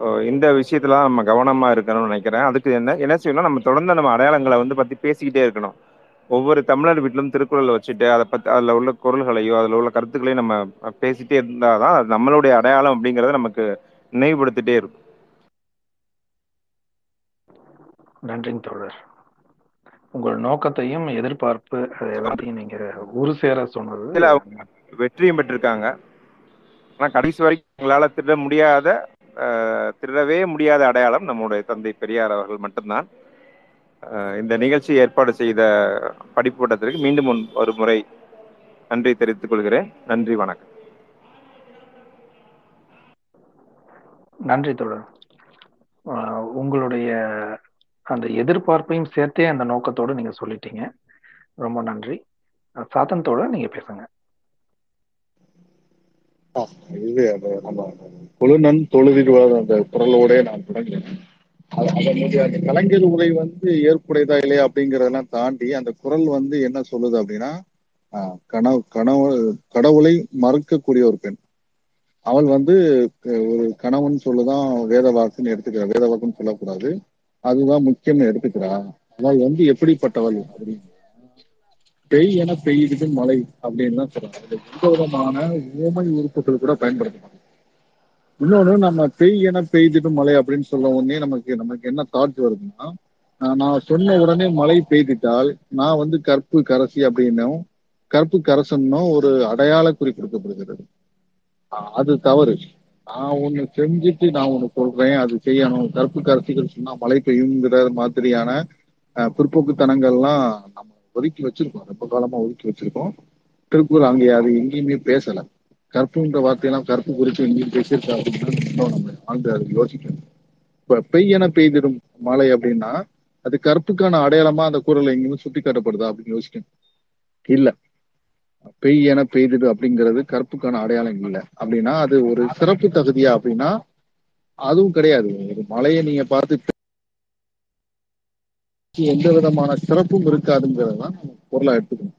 இந்த விஷயத்துல நம்ம கவனமா இருக்கணும்னு நினைக்கிறேன். அதுக்கு என்ன என்ன செய்யணும்? நம்ம தொடர்ந்து நம்ம அடையாளங்களை வந்து பத்தி பேசிக்கிட்டே இருக்கணும். ஒவ்வொரு தமிழர் வீட்டிலும் திருக்குறளை வச்சுட்டு அதை பத்தி அதுல உள்ள குரல்களையோ அதுல உள்ள கருத்துக்களையும் நம்ம பேசிட்டே இருந்தாதான் அது நம்மளுடைய அடையாளம் அப்படிங்கறத நமக்கு நினைவுபடுத்திட்டே இருக்கும். நன்றிங்க தோழர். உங்கள் நோக்கத்தையும் எதிர்பார்ப்பு அது எல்லாத்தையும் நீங்க ஒரு சேர சொன்னது வெற்றியும் பெற்றிருக்காங்க. ஆனா கடைசி வரைக்கும் எங்களால திருட முடியாத திருடவே முடியாத அடையாளம் நம்முடைய தந்தை பெரியார் அவர்கள் மட்டும்தான். இந்த நிகழ்ச்சி ஏற்பாடு செய்த படிப்பு வட்டத்திற்கு மீண்டும் ஒரு முறை நன்றி தெரிவித்துக் கொள்கிறேன். நன்றி வணக்கம். நன்றி தொடர் உங்களுடைய அந்த எதிர்பார்ப்பையும் சேர்த்தே அந்த நோக்கத்தோட நீங்க சொல்லிட்டீங்க. ரொம்ப நன்றி. அஹ் சாத்தன் தோழர் நீங்க பேசுங்க. இது அந்த நம்ம கொழுநன் தொழுதிடுவார் அந்த குரலோட நான் தொடங்கினேன் அதனுடைய அந்த கலைஞர் உரை வந்து ஏற்புடையதா இல்லையா அப்படிங்கறதெல்லாம் தாண்டி அந்த குரல் வந்து என்ன சொல்லுது அப்படின்னா ஆஹ், கனவு கனவு கடவுளை மறுக்கக்கூடிய ஒரு பெண். அவள் வந்து ஒரு கணவன் சொல்லுதான் வேத வாக்குன்னு எடுத்துக்கிறா. வேத வாக்குன்னு சொல்லக்கூடாது. அதுதான் முக்கியம்னு எடுத்துக்கிறா. அவள் வந்து எப்படிப்பட்டவள் அப்படின்னு. பெய் என பெய்யுது மழை அப்படின்னு தான் சொல்றாங்க. அதுல எந்த விதமான ஊமை உறுப்புகள் கூட பயன்படுத்தணும் இன்னொன்னு நம்ம பெய் என பெய்துட்டு மழை அப்படின்னு சொல்ல உடனே நமக்கு நமக்கு என்ன தாட் வருதுன்னா நான் சொன்ன உடனே மழை பெய்திட்டால் நான் வந்து கற்பு கரசி அப்படின்னும் கற்பு கரசன்னும் ஒரு அடையாள குறி கொடுக்கப்படுகிறது. அது தவறு. நான் ஒண்ணு செஞ்சுட்டு நான் ஒண்ணு சொல்றேன் அது செய்யணும். கற்பு கரசிகள் சொன்னா மழை பெய்யுங்கிற மாதிரியான ஆஹ் பிற்போக்குத்தனங்கள்லாம் நம்ம ஒதுக்கி வச்சிருக்கோம். ரொம்ப காலமா ஒதுக்கி வச்சிருக்கோம். திருக்குறள் அங்கே அது எங்கேயுமே பேசல. கற்புன்ற வார்த்தையெல்லாம் கற்பு குறித்து எங்கேயும் பேசியிருக்கா அப்படின்னா நம்ம ஆழ்ந்து அதை யோசிக்கணும். இப்ப பெய்யன பெய்திடும் மழை அப்படின்னா அது கற்புக்கான அடையாளமா அந்த குரல் எங்கேயுமே சுட்டி காட்டப்படுதா அப்படின்னு யோசிக்கணும். இல்ல. பெய் என பெய்திடு அப்படிங்கிறது கற்புக்கான அடையாளம் இல்லை. அப்படின்னா அது ஒரு சிறப்பு தகுதியா அப்படின்னா அதுவும் கிடையாது. ஒரு மலையை நீங்க பார்த்து எந்த விதமான சிறப்பும் இருக்காதுங்கிறது தான் நம்ம பொருளா எடுத்துக்கணும்.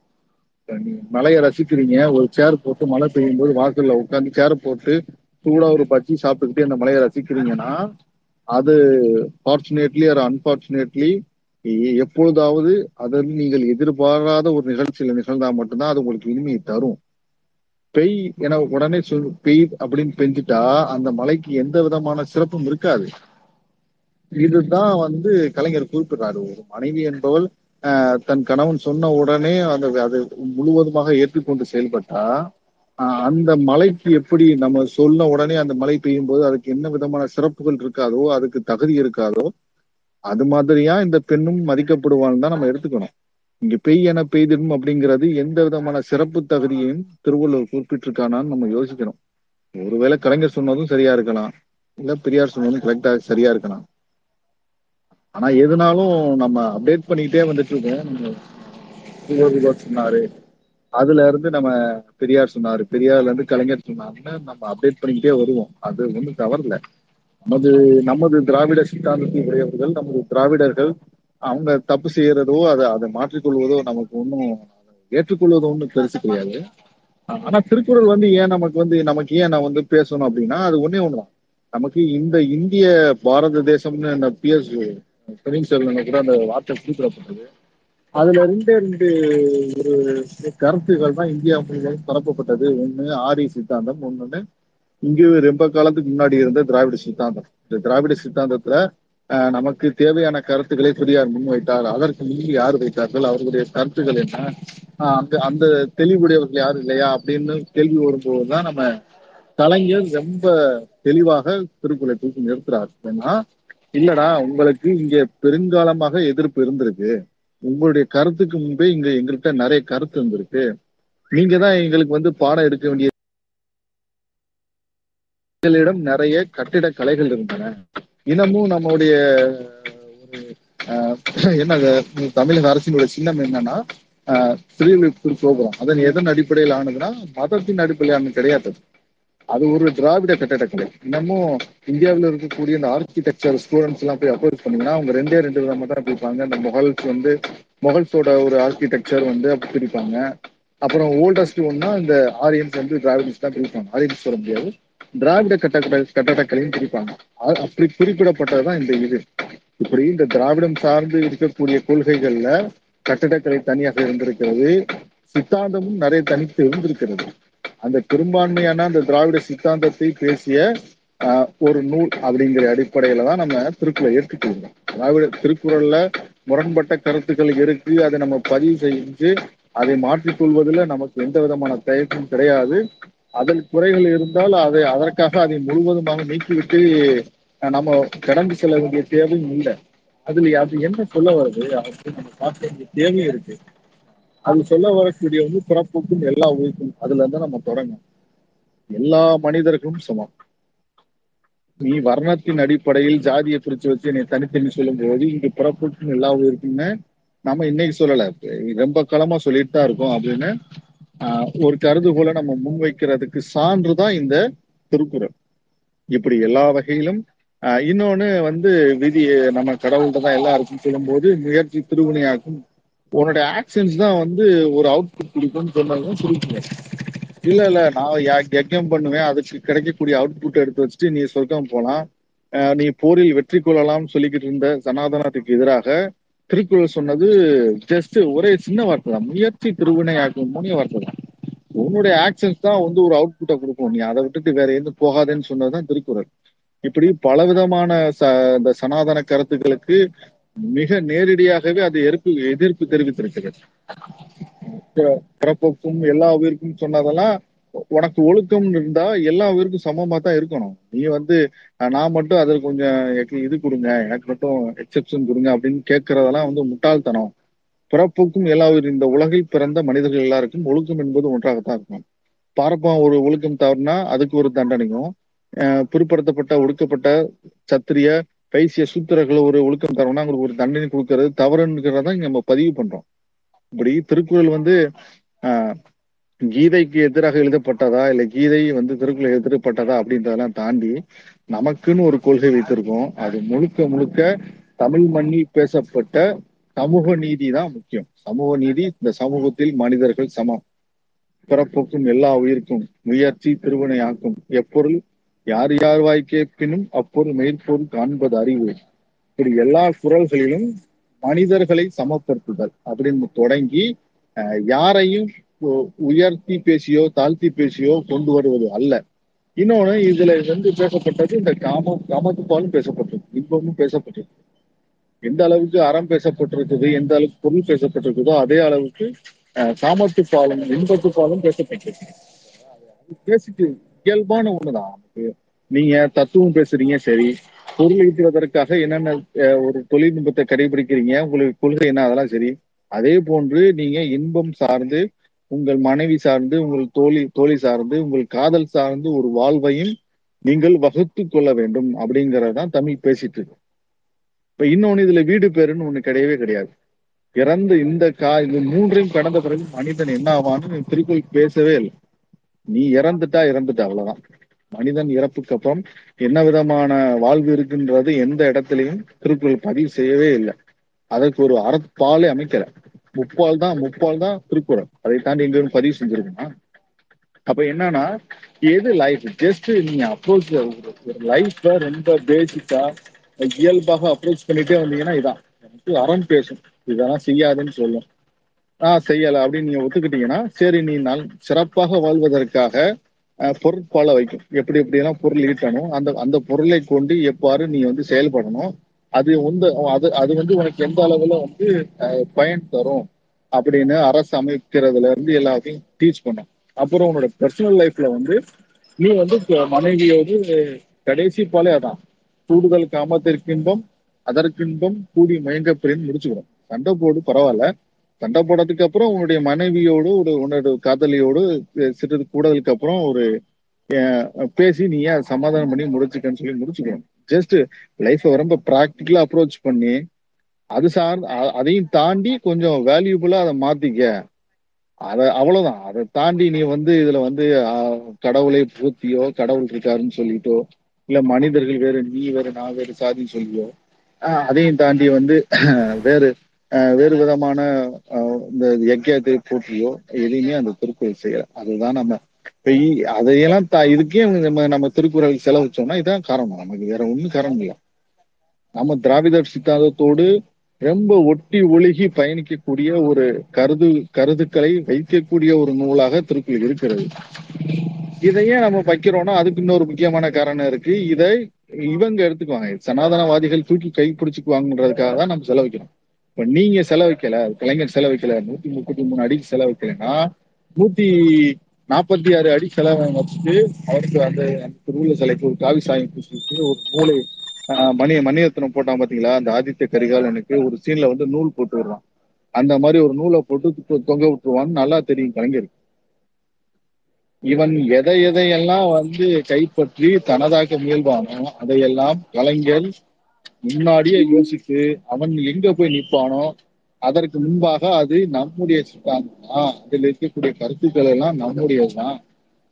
நீ மலையை ரசிக்கிறீங்க ஒரு சேர் போட்டு மழை பெய்யும் போது வாசல்ல உட்காந்து சேர் போட்டு சூடா ஒரு பஜ்ஜி சாப்பிட்டுக்கிட்டே அந்த மலையை ரசிக்கிறீங்கன்னா அது ஃபார்ச்சுனேட்லி ஆர் அன்பார்ச்சுனேட்லி எப்பொழுதாவது அதில் நீங்கள் எதிர்பாராத ஒரு நிகழ்ச்சியில நிகழ்ந்தா மட்டும்தான் அது உங்களுக்கு இனிமையை தரும். பெய் என உடனே சொல் பெய் அப்படின்னு பெஞ்சிட்டா அந்த மலைக்கு எந்த விதமான சிறப்பும் இருக்காது. இதுதான் வந்து கலைஞர் குறிப்பிடுறாரு. ஒரு மனைவி என்பவள் ஆஹ், தன் கணவன் சொன்ன உடனே அந்த அது முழுவதுமாக ஏற்றுக்கொண்டு செயல்பட்டா ஆஹ், அந்த மலைக்கு எப்படி நம்ம சொன்ன உடனே அந்த மழை பெய்யும் போது அதுக்கு என்ன விதமான சிறப்புகள் இருக்காதோ அதுக்கு தகுதி இருக்காதோ அது மாதிரியா இந்த பெண்ணும் மதிக்கப்படுவான்னு தான் நம்ம எடுத்துக்கணும். இங்க பெய் என பெய்திடும் அப்படிங்கிறது எந்த விதமான சிறப்பு தகுதியையும் திருவள்ளுவர் குறிப்பிட்டிருக்கானான்னு நம்ம யோசிக்கணும். ஒருவேளை கலைஞர் சொன்னதும் சரியா இருக்கலாம். இல்ல பெரியார் சொன்னதும் கரெக்டா சரியா இருக்கலாம். ஆனா எதுனாலும் நம்ம அப்டேட் பண்ணிக்கிட்டே வந்துட்டு இருக்கோம். நம்ம சொன்னாரு. அதுல இருந்து நம்ம பெரியார் சொன்னாரு. பெரியார்ல இருந்து கலைஞர் சொன்னாருன்னு நம்ம அப்டேட் பண்ணிக்கிட்டே வருவோம். அது ஒண்ணும் தவறில்ல. நமது நமது திராவிட சித்தாந்தத்தை உடையவர்கள் நமது திராவிடர்கள் அவங்க தப்பு செய்யறதோ அதை அதை மாற்றிக்கொள்வதோ நமக்கு ஒன்றும் ஏற்றுக்கொள்வது ஒன்றும் பெருசு கிடையாது. ஆனா திருக்குறள் வந்து ஏன் நமக்கு வந்து நமக்கு ஏன் நான் வந்து பேசணும் அப்படின்னா அது ஒன்னே ஒண்ணுதான். நமக்கு இந்த இந்திய பாரத தேசம்னு இந்த பிஎஸ் பெனின்செல்வன் கூட அந்த வார்த்தை குறிப்பிடப்பட்டது. அதுல ரெண்டே ரெண்டு ஒரு கருத்துக்கள் தான் இந்தியா முழுவதும் பரப்பப்பட்டது. ஒண்ணு ஆரிய சித்தாந்தம் ஒண்ணு இங்கு ரொம்ப காலத்துக்கு முன்னாடி இருந்த திராவிட சித்தாந்தம். இந்த திராவிட சித்தாந்தத்துல ஆஹ், நமக்கு தேவையான கருத்துக்களை பெரியார் முன்வைத்தார். அதற்கு முன்பு யார் வைத்தார்கள்? அவர்களுடைய கருத்துக்கள் என்ன? ஆஹ், அந்த அந்த தெளிவுடையவர்கள் யாரும் இல்லையா? அப்படின்னு கேள்வி வரும்போதுதான் நம்ம கலைஞர் ரொம்ப தெளிவாக திருக்குறளை தூக்கி நிறுத்துறாரு. ஏன்னா இல்லடா உங்களுக்கு இங்க பெருங்காலமாக எதிர்ப்பு இருந்திருக்கு. உங்களுடைய கருத்துக்கு முன்பே இங்க எங்கள்கிட்ட நிறைய கருத்து இருந்திருக்கு. நீங்க தான் எங்களுக்கு வந்து பாடம் எடுக்க வேண்டிய எங்களிடம் நிறைய கட்டிட கலைகள் இருந்தன. இன்னமும் நம்மளுடைய ஒரு ஆஹ், என்ன தமிழக அரசினுடைய சின்னம் என்னன்னா ஆஹ், ஸ்ரீவில்லிபுத்தூர் கோபுரம். அதன் எதன் அடிப்படையில் ஆனதுன்னா மதத்தின் அடிப்படையில் ஆனது கிடையாது. அது ஒரு திராவிட கட்டடக்கலை இன்னமும் இந்தியாவில் இருக்கக்கூடிய இந்த ஆர்கிடெக்சர் ஸ்டூடெண்ட்ஸ் எல்லாம் போய் அப்ரோச் பண்ணீங்கன்னா அவங்க ரெண்டே ரெண்டு விதமா தான் பிரிப்பாங்க. இந்த மொகல்ஸ் வந்து மொகல்ஸோட ஒரு ஆர்கிடெக்சர் வந்து அப்படி பிரிப்பாங்க. அப்புறம் ஓல்டஸ்ட் ஒன்னா இந்த ஆரியன்ஸ் வந்து டிராவிடன்ஸ் தான் பிரிப்பாங்க. ஆரியன்ஸ் சொல்ல முடியாது. திராவிட கட்டட கட்டடக்கலையும் பிரிப்பாங்க. அப்படி குறிப்பிடப்பட்டதுதான் இந்த இது. இப்படி இந்த திராவிடம் சார்ந்து இருக்கக்கூடிய கொள்கைகள்ல கட்டடக்கலை தனியாக இருந்திருக்கிறது. சித்தாந்தமும் நிறைய தனித்து இருந்திருக்கிறது. அந்த பெரும்பான்மையான அந்த திராவிட சித்தாந்தத்தை பேசிய ஆஹ், ஒரு நூல் அப்படிங்கிற அடிப்படையில தான் நம்ம திருக்குறளை ஏற்றுக்கொள்கிறோம் திராவிட திருக்குறள்ல முரண்பட்ட கருத்துக்கள் இருக்கு அதை நம்ம பதிவு செஞ்சு அதை மாற்றிக்கொள்வதில் நமக்கு எந்த விதமான தயக்கம் கிடையாது. அதில் குறைகள் இருந்தால் அதை அதற்காக அதை முழுவதுமாக நீக்கிவிட்டு நம்ம கடந்து செல்ல வேண்டிய தேவையும் இல்லை. அதுல அது என்ன சொல்ல வருது அப்படின்னு நம்ம பார்க்க வேண்டிய தேவையும் இருக்கு. அது சொல்ல வரக்கூடிய வந்து பிறப்புக்கும் எல்லா உயிர்க்கும். அதுல இருந்து நம்ம தொடங்கும் எல்லா மனிதர்களும் சமம். நீ வர்ணத்தின் அடிப்படையில் ஜாதியை பிரிச்சு வச்சு என்னை தனித்தனி சொல்லும் போது இங்கு பிறப்புக்கும் எல்லா உயிருக்கும்னு நம்ம இன்னைக்கு சொல்லல. ரொம்ப காலமா சொல்லிட்டு தான் இருக்கோம் அப்படின்னு ஆஹ் ஒரு கருதுகோலை நம்ம முன்வைக்கிறதுக்கு சான்று தான் இந்த திருக்குறள். இப்படி எல்லா வகையிலும் ஆஹ் இன்னொன்னு வந்து விதி நம்ம கடவுள்கிட்ட தான் எல்லாருக்கும் இருக்குன்னு சொல்லும்போது முயற்சி திருவினையாக்கும் உன்னோட ஆக்ஷன்ஸ் தான் வந்து ஒரு அவுட்புட் கொடுக்கும்னு சொன்னதுதான் திருக்குறள் இல்ல இல்ல நான் யா- பண்ணுவேன். அதுக்கு கிடைக்கக்கூடிய அவுட்புட் எடுத்து வச்சுட்டு நீ சொர்க்கம் போலாம். ஆஹ் நீ போரில் வெற்றி கொள்ளலாம்னு சொல்லிக்கிட்டு இருந்த சனாதனத்துக்கு எதிராக திருக்குறள் சொன்னது ஜஸ்ட் ஒரே சின்ன வார்த்தை தான். முயற்சி திருவினையாக்கும் மூணே வார்த்தை தான். உன்னுடைய ஆக்ஷன்ஸ் தான் வந்து ஒரு அவுட்புட்டை கொடுக்கும். நீ அதை விட்டுட்டு வேற எதுவும் போகாதேன்னு சொன்னதுதான் திருக்குறள். இப்படி பலவிதமான ச இந்த சனாதன கருத்துக்களுக்கு மிக நேரடியாகவே அது எதிர்ப்பு எதிர்ப்பு தெரிவித்திருக்கிறது. பிறப்புக்கும் எல்லா உயிருக்கும் சொன்னதெல்லாம் உனக்கு ஒழுக்கம் இருந்தா எல்லா உயிருக்கும் சமமா தான் இருக்கணும். நீ வந்து நான் மட்டும் அதில் கொஞ்சம் இது கொடுங்க எனக்கு மட்டும் எக்ஸெப்ஷன் கொடுங்க அப்படின்னு கேட்கறதெல்லாம் வந்து முட்டாள்தனம். பிறப்புக்கும் எல்லா உயிர் இந்த உலகில் பிறந்த மனிதர்கள் எல்லாருக்கும் ஒழுக்கம் என்பது ஒன்றாகத்தான் இருக்கும் பார்ப்பான் ஒரு ஒழுக்கம் தவறுனா அதுக்கு ஒரு தண்டனையும் பிற்படுத்தப்பட்ட ஒடுக்கப்பட்ட சத்திரிய பேசிய சூத்திரர்களை ஒரு ஒழுக்கம் தரணும்னா அவங்களுக்கு ஒரு தண்டனை கொடுக்கறது தவறுங்கிறத இங்க நம்ம பதிவு பண்றோம். இப்படி திருக்குறள் வந்து ஆஹ் கீதைக்கு எதிராக எழுதப்பட்டதா இல்ல கீதை வந்து திருக்குறள் எதிர்ப்பட்டதா அப்படின்றதெல்லாம் தாண்டி நமக்குன்னு ஒரு கொள்கை வைத்திருக்கோம். அது முழுக்க முழுக்க தமிழ் மண்ணில் பேசப்பட்ட சமூக நீதி தான் முக்கியம். சமூக நீதி இந்த சமூகத்தில் மனிதர்கள் சமம். பிறப்புக்கும் எல்லா உயிருக்கும் முயற்சி திருவினையாக்கும் எப்பொருள் யார் யார் வாய் கேட்பினும் அப்பொருள் மெய்ப்பொருள் காண்பது அறிவு. இப்படி எல்லா குரல்களிலும் மனிதர்களை சமப்படுத்துதல் அப்படின்னு தொடங்கி அஹ், யாரையும் உயர்த்தி பேசியோ தாழ்த்தி பேசியோ கொண்டு வருவது அல்ல. இன்னொன்னு இதுல வந்து பேசப்பட்டது இந்த காம காமத்துப்பாலும் பேசப்பட்டது இன்பமும் பேசப்பட்டது எந்த அளவுக்கு அறம் பேசப்பட்டிருக்குது எந்த அளவுக்கு பொருள் பேசப்பட்டிருக்குதோ அதே அளவுக்கு காமத்துப்பாலும் இன்பத்துப்பாலும் பேசப்பட்டிருக்கு. பேசிட்டு இயல்பான ஒண்ணுதான். நமக்கு நீங்க தத்துவம் பேசுறீங்க சரி. பொருள் ஈட்டுவதற்காக என்னென்ன அஹ், ஒரு தொழில்நுட்பத்தை கடைபிடிக்கிறீங்க உங்களுக்கு கொள்கை என்ன அதெல்லாம் சரி. அதே போன்று நீங்க இன்பம் சார்ந்து உங்கள் மனைவி சார்ந்து உங்கள் தோழி தோழி சார்ந்து உங்கள் காதல் சார்ந்து ஒரு வாழ்வையும் நீங்கள் வகுத்து கொள்ள வேண்டும் அப்படிங்கறதான் தமிழ் பேசிட்டு இருக்கு. இப்ப இன்னொன்னு இதுல வீடு பேருன்னு ஒண்ணு கிடையவே கிடையாது. இறந்த இந்த கா இந்த மூன்றையும் கடந்த பிறகு மனிதன் என்ன ஆவான்னு திருக்குறள் பேசவே இல்லை. நீ இறந்துட்டா இறந்துட்டா அவ்வளவுதான். மனிதன் இறப்புக்கு அப்புறம் என்ன விதமான வாழ்வு இருக்குன்றது எந்த இடத்துலயும் திருக்குறள் பதிவு செய்யவே இல்லை. அதற்கு ஒரு அறப்பாலே அமைக்கல. முப்பால் தான் முப்பால் தான் திருக்குறள். அதை தாண்டி எங்க பதிவு செஞ்சிருக்குமா அப்ப என்னன்னா எது லைஃப் ஜஸ்ட் நீங்க அப்ரோச் ஒரு லைஃப்ப ரொம்ப பேசிக்கா இயல்பாக அப்ரோச் பண்ணிட்டே வந்தீங்கன்னா இதான். எனக்கு அறம் பேசும். இதெல்லாம் செய்யாதுன்னு சொல்லும். ஆஹ் செய்யல அப்படின்னு நீங்க ஒத்துக்கிட்டீங்கன்னா சரி நீ நல் சிறப்பாக வாழ்வதற்காக பொருட்பால வைக்கும். எப்படி எப்படி எல்லாம் பொருள் ஈட்டணும் அந்த அந்த பொருளை கொண்டு எவ்வாறு நீ வந்து செயல்படணும் அது வந்து அது அது வந்து உனக்கு எந்த அளவுல வந்து பயன் தரும் அப்படின்னு அரசு அமைக்கிறதுல இருந்து எல்லாத்தையும் டீச் பண்ணும். அப்புறம் உன்னோட பர்சனல் லைஃப்ல வந்து நீ வந்து மனைவியோடு கடைசி பாலே அதான். கூடுதல் காமத்திற்கின்பம் அதற்கின்பம் கூடி மயங்க பிரின்னு சண்டை போடு பரவாயில்ல. சண்டை போடுறதுக்கு அப்புறம் உன்னுடைய மனைவியோடு ஒரு உன்னோட காதலியோடு சிறிது கூடதுக்கு அப்புறம் ஒரு பேசி நீ ஏன் சமாதானம் பண்ணி முடிச்சுக்கன்னு சொல்லி முடிச்சுக்கணும். ஜஸ்ட் லைஃப்பை ரொம்ப ப்ராக்டிக்கலா அப்ரோச் பண்ணி அது சார் அதையும் தாண்டி கொஞ்சம் வேல்யூபுளா அதை மாத்திக்க. அத அவ்வளவுதான். அதை தாண்டி நீ வந்து இதுல வந்து ஆஹ், கடவுளை பூத்தியோ கடவுள் இருக்காருன்னு சொல்லிட்டோ இல்ல மனிதர்கள் வேறு நீ வேறு நான் வேறு சாதின்னு சொல்லியோ ஆஹ், அதையும் தாண்டி வந்து வேறு வேறு விதமான ஆஹ், இந்த யக்கியத்தை போற்றியோ எதையுமே அந்த திருக்குறள் செய்யல. அதுதான் நம்ம பெய் அதையெல்லாம் தா இதுக்கே நம்ம நம்ம திருக்குறள் செலவிச்சோம்னா இதான் காரணம். நமக்கு வேற ஒண்ணும் காரணம் இல்லை. நம்ம திராவிடர் சித்தாந்தத்தோடு ரொம்ப ஒட்டி ஒழுகி பயணிக்கக்கூடிய ஒரு கருது கருதுக்களை வைக்கக்கூடிய ஒரு நூலாக திருக்குறள் இருக்கிறது. இதையே நம்ம வைக்கிறோம்னா அதுக்கு இன்னொரு முக்கியமான காரணம் இருக்கு. இதை இவங்க எடுத்துக்குவாங்க. சனாதனவாதிகள் தூக்கி கை பிடிச்சுக்குவாங்கன்றதுக்காக தான் நம்ம செலவிக்கிறோம். இப்ப நீங்க செலவைக்கல கலைஞர் செலவைக்கல நூத்தி முப்பத்தி மூணு அடிக்கு செலவைக்கலன்னா நூத்தி நாற்பத்தி ஆறு அடி செலவை வச்சுட்டு அவருக்கு அந்த அந்த திருவுள்ள சிலைக்கு ஒரு காவி சாயம் பூசிட்டு ஒரு மூளை ஆஹ் மணி மணிரத்னம் போட்டான் பாத்தீங்களா? அந்த ஆதித்ய கரிகாலனுக்கு ஒரு சீன்ல வந்து நூல் போட்டு விடுறான். அந்த மாதிரி ஒரு நூலை போட்டு தொங்க விட்டுருவான்னு நல்லா தெரியும் கலைஞர். இவன் எதை எதையெல்லாம் வந்து கைப்பற்றி தனதாக்க முயல்வானோ அதையெல்லாம் கலைஞர் முன்னாடியே யோசித்து அவன் எங்க போய் நிற்பானோ அதற்கு முன்பாக அது நம்முடைய சித்தாந்தம்? அதில் இருக்கக்கூடிய கருத்துக்கள் எல்லாம் நம்முடையதுதான்.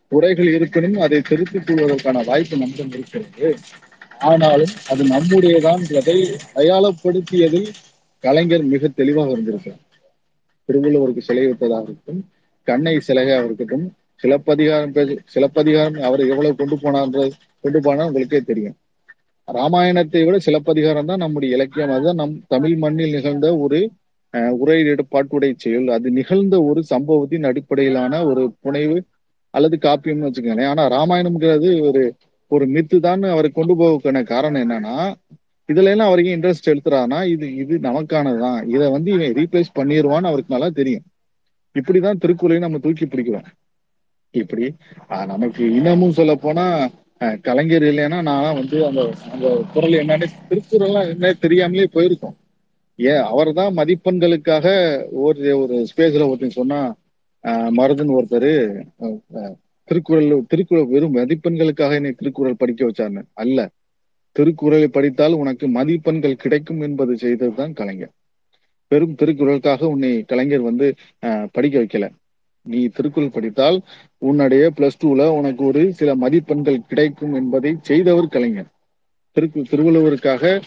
குறைகள் இருக்கணும் அதை திருத்திக் கொள்வதற்கான வாய்ப்பு நம்மிடம் இருக்கிறது. ஆனாலும் அது நம்முடையதான்றதை அடையாளப்படுத்தியதில் கலைஞர் மிக தெளிவாக இருந்திருக்கிறார். திருவள்ளுவருக்கு சிலை வைத்ததாக இருக்கட்டும் கண்ணை சிலையாக இருக்கட்டும் சிலப்பதிகாரம் பேச சிலப்பதிகாரம் அவர் எவ்வளவு கொண்டு போனார் கொண்டு போனா உங்களுக்கே தெரியும். ராமாயணத்தை விட சிலப்பதிகாரம் தான் நம்முடைய இலக்கியம். அதுதான் நம் தமிழ் மண்ணில் நிகழ்ந்த ஒரு அஹ், உரையிட பாட்டுடை செயல். அது நிகழ்ந்த ஒரு சம்பவத்தின் அடிப்படையிலான ஒரு புனைவு அல்லது காப்பியம்னு வச்சுக்கோங்களேன். ஆனா ராமாயணம்ங்கிறது ஒரு ஒரு மித்து தான் அவரை கொண்டு போவதுக்கான காரணம் என்னன்னா இதுல எல்லாம் அவருக்கு இன்ட்ரெஸ்ட் எடுத்துறாருன்னா இது இது நமக்கானதுதான் இதை வந்து இவன் ரீப்ளேஸ் பண்ணிடுவான்னு அவருக்கு நல்லா தெரியும். இப்படிதான் திருக்குறளையும் நம்ம தூக்கி பிடிக்கிறோம். இப்படி ஆஹ், நமக்கு இன்னமும் சொல்ல போனா கலைஞர் இல்லைன்னா நான் வந்து அந்த அந்த குரல் என்னன்னு திருக்குறள்லாம் என்ன தெரியாமலே போயிருக்கோம். ஏன் அவர் தான் மதிப்பெண்களுக்காக ஒரு ஒரு ஸ்பேஸ்ல ஒருத்தன் சொன்னா மருதன் மருதுன்னு ஒருத்தர் திருக்குறள் திருக்குறள் வெறும் மதிப்பெண்களுக்காக என்னை திருக்குறள் படிக்க வச்சாருன்னு அல்ல. திருக்குறளை படித்தால் உனக்கு மதிப்பெண்கள் கிடைக்கும் என்பது செய்ததுதான் கலைஞர். பெரும் திருக்குறளுக்காக உன்னை கலைஞர் வந்து ஆஹ், படிக்க வைக்கல. நீ திருக்குறள் படித்தால் உன்னுடைய பிளஸ் டூல உனக்கு ஒரு சில மதிப்பெண்கள் கிடைக்கும் என்பதை செய்தவர் கலைஞர். திருக்கு திருவள்ளுவருக்காக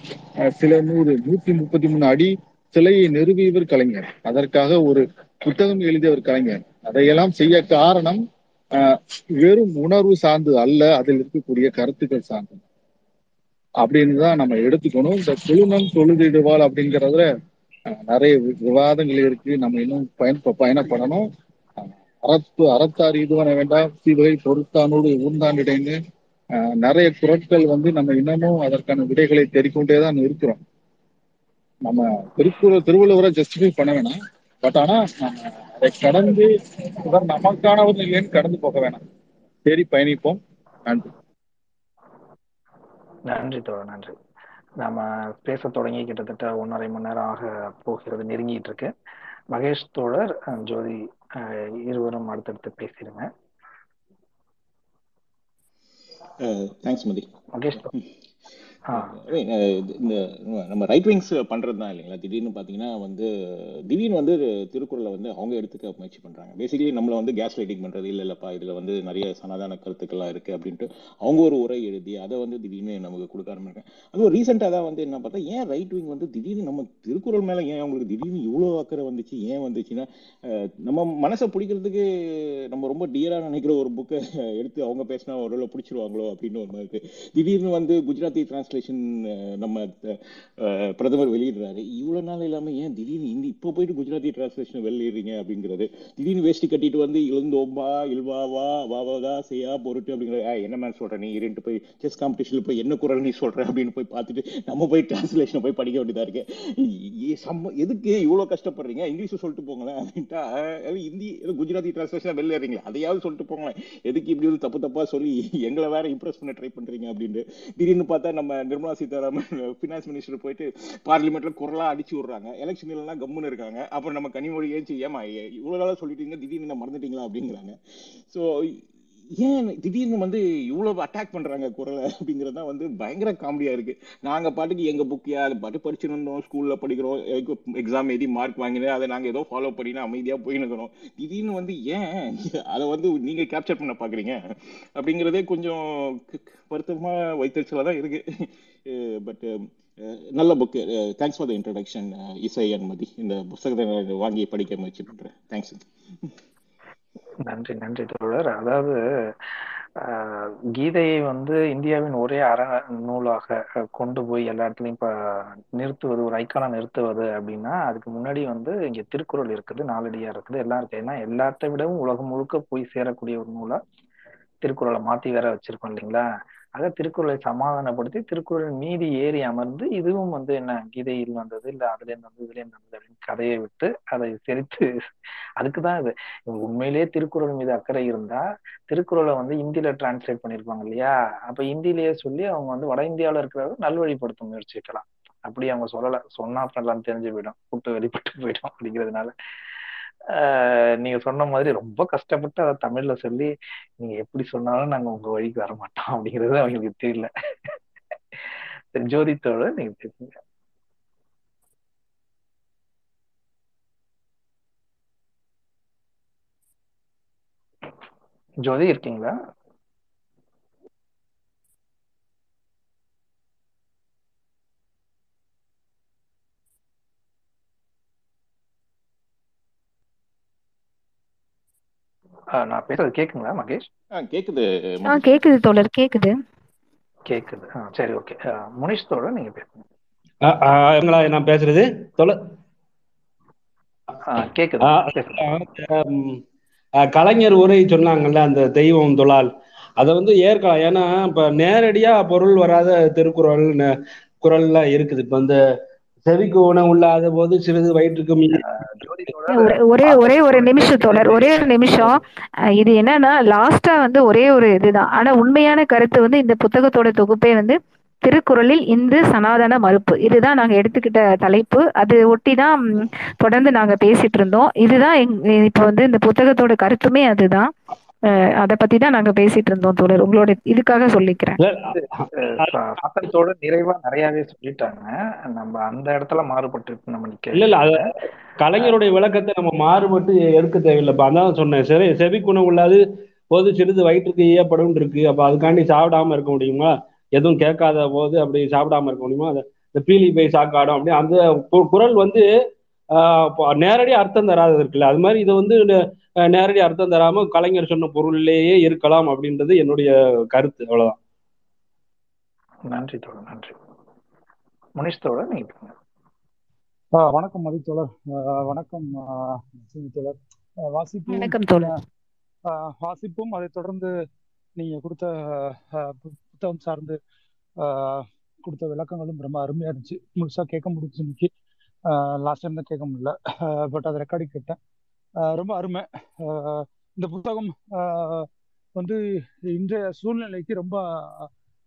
சில நூறு நூத்தி முப்பத்தி மூணு அடி சிலையை நிறுவியவர் கலைஞர். அதற்காக ஒரு புத்தகம் எழுதியவர் கலைஞர். அதையெல்லாம் செய்ய காரணம் வெறும் உணர்வு சார்ந்து அல்ல அதில் இருக்கக்கூடிய கருத்துக்கள் சார்ந்து. அப்படின்னு தான் நம்ம எடுத்துக்கணும். இந்த தொழுநம் தொழுதிடுவாள் அப்படிங்கிறதுல நிறைய வி- விவாதங்கள் இருக்கு. நம்ம இன்னும் பயன் பயணப்படணும். அறத்து அறத்தார் இதுவன வேண்டாம். சிவகை பொறுத்தானோடு ஊர்ந்தாண்டிடைன்னு நிறைய குரட்கள் வந்து நம்ம இன்னமும் அதற்கான விடைகளை தேடிக்கொண்டே தான் இருக்கிறோம். நம்ம திருக்குறள் திருவள்ளுவரை ஜஸ்டிஃபை பண்ண வேணாம். பட் ஆனா நம்ம அதை கடந்து இவர் நமக்கானவர் இல்லைன்னு கடந்து போக வேணாம். சரி பயணிப்போம். நன்றி. நன்றி தோழர் நன்றி. நாம பேச தொடங்கி கிட்டத்தட்ட ஒன்றரை மணி நேரம் ஆக போகிறது நெருங்கிட்டு இருக்கு. மகேஷ் தோழர் ஜோதி இருவரும் அடுத்தடுத்து பேசிடுங்க. தேங்க்ஸ் மதி. மகேஷ் இந்த நம்ம ரைட் விங்ஸ் பண்றது தான் இல்லைங்களா? திடீர்னு பாத்தீங்கன்னா வந்து திடீர்னு வந்து திருக்குறளை வந்து அவங்க எடுத்துக்க முயற்சி பண்றாங்க. பேசிக்கலி நம்மள வந்து கேஸ் லைட்டிங் பண்றது இல்ல இல்லப்பா இதுல வந்து நிறைய சனாதான கருத்துக்கள்லாம் இருக்கு அப்படின்ட்டு அவங்க ஒரு உரை எழுதி அதை வந்து திடீர்னு நமக்கு கொடுக்க ஆரம்பிச்சிருக்காங்க அதுவும் ரீசெண்டா தான் வந்து என்ன பார்த்தா ஏன் ரைட் விங் வந்து திடீர்னு நம்ம திருக்குறள் மேல ஏன் அவங்களுக்கு திடீர்னு இவ்வளோ அக்கறை வந்துச்சு? ஏன் வந்துச்சுன்னா நம்ம மனசை பிடிக்கிறதுக்கு நம்ம ரொம்ப டியரா நினைக்கிற ஒரு புக்கை எடுத்து அவங்க பேசினா ஒரு பிடிச்சிருவாங்களோ? அப்படின்னு ஒரு மாதிரி இருக்கு. திடீர்னு வந்து குஜராத்தி டிரான்ஸ்லேஷன் நம்ம பிரதமர் வெளியிடுறாரு. இவ்வளோ நாள் இல்லாமல் ஏன் திடீர்னு இந்த இப்போ போயிட்டு குஜராத்தி டிரான்ஸ்லேஷன் வெளியிடுறீங்க அப்படிங்கிறது. திடீர்னு வேஷ்டி கட்டிட்டு வந்து இழுந்தோம்பா இல்வாவா வாவாதா செய்யா பொருட்டு அப்படிங்கிற என்ன மேம் சொல்ற நீ? இரண்டு போய் செஸ் காம்படிஷனில் போய் என்ன குரல் நீ சொல்ற அப்படின்னு போய் பார்த்துட்டு நம்ம போய் டிரான்ஸ்லேஷனை போய் படிக்க வேண்டியதாக இருக்கு. சம்ம எதுக்கு இவ்வளோ கஷ்டப்படுறீங்க? இங்கிலீஷில் சொல்லிட்டு போங்களேன் அப்படின்ட்டா ஹிந்தி குஜராத்தி டிரான்ஸ்லேஷனாக வெளில அதையாவது சொல்லிட்டு போங்களேன். எதுக்கு இப்படி வந்து தப்பு தப்பாக சொல்லி எங்களை வேற இம்ப்ரெஸ் பண்ண ட்ரை பண்ணுறீங்க அப்படின்னு திடீர்னு பார்த்தா நம்ம நிர்மலா சீதாராமன் *laughs* ஃபினான்ஸ் மினிஸ்டர் போயிட்டு பார்லிமெண்ட்ல குரலா அடிச்சு விடுறாங்க. எலெக்ஷன் எல்லாம் கம்முன்னு இருக்காங்க. அப்புறம் நம்ம கனிமொழி ஏச்சு ஏமா இவ்வளவு நாளா சொல்லிட்டீங்க திடீர்னு மறந்துட்டீங்களா? அப்படிங்கிறாங்க. ஸோ ஏன் திடீர்னு வந்து இவ்வளவு அட்டாக் பண்றாங்க குரலை அப்படிங்கிறது தான் வந்து பயங்கர காமெடியா இருக்கு. நாங்க பாட்டுக்கு எங்க புக்கியா அது பாட்டு படிச்சுட்டு இருந்தோம் ஸ்கூல்ல படிக்கிறோம் எக்ஸாம் எழுதி மார்க் வாங்கினேன் அதை நாங்க ஏதோ ஃபாலோ பண்ணி அமைதியா போயின்னு இருக்கிறோம். திடீர்னு வந்து ஏன் அதை வந்து நீங்க கேப்சர் பண்ண பாக்குறீங்க? அப்படிங்கிறதே கொஞ்சம் வருத்தமா வைத்தறிச்சலா தான் இருக்கு. பட் நல்ல book thanks for the introduction இசை அனுமதி. இந்த புத்தகத்தை வாங்கி படிக்க முயற்சி பண்றேன். தேங்க்ஸ் நன்றி நன்றி தோழர். அதாவது ஆஹ், கீதையை வந்து இந்தியாவின் ஒரே அற நூலாக கொண்டு போய் எல்லா இடத்துலையும் இப்ப நிறுத்துவது ஒரு ஐக்கானா நிறுத்துவது அப்படின்னா அதுக்கு முன்னாடி வந்து இங்க திருக்குறள் இருக்குது நாலடியா இருக்குது எல்லாம் இருக்கு. ஏன்னா எல்லாத்தை விடவும் உலகம் முழுக்க போய் சேரக்கூடிய ஒரு நூலா திருக்குறளை மாத்தி வேற வச்சிருக்கோம் இல்லைங்களா? ஆக திருக்குறளை சமாதானப்படுத்தி திருக்குறள் மீதி ஏறி அமர்ந்து இதுவும் வந்து என்ன கீதையில் வந்தது இல்ல அதுல இருந்து வந்தது இதுல இருந்து வந்தது அப்படின்னு கதையை விட்டு அதை செரித்து *laughs* அதுக்குதான் இது. உண்மையிலேயே திருக்குறள் மீது அக்கறை இருந்தா திருக்குறளை வந்து இந்தியில டிரான்ஸ்லேட் பண்ணிருப்பாங்க இல்லையா? அப்ப ஹிந்திலேயே சொல்லி அவங்க வந்து வட இந்தியாவில இருக்கிறத நல்வழிப்படுத்த முயற்சிக்கலாம். அப்படி அவங்க சொல்லல. சொன்னா அப்புறம் எல்லாம் தெரிஞ்சு போயிடும். கூட்டு வெளிப்பட்டு போயிடும் அப்படிங்கிறதுனால. நீங்க சொன்ன மாதிரி ரொம்ப கஷ்டப்பட்டு அதை தமிழ்ல சொல்லி நீங்க எப்படி சொன்னாலும் நாங்க உங்க வழிக்கு வர மாட்டோம். *laughs* அப்படிங்கறது அவங்களுக்கு தெரியல. ஜோதித்தோட நீங்க பேசுங்க. ஜோதி இருக்கீங்களா? நான் பேசுறது கேக்குங்களா மகேஷ்? ஆ கேக்குது கேக்குது தோழர் கேக்குது. கேக்குது. சரி ஓகே. முனிஷ் தோழர் நீங்க பேசுங்க. நான் பேசுறது? தொலை ஆ, கேக்குது. கலைஞர் உரை சொன்னாங்கல்ல அந்த தெய்வம் தொழால் அதை வந்து ஏற்கலாம் ஏன்னா இப்ப நேரடியா பொருள் வராத திருக்குறள் குறள்லாம் இருக்குது. இப்ப இந்த செவிக்கு உணவு இல்லாத போது சிறிது வயிற்றுக்கு ஒரே ஒரே ஒரே நிமிஷம் தோழர் ஒரே ஒரு நிமிஷம். இது என்னன்னா லாஸ்டா வந்து ஒரே ஒரு இதுதான். ஆனா உண்மையான கருத்து வந்து இந்த புத்தகத்தோட தொகுப்பே வந்து திருக்குறளில் இந்து சனாதன மறுப்பு. இதுதான் நாங்க எடுத்துக்கிட்ட தலைப்பு. அது ஒட்டி தான் தொடர்ந்து நாங்க பேசிட்டு இருந்தோம். இதுதான் எங்- இப்ப வந்து இந்த புத்தகத்தோட கருத்துமே அதுதான். அதை பத்தி தான் நாங்க பேசிட்டு இருந்தோம் தோழர். உங்களோட இதுக்காக சொல்லிக்கிறேன். நிறைவா நிறையவே சொல்லிட்டாங்க. நம்ம அந்த இடத்துல மாறுபட்டு நம்ம நிக்க இல்ல இல்ல கலைஞருடைய விளக்கத்தை நம்ம மாறுபட்டு எடுக்க தேவையில்லைப்பா அதான் சொன்னேன். சரி செவி குணம் இல்லாது போது சிறிது வயிற்றுக்கு ஈயப்படும் இருக்கு. அப்ப அதுக்காண்டி சாப்பிடாம இருக்க முடியுமா? எதுவும் கேட்காத போது அப்படி சாப்பிடாம இருக்க முடியுமா? இந்த பீலி போய் சாக்காடும் அப்படி. அந்த கு- குறள் வந்து ஆஹ் நேரடி அர்த்தம் தராது இருக்குல்ல. அது மாதிரி இது வந்து நேரடி அர்த்தம் தராம கலைஞர் சொன்ன பொருளிலேயே இருக்கலாம் அப்படின்றது என்னுடைய கருத்து. அவ்வளவுதான். நன்றி தோழர் நன்றி. முனிஷ் தோழர் நீங்க வணக்கம் மதி தோழர். வணக்கம் தோழர். ஆ, வாசிப்பும் வணக்கம் தோழர். வாசிப்பும் அதை தொடர்ந்து நீங்க கொடுத்த புத்தகம் சார்ந்து கொடுத்த விளக்கங்களும் ரொம்ப அருமையா இருந்துச்சு. முழுசா கேட்க முடிஞ்சு இன்னைக்கு. லாஸ்ட் டைம் தான் கேட்க முடியல. பட் அதை ரெக்கார்டிங் கேட்டேன். ரொம்ப அருமை. இந்த புத்தகம் வந்து இன்றைய சூழ்நிலைக்கு ரொம்ப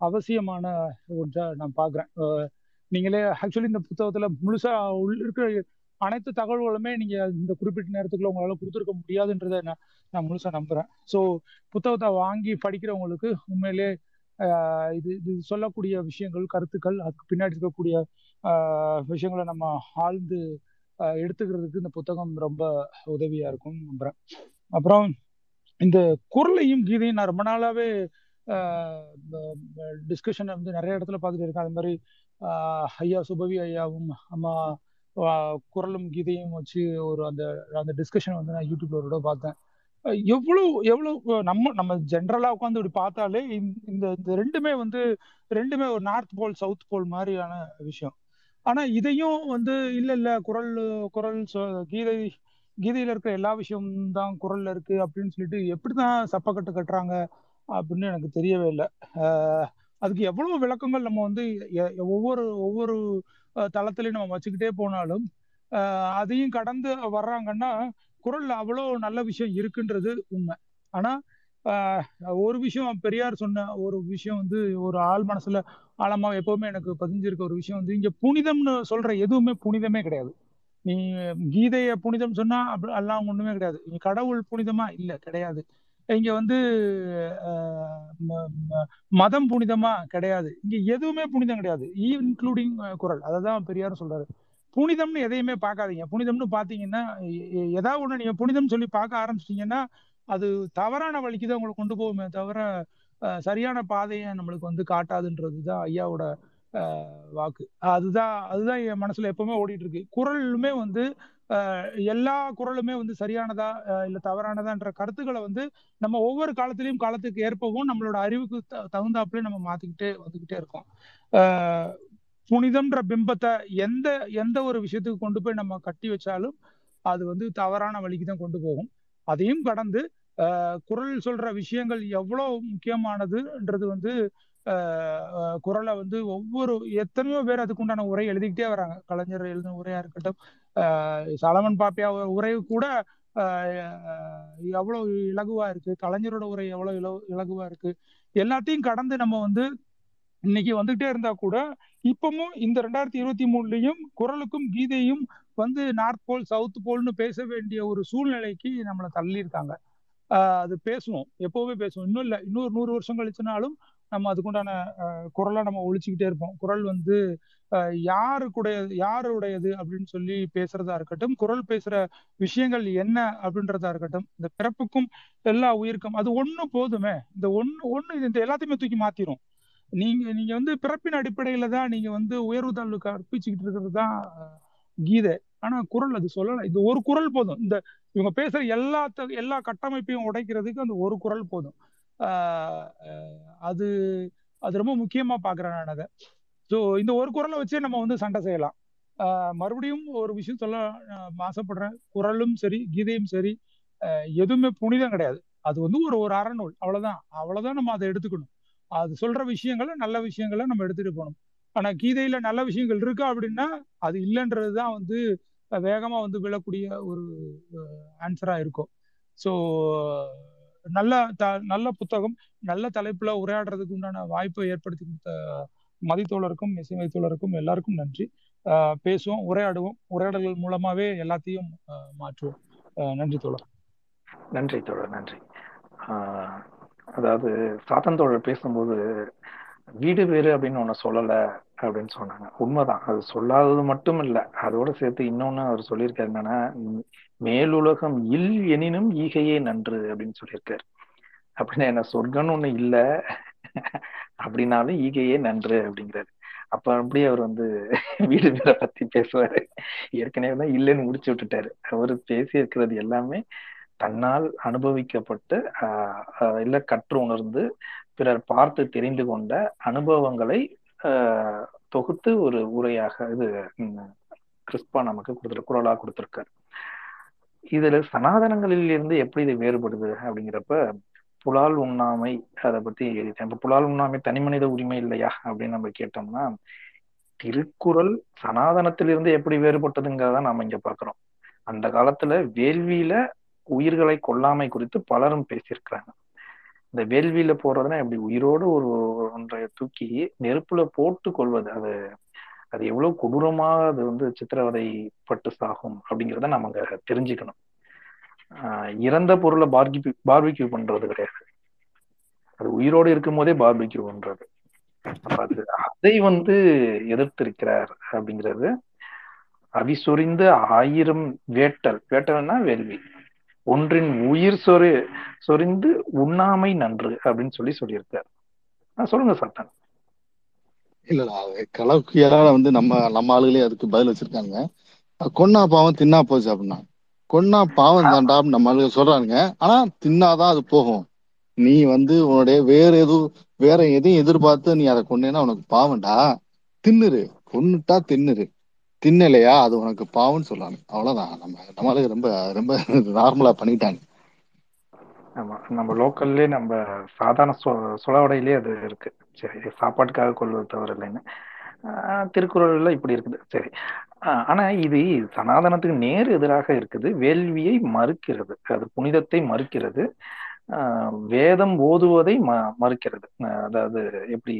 அவசியமான ஒன்றா நான் பார்க்குறேன். நீங்களே ஆக்சுவலி இந்த புத்தகத்துல முழுசா உள்ள இருக்கிற அனைத்து தகவல்களுமே நீங்க இந்த குறிப்பிட்ட நேரத்துக்குள்ள உங்களால கொடுத்துருக்க முடியாதுன்றதை நான் நான் முழுசா நம்புறேன். ஸோ புத்தகத்தை வாங்கி படிக்கிறவங்களுக்கு உண்மையிலே ஆஹ் இது இது சொல்லக்கூடிய விஷயங்கள் கருத்துக்கள் அதுக்கு பின்னாடி இருக்கக்கூடிய ஆஹ் விஷயங்களை நம்ம ஆழ்ந்து எடுத்துக்கிறதுக்கு இந்த புத்தகம் ரொம்ப உதவியா இருக்கும் நம்புறேன். அப்புறம் இந்த குரலையும் கீதையும் நான் ரொம்ப நாளாவே டிஸ்கஷன் வந்து நிறைய இடத்துல பார்த்துட்டு இருக்கேன். அது மாதிரி ஐயா சுபவி ஐயாவும் அம்மா குரலும் கீதையும் வச்சு ஒரு அந்த அந்த டிஸ்கஷன் வந்து நான் யூடியூப்ல ஒரு பார்த்தேன். எவ்வளவு எவ்வளவு நம்ம நம்ம ஜென்ரலா உட்காந்து இப்படி பார்த்தாலே இந்த இந்த இந்த ரெண்டுமே வந்து ரெண்டுமே ஒரு நார்த் போல் சவுத் போல் மாதிரியான விஷயம். ஆனா இதையும் வந்து இல்ல இல்ல குரல் குரல் சொ- கீதை கீதையில இருக்கிற எல்லா விஷயமும் தான் குரல்ல இருக்கு அப்படின்னு சொல்லிட்டு எப்படிதான் சப்பக்கட்டு கட்டுறாங்க அப்படின்னு எனக்கு தெரியவே இல்லை. அதுக்கு எவ்வளவு விளக்கங்கள் நம்ம வந்து ஒவ்வொரு ஒவ்வொரு தளத்திலையும் நம்ம வச்சுக்கிட்டே போனாலும் அதையும் கடந்து வர்றாங்கன்னா குரல்ல அவ்வளோ நல்ல விஷயம் இருக்குன்றது உண்மை. ஆனா ஒரு விஷயம் பெரியார் சொன்ன ஒரு விஷயம் வந்து ஒரு ஆள் மனசுல ஆழமா எப்பவுமே எனக்கு பதிஞ்சிருக்க ஒரு விஷயம் வந்து இங்க புனிதம்னு சொல்ற எதுவுமே புனிதமே கிடையாது. நீ கீதைய புனிதம் சொன்னா அப்படி எல்லாம் ஒண்ணுமே கிடையாது. இங்க கடவுள் புனிதமா? இல்ல கிடையாது. இங்க வந்து ஆஹ் மதம் புனிதமா? கிடையாது. இங்க எதுவுமே புனிதம் கிடையாது. இன்க்ளூடிங் குரல். அததான் பெரியார் சொல்றாரு. புனிதம்னு எதையுமே பார்க்காதீங்க. புனிதம்னு பாத்தீங்கன்னா ஏதாவது ஒண்ணு நீங்க புனிதம் சொல்லி பார்க்க ஆரம்பிச்சிட்டீங்கன்னா அது தவறான வழிக்கு தான் உங்களை கொண்டு போகுமே தவிர சரியான பாதையை நம்மளுக்கு வந்து காட்டாதுன்றதுதான் ஐயாவோட வாக்கு. அதுதான் அதுதான் என் மனசுல எப்பவுமே ஓடிட்டு இருக்கு குரலுமே வந்து எல்லா குரலுமே வந்து சரியானதா அஹ், இல்ல தவறானதான்ற கருத்துக்களை வந்து நம்ம ஒவ்வொரு காலத்திலயும் காலத்துக்கு ஏற்பவும் நம்மளோட அறிவுக்கு தகுந்தாப்புல நம்ம மாத்திக்கிட்டே வந்துகிட்டே இருக்கோம். புனிதம்ன்ற பிம்பத்தை எந்த எந்த ஒரு விஷயத்துக்கு கொண்டு போய் நம்ம கட்டி வச்சாலும் அது வந்து தவறான வழிக்கு தான் கொண்டு போகும். அதையும் கடந்து குரல் சொல்ற விஷயங்கள் எவ்வளவு முக்கியமானதுன்றது வந்து ஆஹ் குரலை வந்து ஒவ்வொரு எத்தனையோ பேர் அதுக்கு உண்டான உரை எழுதிக்கிட்டே வராங்க. கலைஞர் எழுதின உரையா இருக்கட்டும் ஆஹ் பாப்பியா உரை கூட ஆஹ் எவ்வளவு இலகுவா இருக்கு கலைஞரோட உரை எவ்வளவு இலவு இலகுவா இருக்கு எல்லாத்தையும் கடந்து நம்ம வந்து இன்னைக்கு வந்துகிட்டே இருந்தா கூட இப்பவும் இந்த ரெண்டாயிரத்தி இருபத்தி மூணுலயும் குரலுக்கும் கீதையும் வந்து நார்த் போல் சவுத் போல்னு பேச வேண்டிய ஒரு சூழ்நிலைக்கு நம்மளை தள்ளியிருக்காங்க. அது பேசுவோம். எப்பவுமே பேசுவோம். இன்னும் இல்ல இன்னொரு நூறு வருஷம் கழிச்சுனாலும் நம்ம அதுக்குண்டான குரலை நம்ம ஒழிச்சுக்கிட்டே இருப்போம். குரல் வந்து யாருக்குடைய யாருடையது அப்படின்னு சொல்லி பேசுறதா இருக்கட்டும் குரல் பேசுற விஷயங்கள் என்ன அப்படின்றதா இருக்கட்டும் இந்த பிறப்புக்கும் எல்லா உயிருக்கும் அது ஒண்ணு போதுமே. இந்த ஒண்ணு ஒண்ணு இந்த எல்லாத்தையுமே தூக்கி மாத்திரும். நீங்க நீங்க வந்து பிறப்பின் அடிப்படையில தான் நீங்க வந்து உயர்வு தாழ்வுக்கு அர்ப்பிச்சுக்கிட்டு இருக்கிறது தான் கீதை. ஆனா குரல் அது சொல்லலாம் இது ஒரு குரல் போதும். இந்த இவங்க பேசுற எல்லா எல்லா கட்டமைப்பையும் உடைக்கிறதுக்கு அந்த ஒரு குரல் போதும். அது அது ரொம்ப முக்கியமா பாக்குறேன் நான் அதை. ஸோ இந்த ஒரு குரலை வச்சே நம்ம வந்து சண்டை செய்யலாம். மறுபடியும் ஒரு விஷயம் சொல்ல ஆசைப்படுறேன். குரலும் சரி கீதையும் சரி எதுவுமே புனிதம் கிடையாது. அது வந்து ஒரு ஒரு அறநூல். அவ்வளவுதான். அவ்வளவுதான் நம்ம அதை எடுத்துக்கணும். அது சொல்ற விஷயங்களை நல்ல விஷயங்களை நம்ம எடுத்துட்டு போகணும். ஆனா கீதையில நல்ல விஷயங்கள் இருக்கா அப்படின்னா அது இல்லைன்றதுதான் வந்து வேகமா வந்து விழக்கூடிய ஒரு ஆன்சரா இருக்கும். ஸோ நல்ல த நல்ல புத்தகம் நல்ல தலைப்புல உரையாடுறதுக்கு உண்டான வாய்ப்பை ஏற்படுத்தி கொடுத்த மதித்தோழருக்கும் இசைமை தோழருக்கும் எல்லாருக்கும் நன்றி. பேசுவோம் உரையாடுவோம். உரையாடல்கள் மூலமாவே எல்லாத்தையும் மாற்றுவோம். நன்றி தோழர். நன்றி தோழர் நன்றி. அதாவது சாத்தன் தோழர் பேசும்போது வீடு வேறு அப்படின்னு ஒன்று சொல்லலை. அப்படின்னு சொன்னாங்க. உண்மைதான். அது சொல்லாதது மட்டும் இல்லை அதோட சேர்த்து இன்னொன்னு அவர் சொல்லியிருக்காரு என்னன்னா மேலுலகம் இல் எனினும் ஈகையே நன்று அப்படின்னு சொல்லியிருக்காரு. அப்படின்னா என்ன சொர்க்கம்னு ஒண்ணு இல்லை. அப்படின்னாலும் ஈகையே நன்று அப்படிங்கிறாரு. அப்ப அப்படி அவர் வந்து வீடு பேரை பத்தி பேசுவாரு. ஏற்கனவே தான் இல்லைன்னு முடிச்சு விட்டுட்டாரு. அவர் பேசி இருக்கிறது எல்லாமே தன்னால் அனுபவிக்கப்பட்டு ஆஹ் இல்ல கற்று உணர்ந்து பிறர் பார்த்து தெரிந்து கொண்ட அனுபவங்களை தொகுத்து ஒரு உரையாக இது கிறிஸ்பா நமக்கு கொடுத்துரு குரலா கொடுத்துருக்காரு. இதுல சனாதனங்களில் இருந்து எப்படி இது வேறுபடுது அப்படிங்கிறப்ப புலால் உண்ணாமை அதை பத்தி எழுதிட்டேன். இப்ப புலால் உண்ணாமை தனி மனித உரிமை இல்லையா அப்படின்னு நம்ம கேட்டோம்னா திருக்குறள் சனாதனத்திலிருந்து எப்படி வேறுபட்டதுங்கிறத நாம இங்க பாக்குறோம் அந்த காலத்துல வேள்வியில உயிர்களை கொல்லாமை குறித்து பலரும் பேசியிருக்கிறாங்க. இந்த வேள்வியில போறதுன்னா எப்படி? உயிரோடு ஒரு ஒன்றை தூக்கி நெருப்புல போட்டு கொள்வது. அது அது எவ்வளவு கொடூரமாக அது வந்து சித்திரவதை பட்டு சாகும் அப்படிங்கிறத நம்ம அங்க தெரிஞ்சுக்கணும். ஆஹ் இறந்த பொருளை பார்பிக்யூ பார்பிக்யூ பண்றது கிடையாது. அது உயிரோடு இருக்கும் போதே பார்பிக்யூ பண்றது. அது அதை வந்து எதிர்த்திருக்கிறார் அப்படிங்கிறது அவிசொறிந்து ஆயிரம் வேட்டல். வேட்டல்னா வேள்வி. ஒன்றின் உயிர் சொறி சொரிந்து உண்ணாமை நன்று அப்படின்னு சொல்லி சொல்லியிருக்காரு. சொல்லுங்க சட்டன் இல்ல கலக்கியால வந்து நம்ம நம்ம ஆளுகளே அதுக்கு பதில் வச்சிருக்காங்க கொன்னா பாவம் தின்னா போச்சு அப்படின்னா. கொன்னா பாவம் தாண்டா நம்ம ஆளுக சொல்றாங்க ஆனா தின்னாதான் அது போகும். நீ வந்து உன்னுடைய வேற எதுவும் வேற எதையும் எதிர்பார்த்து நீ அதை கொண்டேன்னா உனக்கு பாவம்டா. தின்னுரு. கொன்னுட்டா தின்னுரு. தின்னலையா? அது உனக்கு பாவம்னு சொல்றாங்க அவ்வளவுதான். நம்ம நம்மளுக்கு ரொம்ப ரொம்ப நார்மலா பண்ணிட்டாங்க. ஆமா. நம்ம லோக்கல்லே நம்ம சாதாரண சொ அது இருக்கு. சரி சாப்பாட்டுக்காக கொள்வது தவறு இல்லைன்னு. திருக்குறள்ல இப்படி இருக்குது. சரி. ஆனா இது சனாதனத்துக்கு நேர் எதிராக இருக்குது. வேள்வியை மறுக்கிறது. அது புனிதத்தை மறுக்கிறது. வேதம் ஓதுவதை ம மறுக்கிறது. அதாவது எப்படி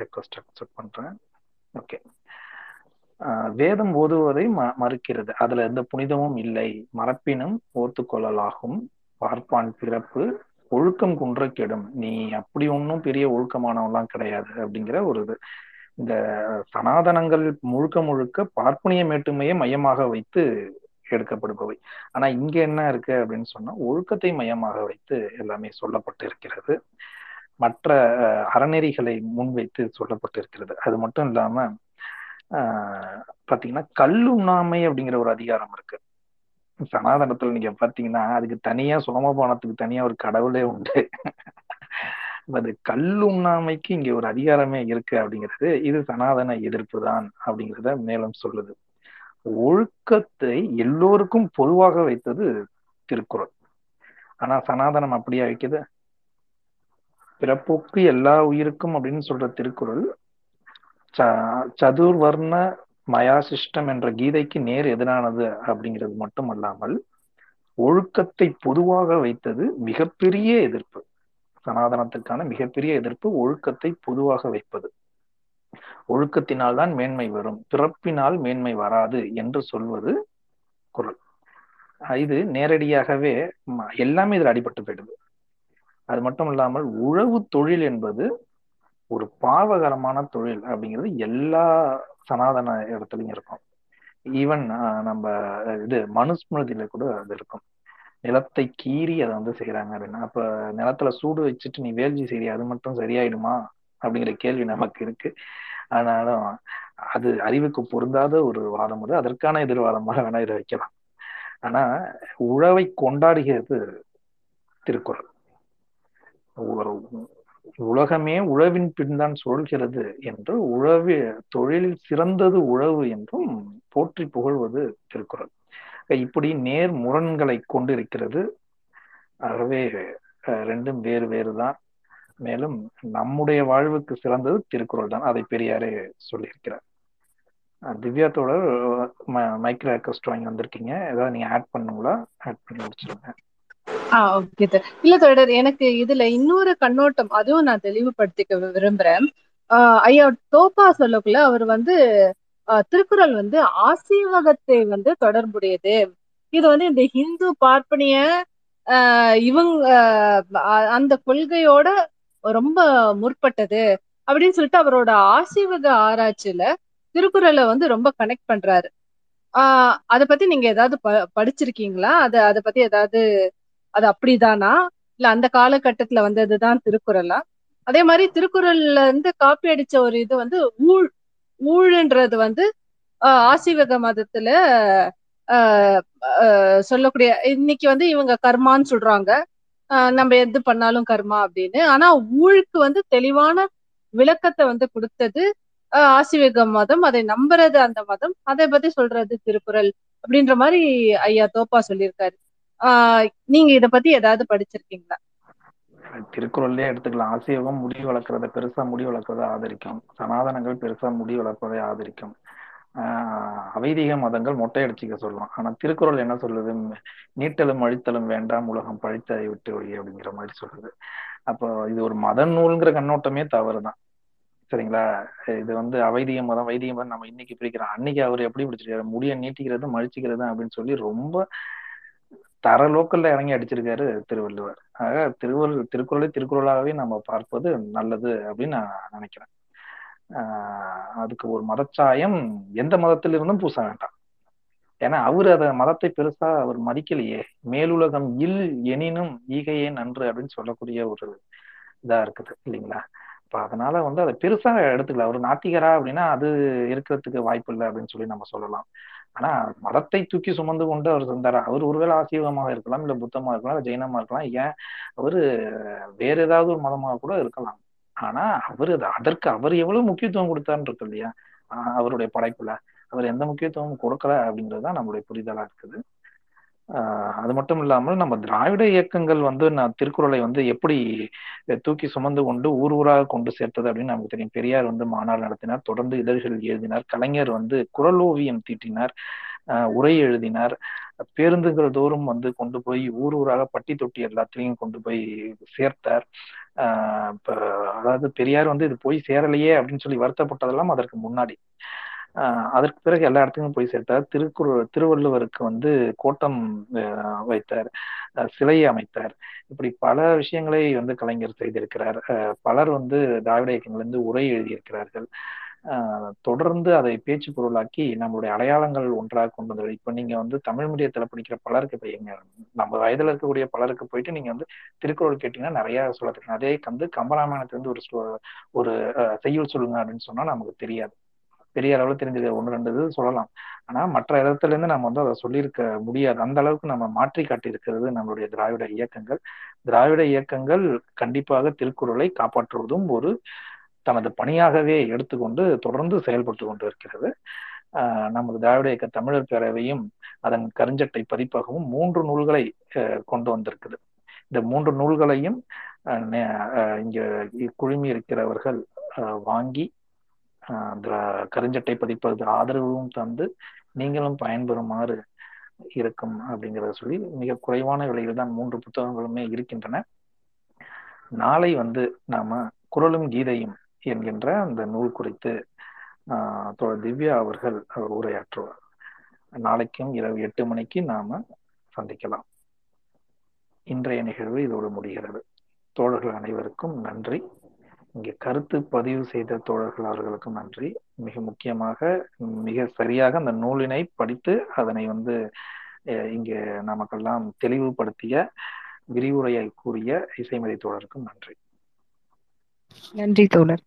ரெக்வஸ்ட் அக்செப்ட் பண்றேன். ஓகே வேதம் ஓதுவதை ம மறுக்கிறது. அதுல எந்த புனிதமும் இல்லை. மறப்பினும் ஓர்த்து கொள்ளலாகும் பார்ப்பான் பிறப்பு ஒழுக்கம் குன்ற கெடும் நீ அப்படி ஒன்றும் பெரிய ஒழுக்கமானவெல்லாம் கிடையாது அப்படிங்கிற ஒரு இது. இந்த சனாதனங்கள் முழுக்க முழுக்க பார்ப்பனிய மேட்டுமையை மையமாக வைத்து எடுக்கப்படுபவை. ஆனா இங்க என்ன இருக்கு அப்படின்னு சொன்னா ஒழுக்கத்தை மையமாக வைத்து எல்லாமே சொல்லப்பட்டு இருக்கிறது மற்ற அறநெறிகளை முன்வைத்து சொல்லப்பட்டு இருக்கிறது அது மட்டும் இல்லாம ஆஹ் பாத்தீங்கன்னா கல்லுண்ணாமை அப்படிங்கிற ஒரு அதிகாரம் இருக்கு. சனாதனத்துல நீங்க பாத்தீங்கன்னா அதுக்கு தனியா சுமபானத்துக்கு தனியா ஒரு கடவுளே உண்டு. அது கல்லுண்ணாமைக்கு இங்க ஒரு அதிகாரமே இருக்கு அப்படிங்கிறது இது சனாதன எதிர்ப்பு தான் அப்படிங்கிறத மேலும் சொல்லுது. ஒழுக்கத்தை எல்லோருக்கும் பொதுவாக வைத்தது திருக்குறள். ஆனா சனாதனம் அப்படியா வைக்குது? பிறப்போக்கு எல்லா உயிருக்கும் அப்படின்னு சொல்ற திருக்குறள் சதுர்வர்ண மயா சிஸ்டம் என்ற கீதைக்கு நேர் எதிரானது அப்படிங்கிறது மட்டும் அல்லாமல் ஒழுக்கத்தை பொதுவாக வைத்தது மிகப்பெரிய எதிர்ப்பு. சனாதனத்திற்கான மிகப்பெரிய எதிர்ப்பு ஒழுக்கத்தை பொதுவாக வைப்பது. ஒழுக்கத்தினால் தான் மேன்மை வரும் பிறப்பினால் மேன்மை வராது என்று சொல்வது குரல் இது நேரடியாகவே எல்லாமே இதில் அடிபட்டு போயிடுது. அது மட்டும் இல்லாமல் உழவு தொழில் என்பது ஒரு பாவகரமான தொழில் அப்படிங்கிறது எல்லா சனாதன இடத்துலையும் இருக்கும். ஈவன் நம்ம இது மனுஸ்மிருதியில கூட அது இருக்கும். நிலத்தை கீறி அதை வந்து செய்யறாங்க அப்படின்னா அப்ப நிலத்துல சூடு வச்சுட்டு நீ வேல்ஜி செய்ய அது மட்டும் சரியாயிடுமா? அப்படிங்கிற கேள்வி நமக்கு இருக்கு. ஆனாலும் அது அறிவுக்கு பொருந்தாத ஒரு வாதம் அது. அதற்கான எதிர்வாதமாக வேணா இதை வைக்கலாம். ஆனா உழவை கொண்டாடுகிறது திருக்குறள். உலகமே உழவின் பின்தான் சுழல்கிறது என்று உழவு தொழிலில் சிறந்தது உழவு என்றும் போற்றி புகழ்வது திருக்குறள். இப்படி நேர் முரண்களை கொண்டிருக்கிறது. ஆகவே ரெண்டும் வேறு வேறு தான். மேலும் நம்முடைய வாழ்வுக்கு சிறந்தது திருக்குறள் தான். அதை பெரியாரே சொல்லியிருக்கிறார். திவ்யா தோழர் மைக்ரோ ஆக்கஸ்ட் வாங்கி வந்திருக்கீங்க. ஏதாவது நீங்க ஆட் பண்ணுங்களா? ஆட் பண்ணி முடிச்சிருங்க. ஆஹ் ஓகே இல்ல தொடர் எனக்கு இதுல இன்னொரு கண்ணோட்டம் அதுவும் நான் தெளிவுபடுத்திக்க விரும்புறேன். ஆஹ் ஐயா தோப்பா சொல்லக்குள்ள அவர் வந்து திருக்குறள் வந்து ஆசீவகத்தை வந்து தொடர்புடையது. இது வந்து இந்த ஹிந்து பார்ப்பனிய ஆஹ் இவங்க அந்த கொள்கையோட ரொம்ப முற்பட்டது. அப்படின்னு சொல்லிட்டு அவரோட ஆசீவக ஆராய்ச்சியில திருக்குறளை வந்து ரொம்ப கனெக்ட் பண்றாரு. ஆஹ் அதை பத்தி நீங்க ஏதாவது ப படிச்சிருக்கீங்களா? அத அத பத்தி ஏதாவது அது அப்படிதானா? இல்ல அந்த காலகட்டத்துல வந்ததுதான் திருக்குறளா? அதே மாதிரி திருக்குறள்ல இருந்து காப்பி அடிச்ச ஒரு இது வந்து ஊழ் ஊழ்ன்றது வந்து ஆஹ் மதத்துல ஆஹ் சொல்லக்கூடிய இன்னைக்கு வந்து இவங்க கர்மான்னு சொல்றாங்க. நம்ம எது பண்ணாலும் கர்மா அப்படின்னு. ஆனா ஊழுக்கு வந்து தெளிவான விளக்கத்தை வந்து கொடுத்தது ஆசிவக மதம். அதை நம்புறது அந்த மதம். அதை பத்தி சொல்றது திருக்குறள் அப்படின்ற மாதிரி ஐயா தோப்பா சொல்லியிருக்காரு. நீங்க இத பத்தி ஏதாவது படிச்சிருக்கீங்களா? திருக்குறள்லயே எடுத்துக்கலாம். ஆசியோகம் முடி வளர்க்கறத பெருசா முடி வளர்க்கறத ஆதரிக்கும். சனாதனங்கள் பெருசா முடி வளர்ப்பதை ஆதரிக்கும். ஆஹ் அவைதிக மதங்கள் மொட்டை அடிச்சுக்க சொல்லலாம் ஆனா திருக்குறள் என்ன சொல்லுது? நீட்டலும் அழித்தலும் வேண்டாம் உலகம் பழித்ததை விட்டு ஒழி அப்படிங்கிற மாதிரி சொல்லுது. அப்போ இது ஒரு மத நூல்ங்கிற கண்ணோட்டமே தவறுதான். சரிங்களா? இது வந்து அவைதிக மதம் வைதிக மதம் நம்ம இன்னைக்கு பிரிக்கிறோம். அன்னைக்கு அவர் எப்படி பிடிச்சிருக்காரு? முடிய நீட்டிக்கிறது மழிச்சிக்கிறது அப்படின்னு சொல்லி ரொம்ப தர லோக்கல்ல இறங்கி அடிச்சிருக்காரு திருவள்ளுவர். ஆக திருவள்ளுவர் திருக்குறளை திருக்குறளாகவே நம்ம பார்ப்பது நல்லது அப்படின்னு நான் நினைக்கிறேன். ஆஹ் அதுக்கு ஒரு மதச்சாயம் எந்த மதத்திலிருந்தும் பூச வேண்டாம். ஏன்னா அவர் அத மதத்தை பெருசா அவர் மதிக்கலையே. மேலுலகம் இல் எனினும் ஈகையே நன்று அப்படின்னு சொல்லக்கூடிய ஒரு இதா இருக்குது இல்லைங்களா? இப்ப அதனால வந்து அதை பெருசா எடுத்துக்கல. அவர் நாத்திகரா அப்படின்னா அது இருக்கிறதுக்கு வாய்ப்பு இல்லை அப்படின்னு சொல்லி நம்ம சொல்லலாம். ஆனா மதத்தை தூக்கி சுமந்து கொண்டு அவர் இருந்தார்? அவர் ஒருவேளை ஆசீர்வமாக இருக்கலாம் இல்ல புத்தமா இருக்கலாம் இல்ல ஜெயினமா இருக்கலாம். ஏன்? அவரு வேற ஏதாவது ஒரு மதமாக கூட இருக்கலாம். ஆனா அவரு அதற்கு அவர் எவ்வளவு முக்கியத்துவம் கொடுத்தாருன்னு இருக்கு இல்லையா? அவருடைய படைப்புல. அவர் எந்த முக்கியத்துவமும் கொடுக்கல அப்படிங்கிறதுதான் நம்மளுடைய புரிதலா இருக்குது. அது மட்டும் இல்லாமல் நம்ம திராவிட இயக்கங்கள் வந்து நான் திருக்குறளை வந்து எப்படி தூக்கி சுமந்து கொண்டு ஊர் ஊராக கொண்டு சேர்த்தது அப்படின்னு நமக்கு தெரியும். பெரியார் வந்து மாநாடு நடத்தினார் தொடர்ந்து இதழ்கள் எழுதினார் கலைஞர் வந்து குரல் ஓவியம் தீட்டினார் உரை எழுதினார் பேருந்துகள் தோறும் வந்து கொண்டு போய் ஊர் ஊராக பட்டி தொட்டி எல்லாத்துலயும் கொண்டு போய் சேர்த்தார். அதாவது பெரியார் வந்து இது போய் சேரலையே அப்படின்னு சொல்லி வருத்தப்பட்டதெல்லாம் அதற்கு முன்னாடி. அதற்கு பிறகு எல்லா இடத்துக்கும் போய் சேர்த்தார். திருக்குறள் திருவள்ளுவருக்கு வந்து கோட்டம் வைத்தார். சிலையை அமைத்தார். இப்படி பல விஷயங்களை வந்து கலைஞர் செய்திருக்கிறார். பலர் வந்து திராவிட இயக்கங்களிலிருந்து உரை எழுதியிருக்கிறார்கள். தொடர்ந்து அதை பேச்சு பொருளாக்கி நம்மளுடைய அடையாளங்கள் ஒன்றாக கொண்டு வந்து இப்ப நீங்க வந்து தமிழ் மீடியத்துல படிக்கிற பலருக்கு இப்ப எங்க நம்ம வயதுல இருக்கக்கூடிய பலருக்கு போயிட்டு நீங்க வந்து திருக்குறள் கேட்டீங்கன்னா நிறைய சொல்ல தெரியும் அதே வந்து கம்பராமாயணத்துல இருந்து ஒரு ஒரு செய்யுள் சொல்லுங்க அப்படின்னு சொன்னா நமக்கு தெரியாது. பெரிய அளவுல தெரிஞ்சது. ஒன்று ரெண்டு இது சொல்லலாம். ஆனா மற்ற இடத்துல இருந்து நம்ம வந்து அதை சொல்லியிருக்க முடியாது. அந்த அளவுக்கு நம்ம மாற்றி காட்டி இருக்கிறது நம்மளுடைய திராவிட இயக்கங்கள். திராவிட இயக்கங்கள் கண்டிப்பாக திருக்குறளை காப்பாற்றுவதும் ஒரு தனது பணியாகவே எடுத்துக்கொண்டு தொடர்ந்து செயல்பட்டு கொண்டு இருக்கிறது. ஆஹ் நமது திராவிட இயக்க தமிழர் பேரவையும் அதன் கருஞ்சட்டை பதிப்பகமும் மூன்று நூல்களை கொண்டு வந்திருக்குது. இந்த மூன்று நூல்களையும் இங்க குழுமி இருக்கிறவர்கள் வாங்கி கருஞ்சட்டை பதிப்பது ஆதரவும் தந்து நீங்களும் பயன்பெறுமாறு இருக்கும் அப்படிங்கிறத சொல்லி மிக குறைவான விலையில் தான் மூன்று புத்தகங்களுமே இருக்கின்றன. நாளை வந்து நாம குரலும் கீதையும் என்கின்ற அந்த நூல் குறித்து ஆஹ் திவ்யா அவர்கள் உரையாற்றுவார். நாளைக்கும் இரவு எட்டு மணிக்கு நாம சந்திக்கலாம். இன்றைய நிகழ்வு இதோடு முடிகிறது. தோழர்கள் அனைவருக்கும் நன்றி. இங்கே கருத்து பதிவு செய்த தோழர்கள் அவர்களுக்கும் நன்றி. மிக முக்கியமாக மிக சரியாக அந்த நூலினை படித்து அதனை வந்து இங்கே நமக்கெல்லாம் தெளிவுபடுத்திய விரிவுரையை கூறிய இசைமதி தோழருக்கும் நன்றி. நன்றி தோழர்.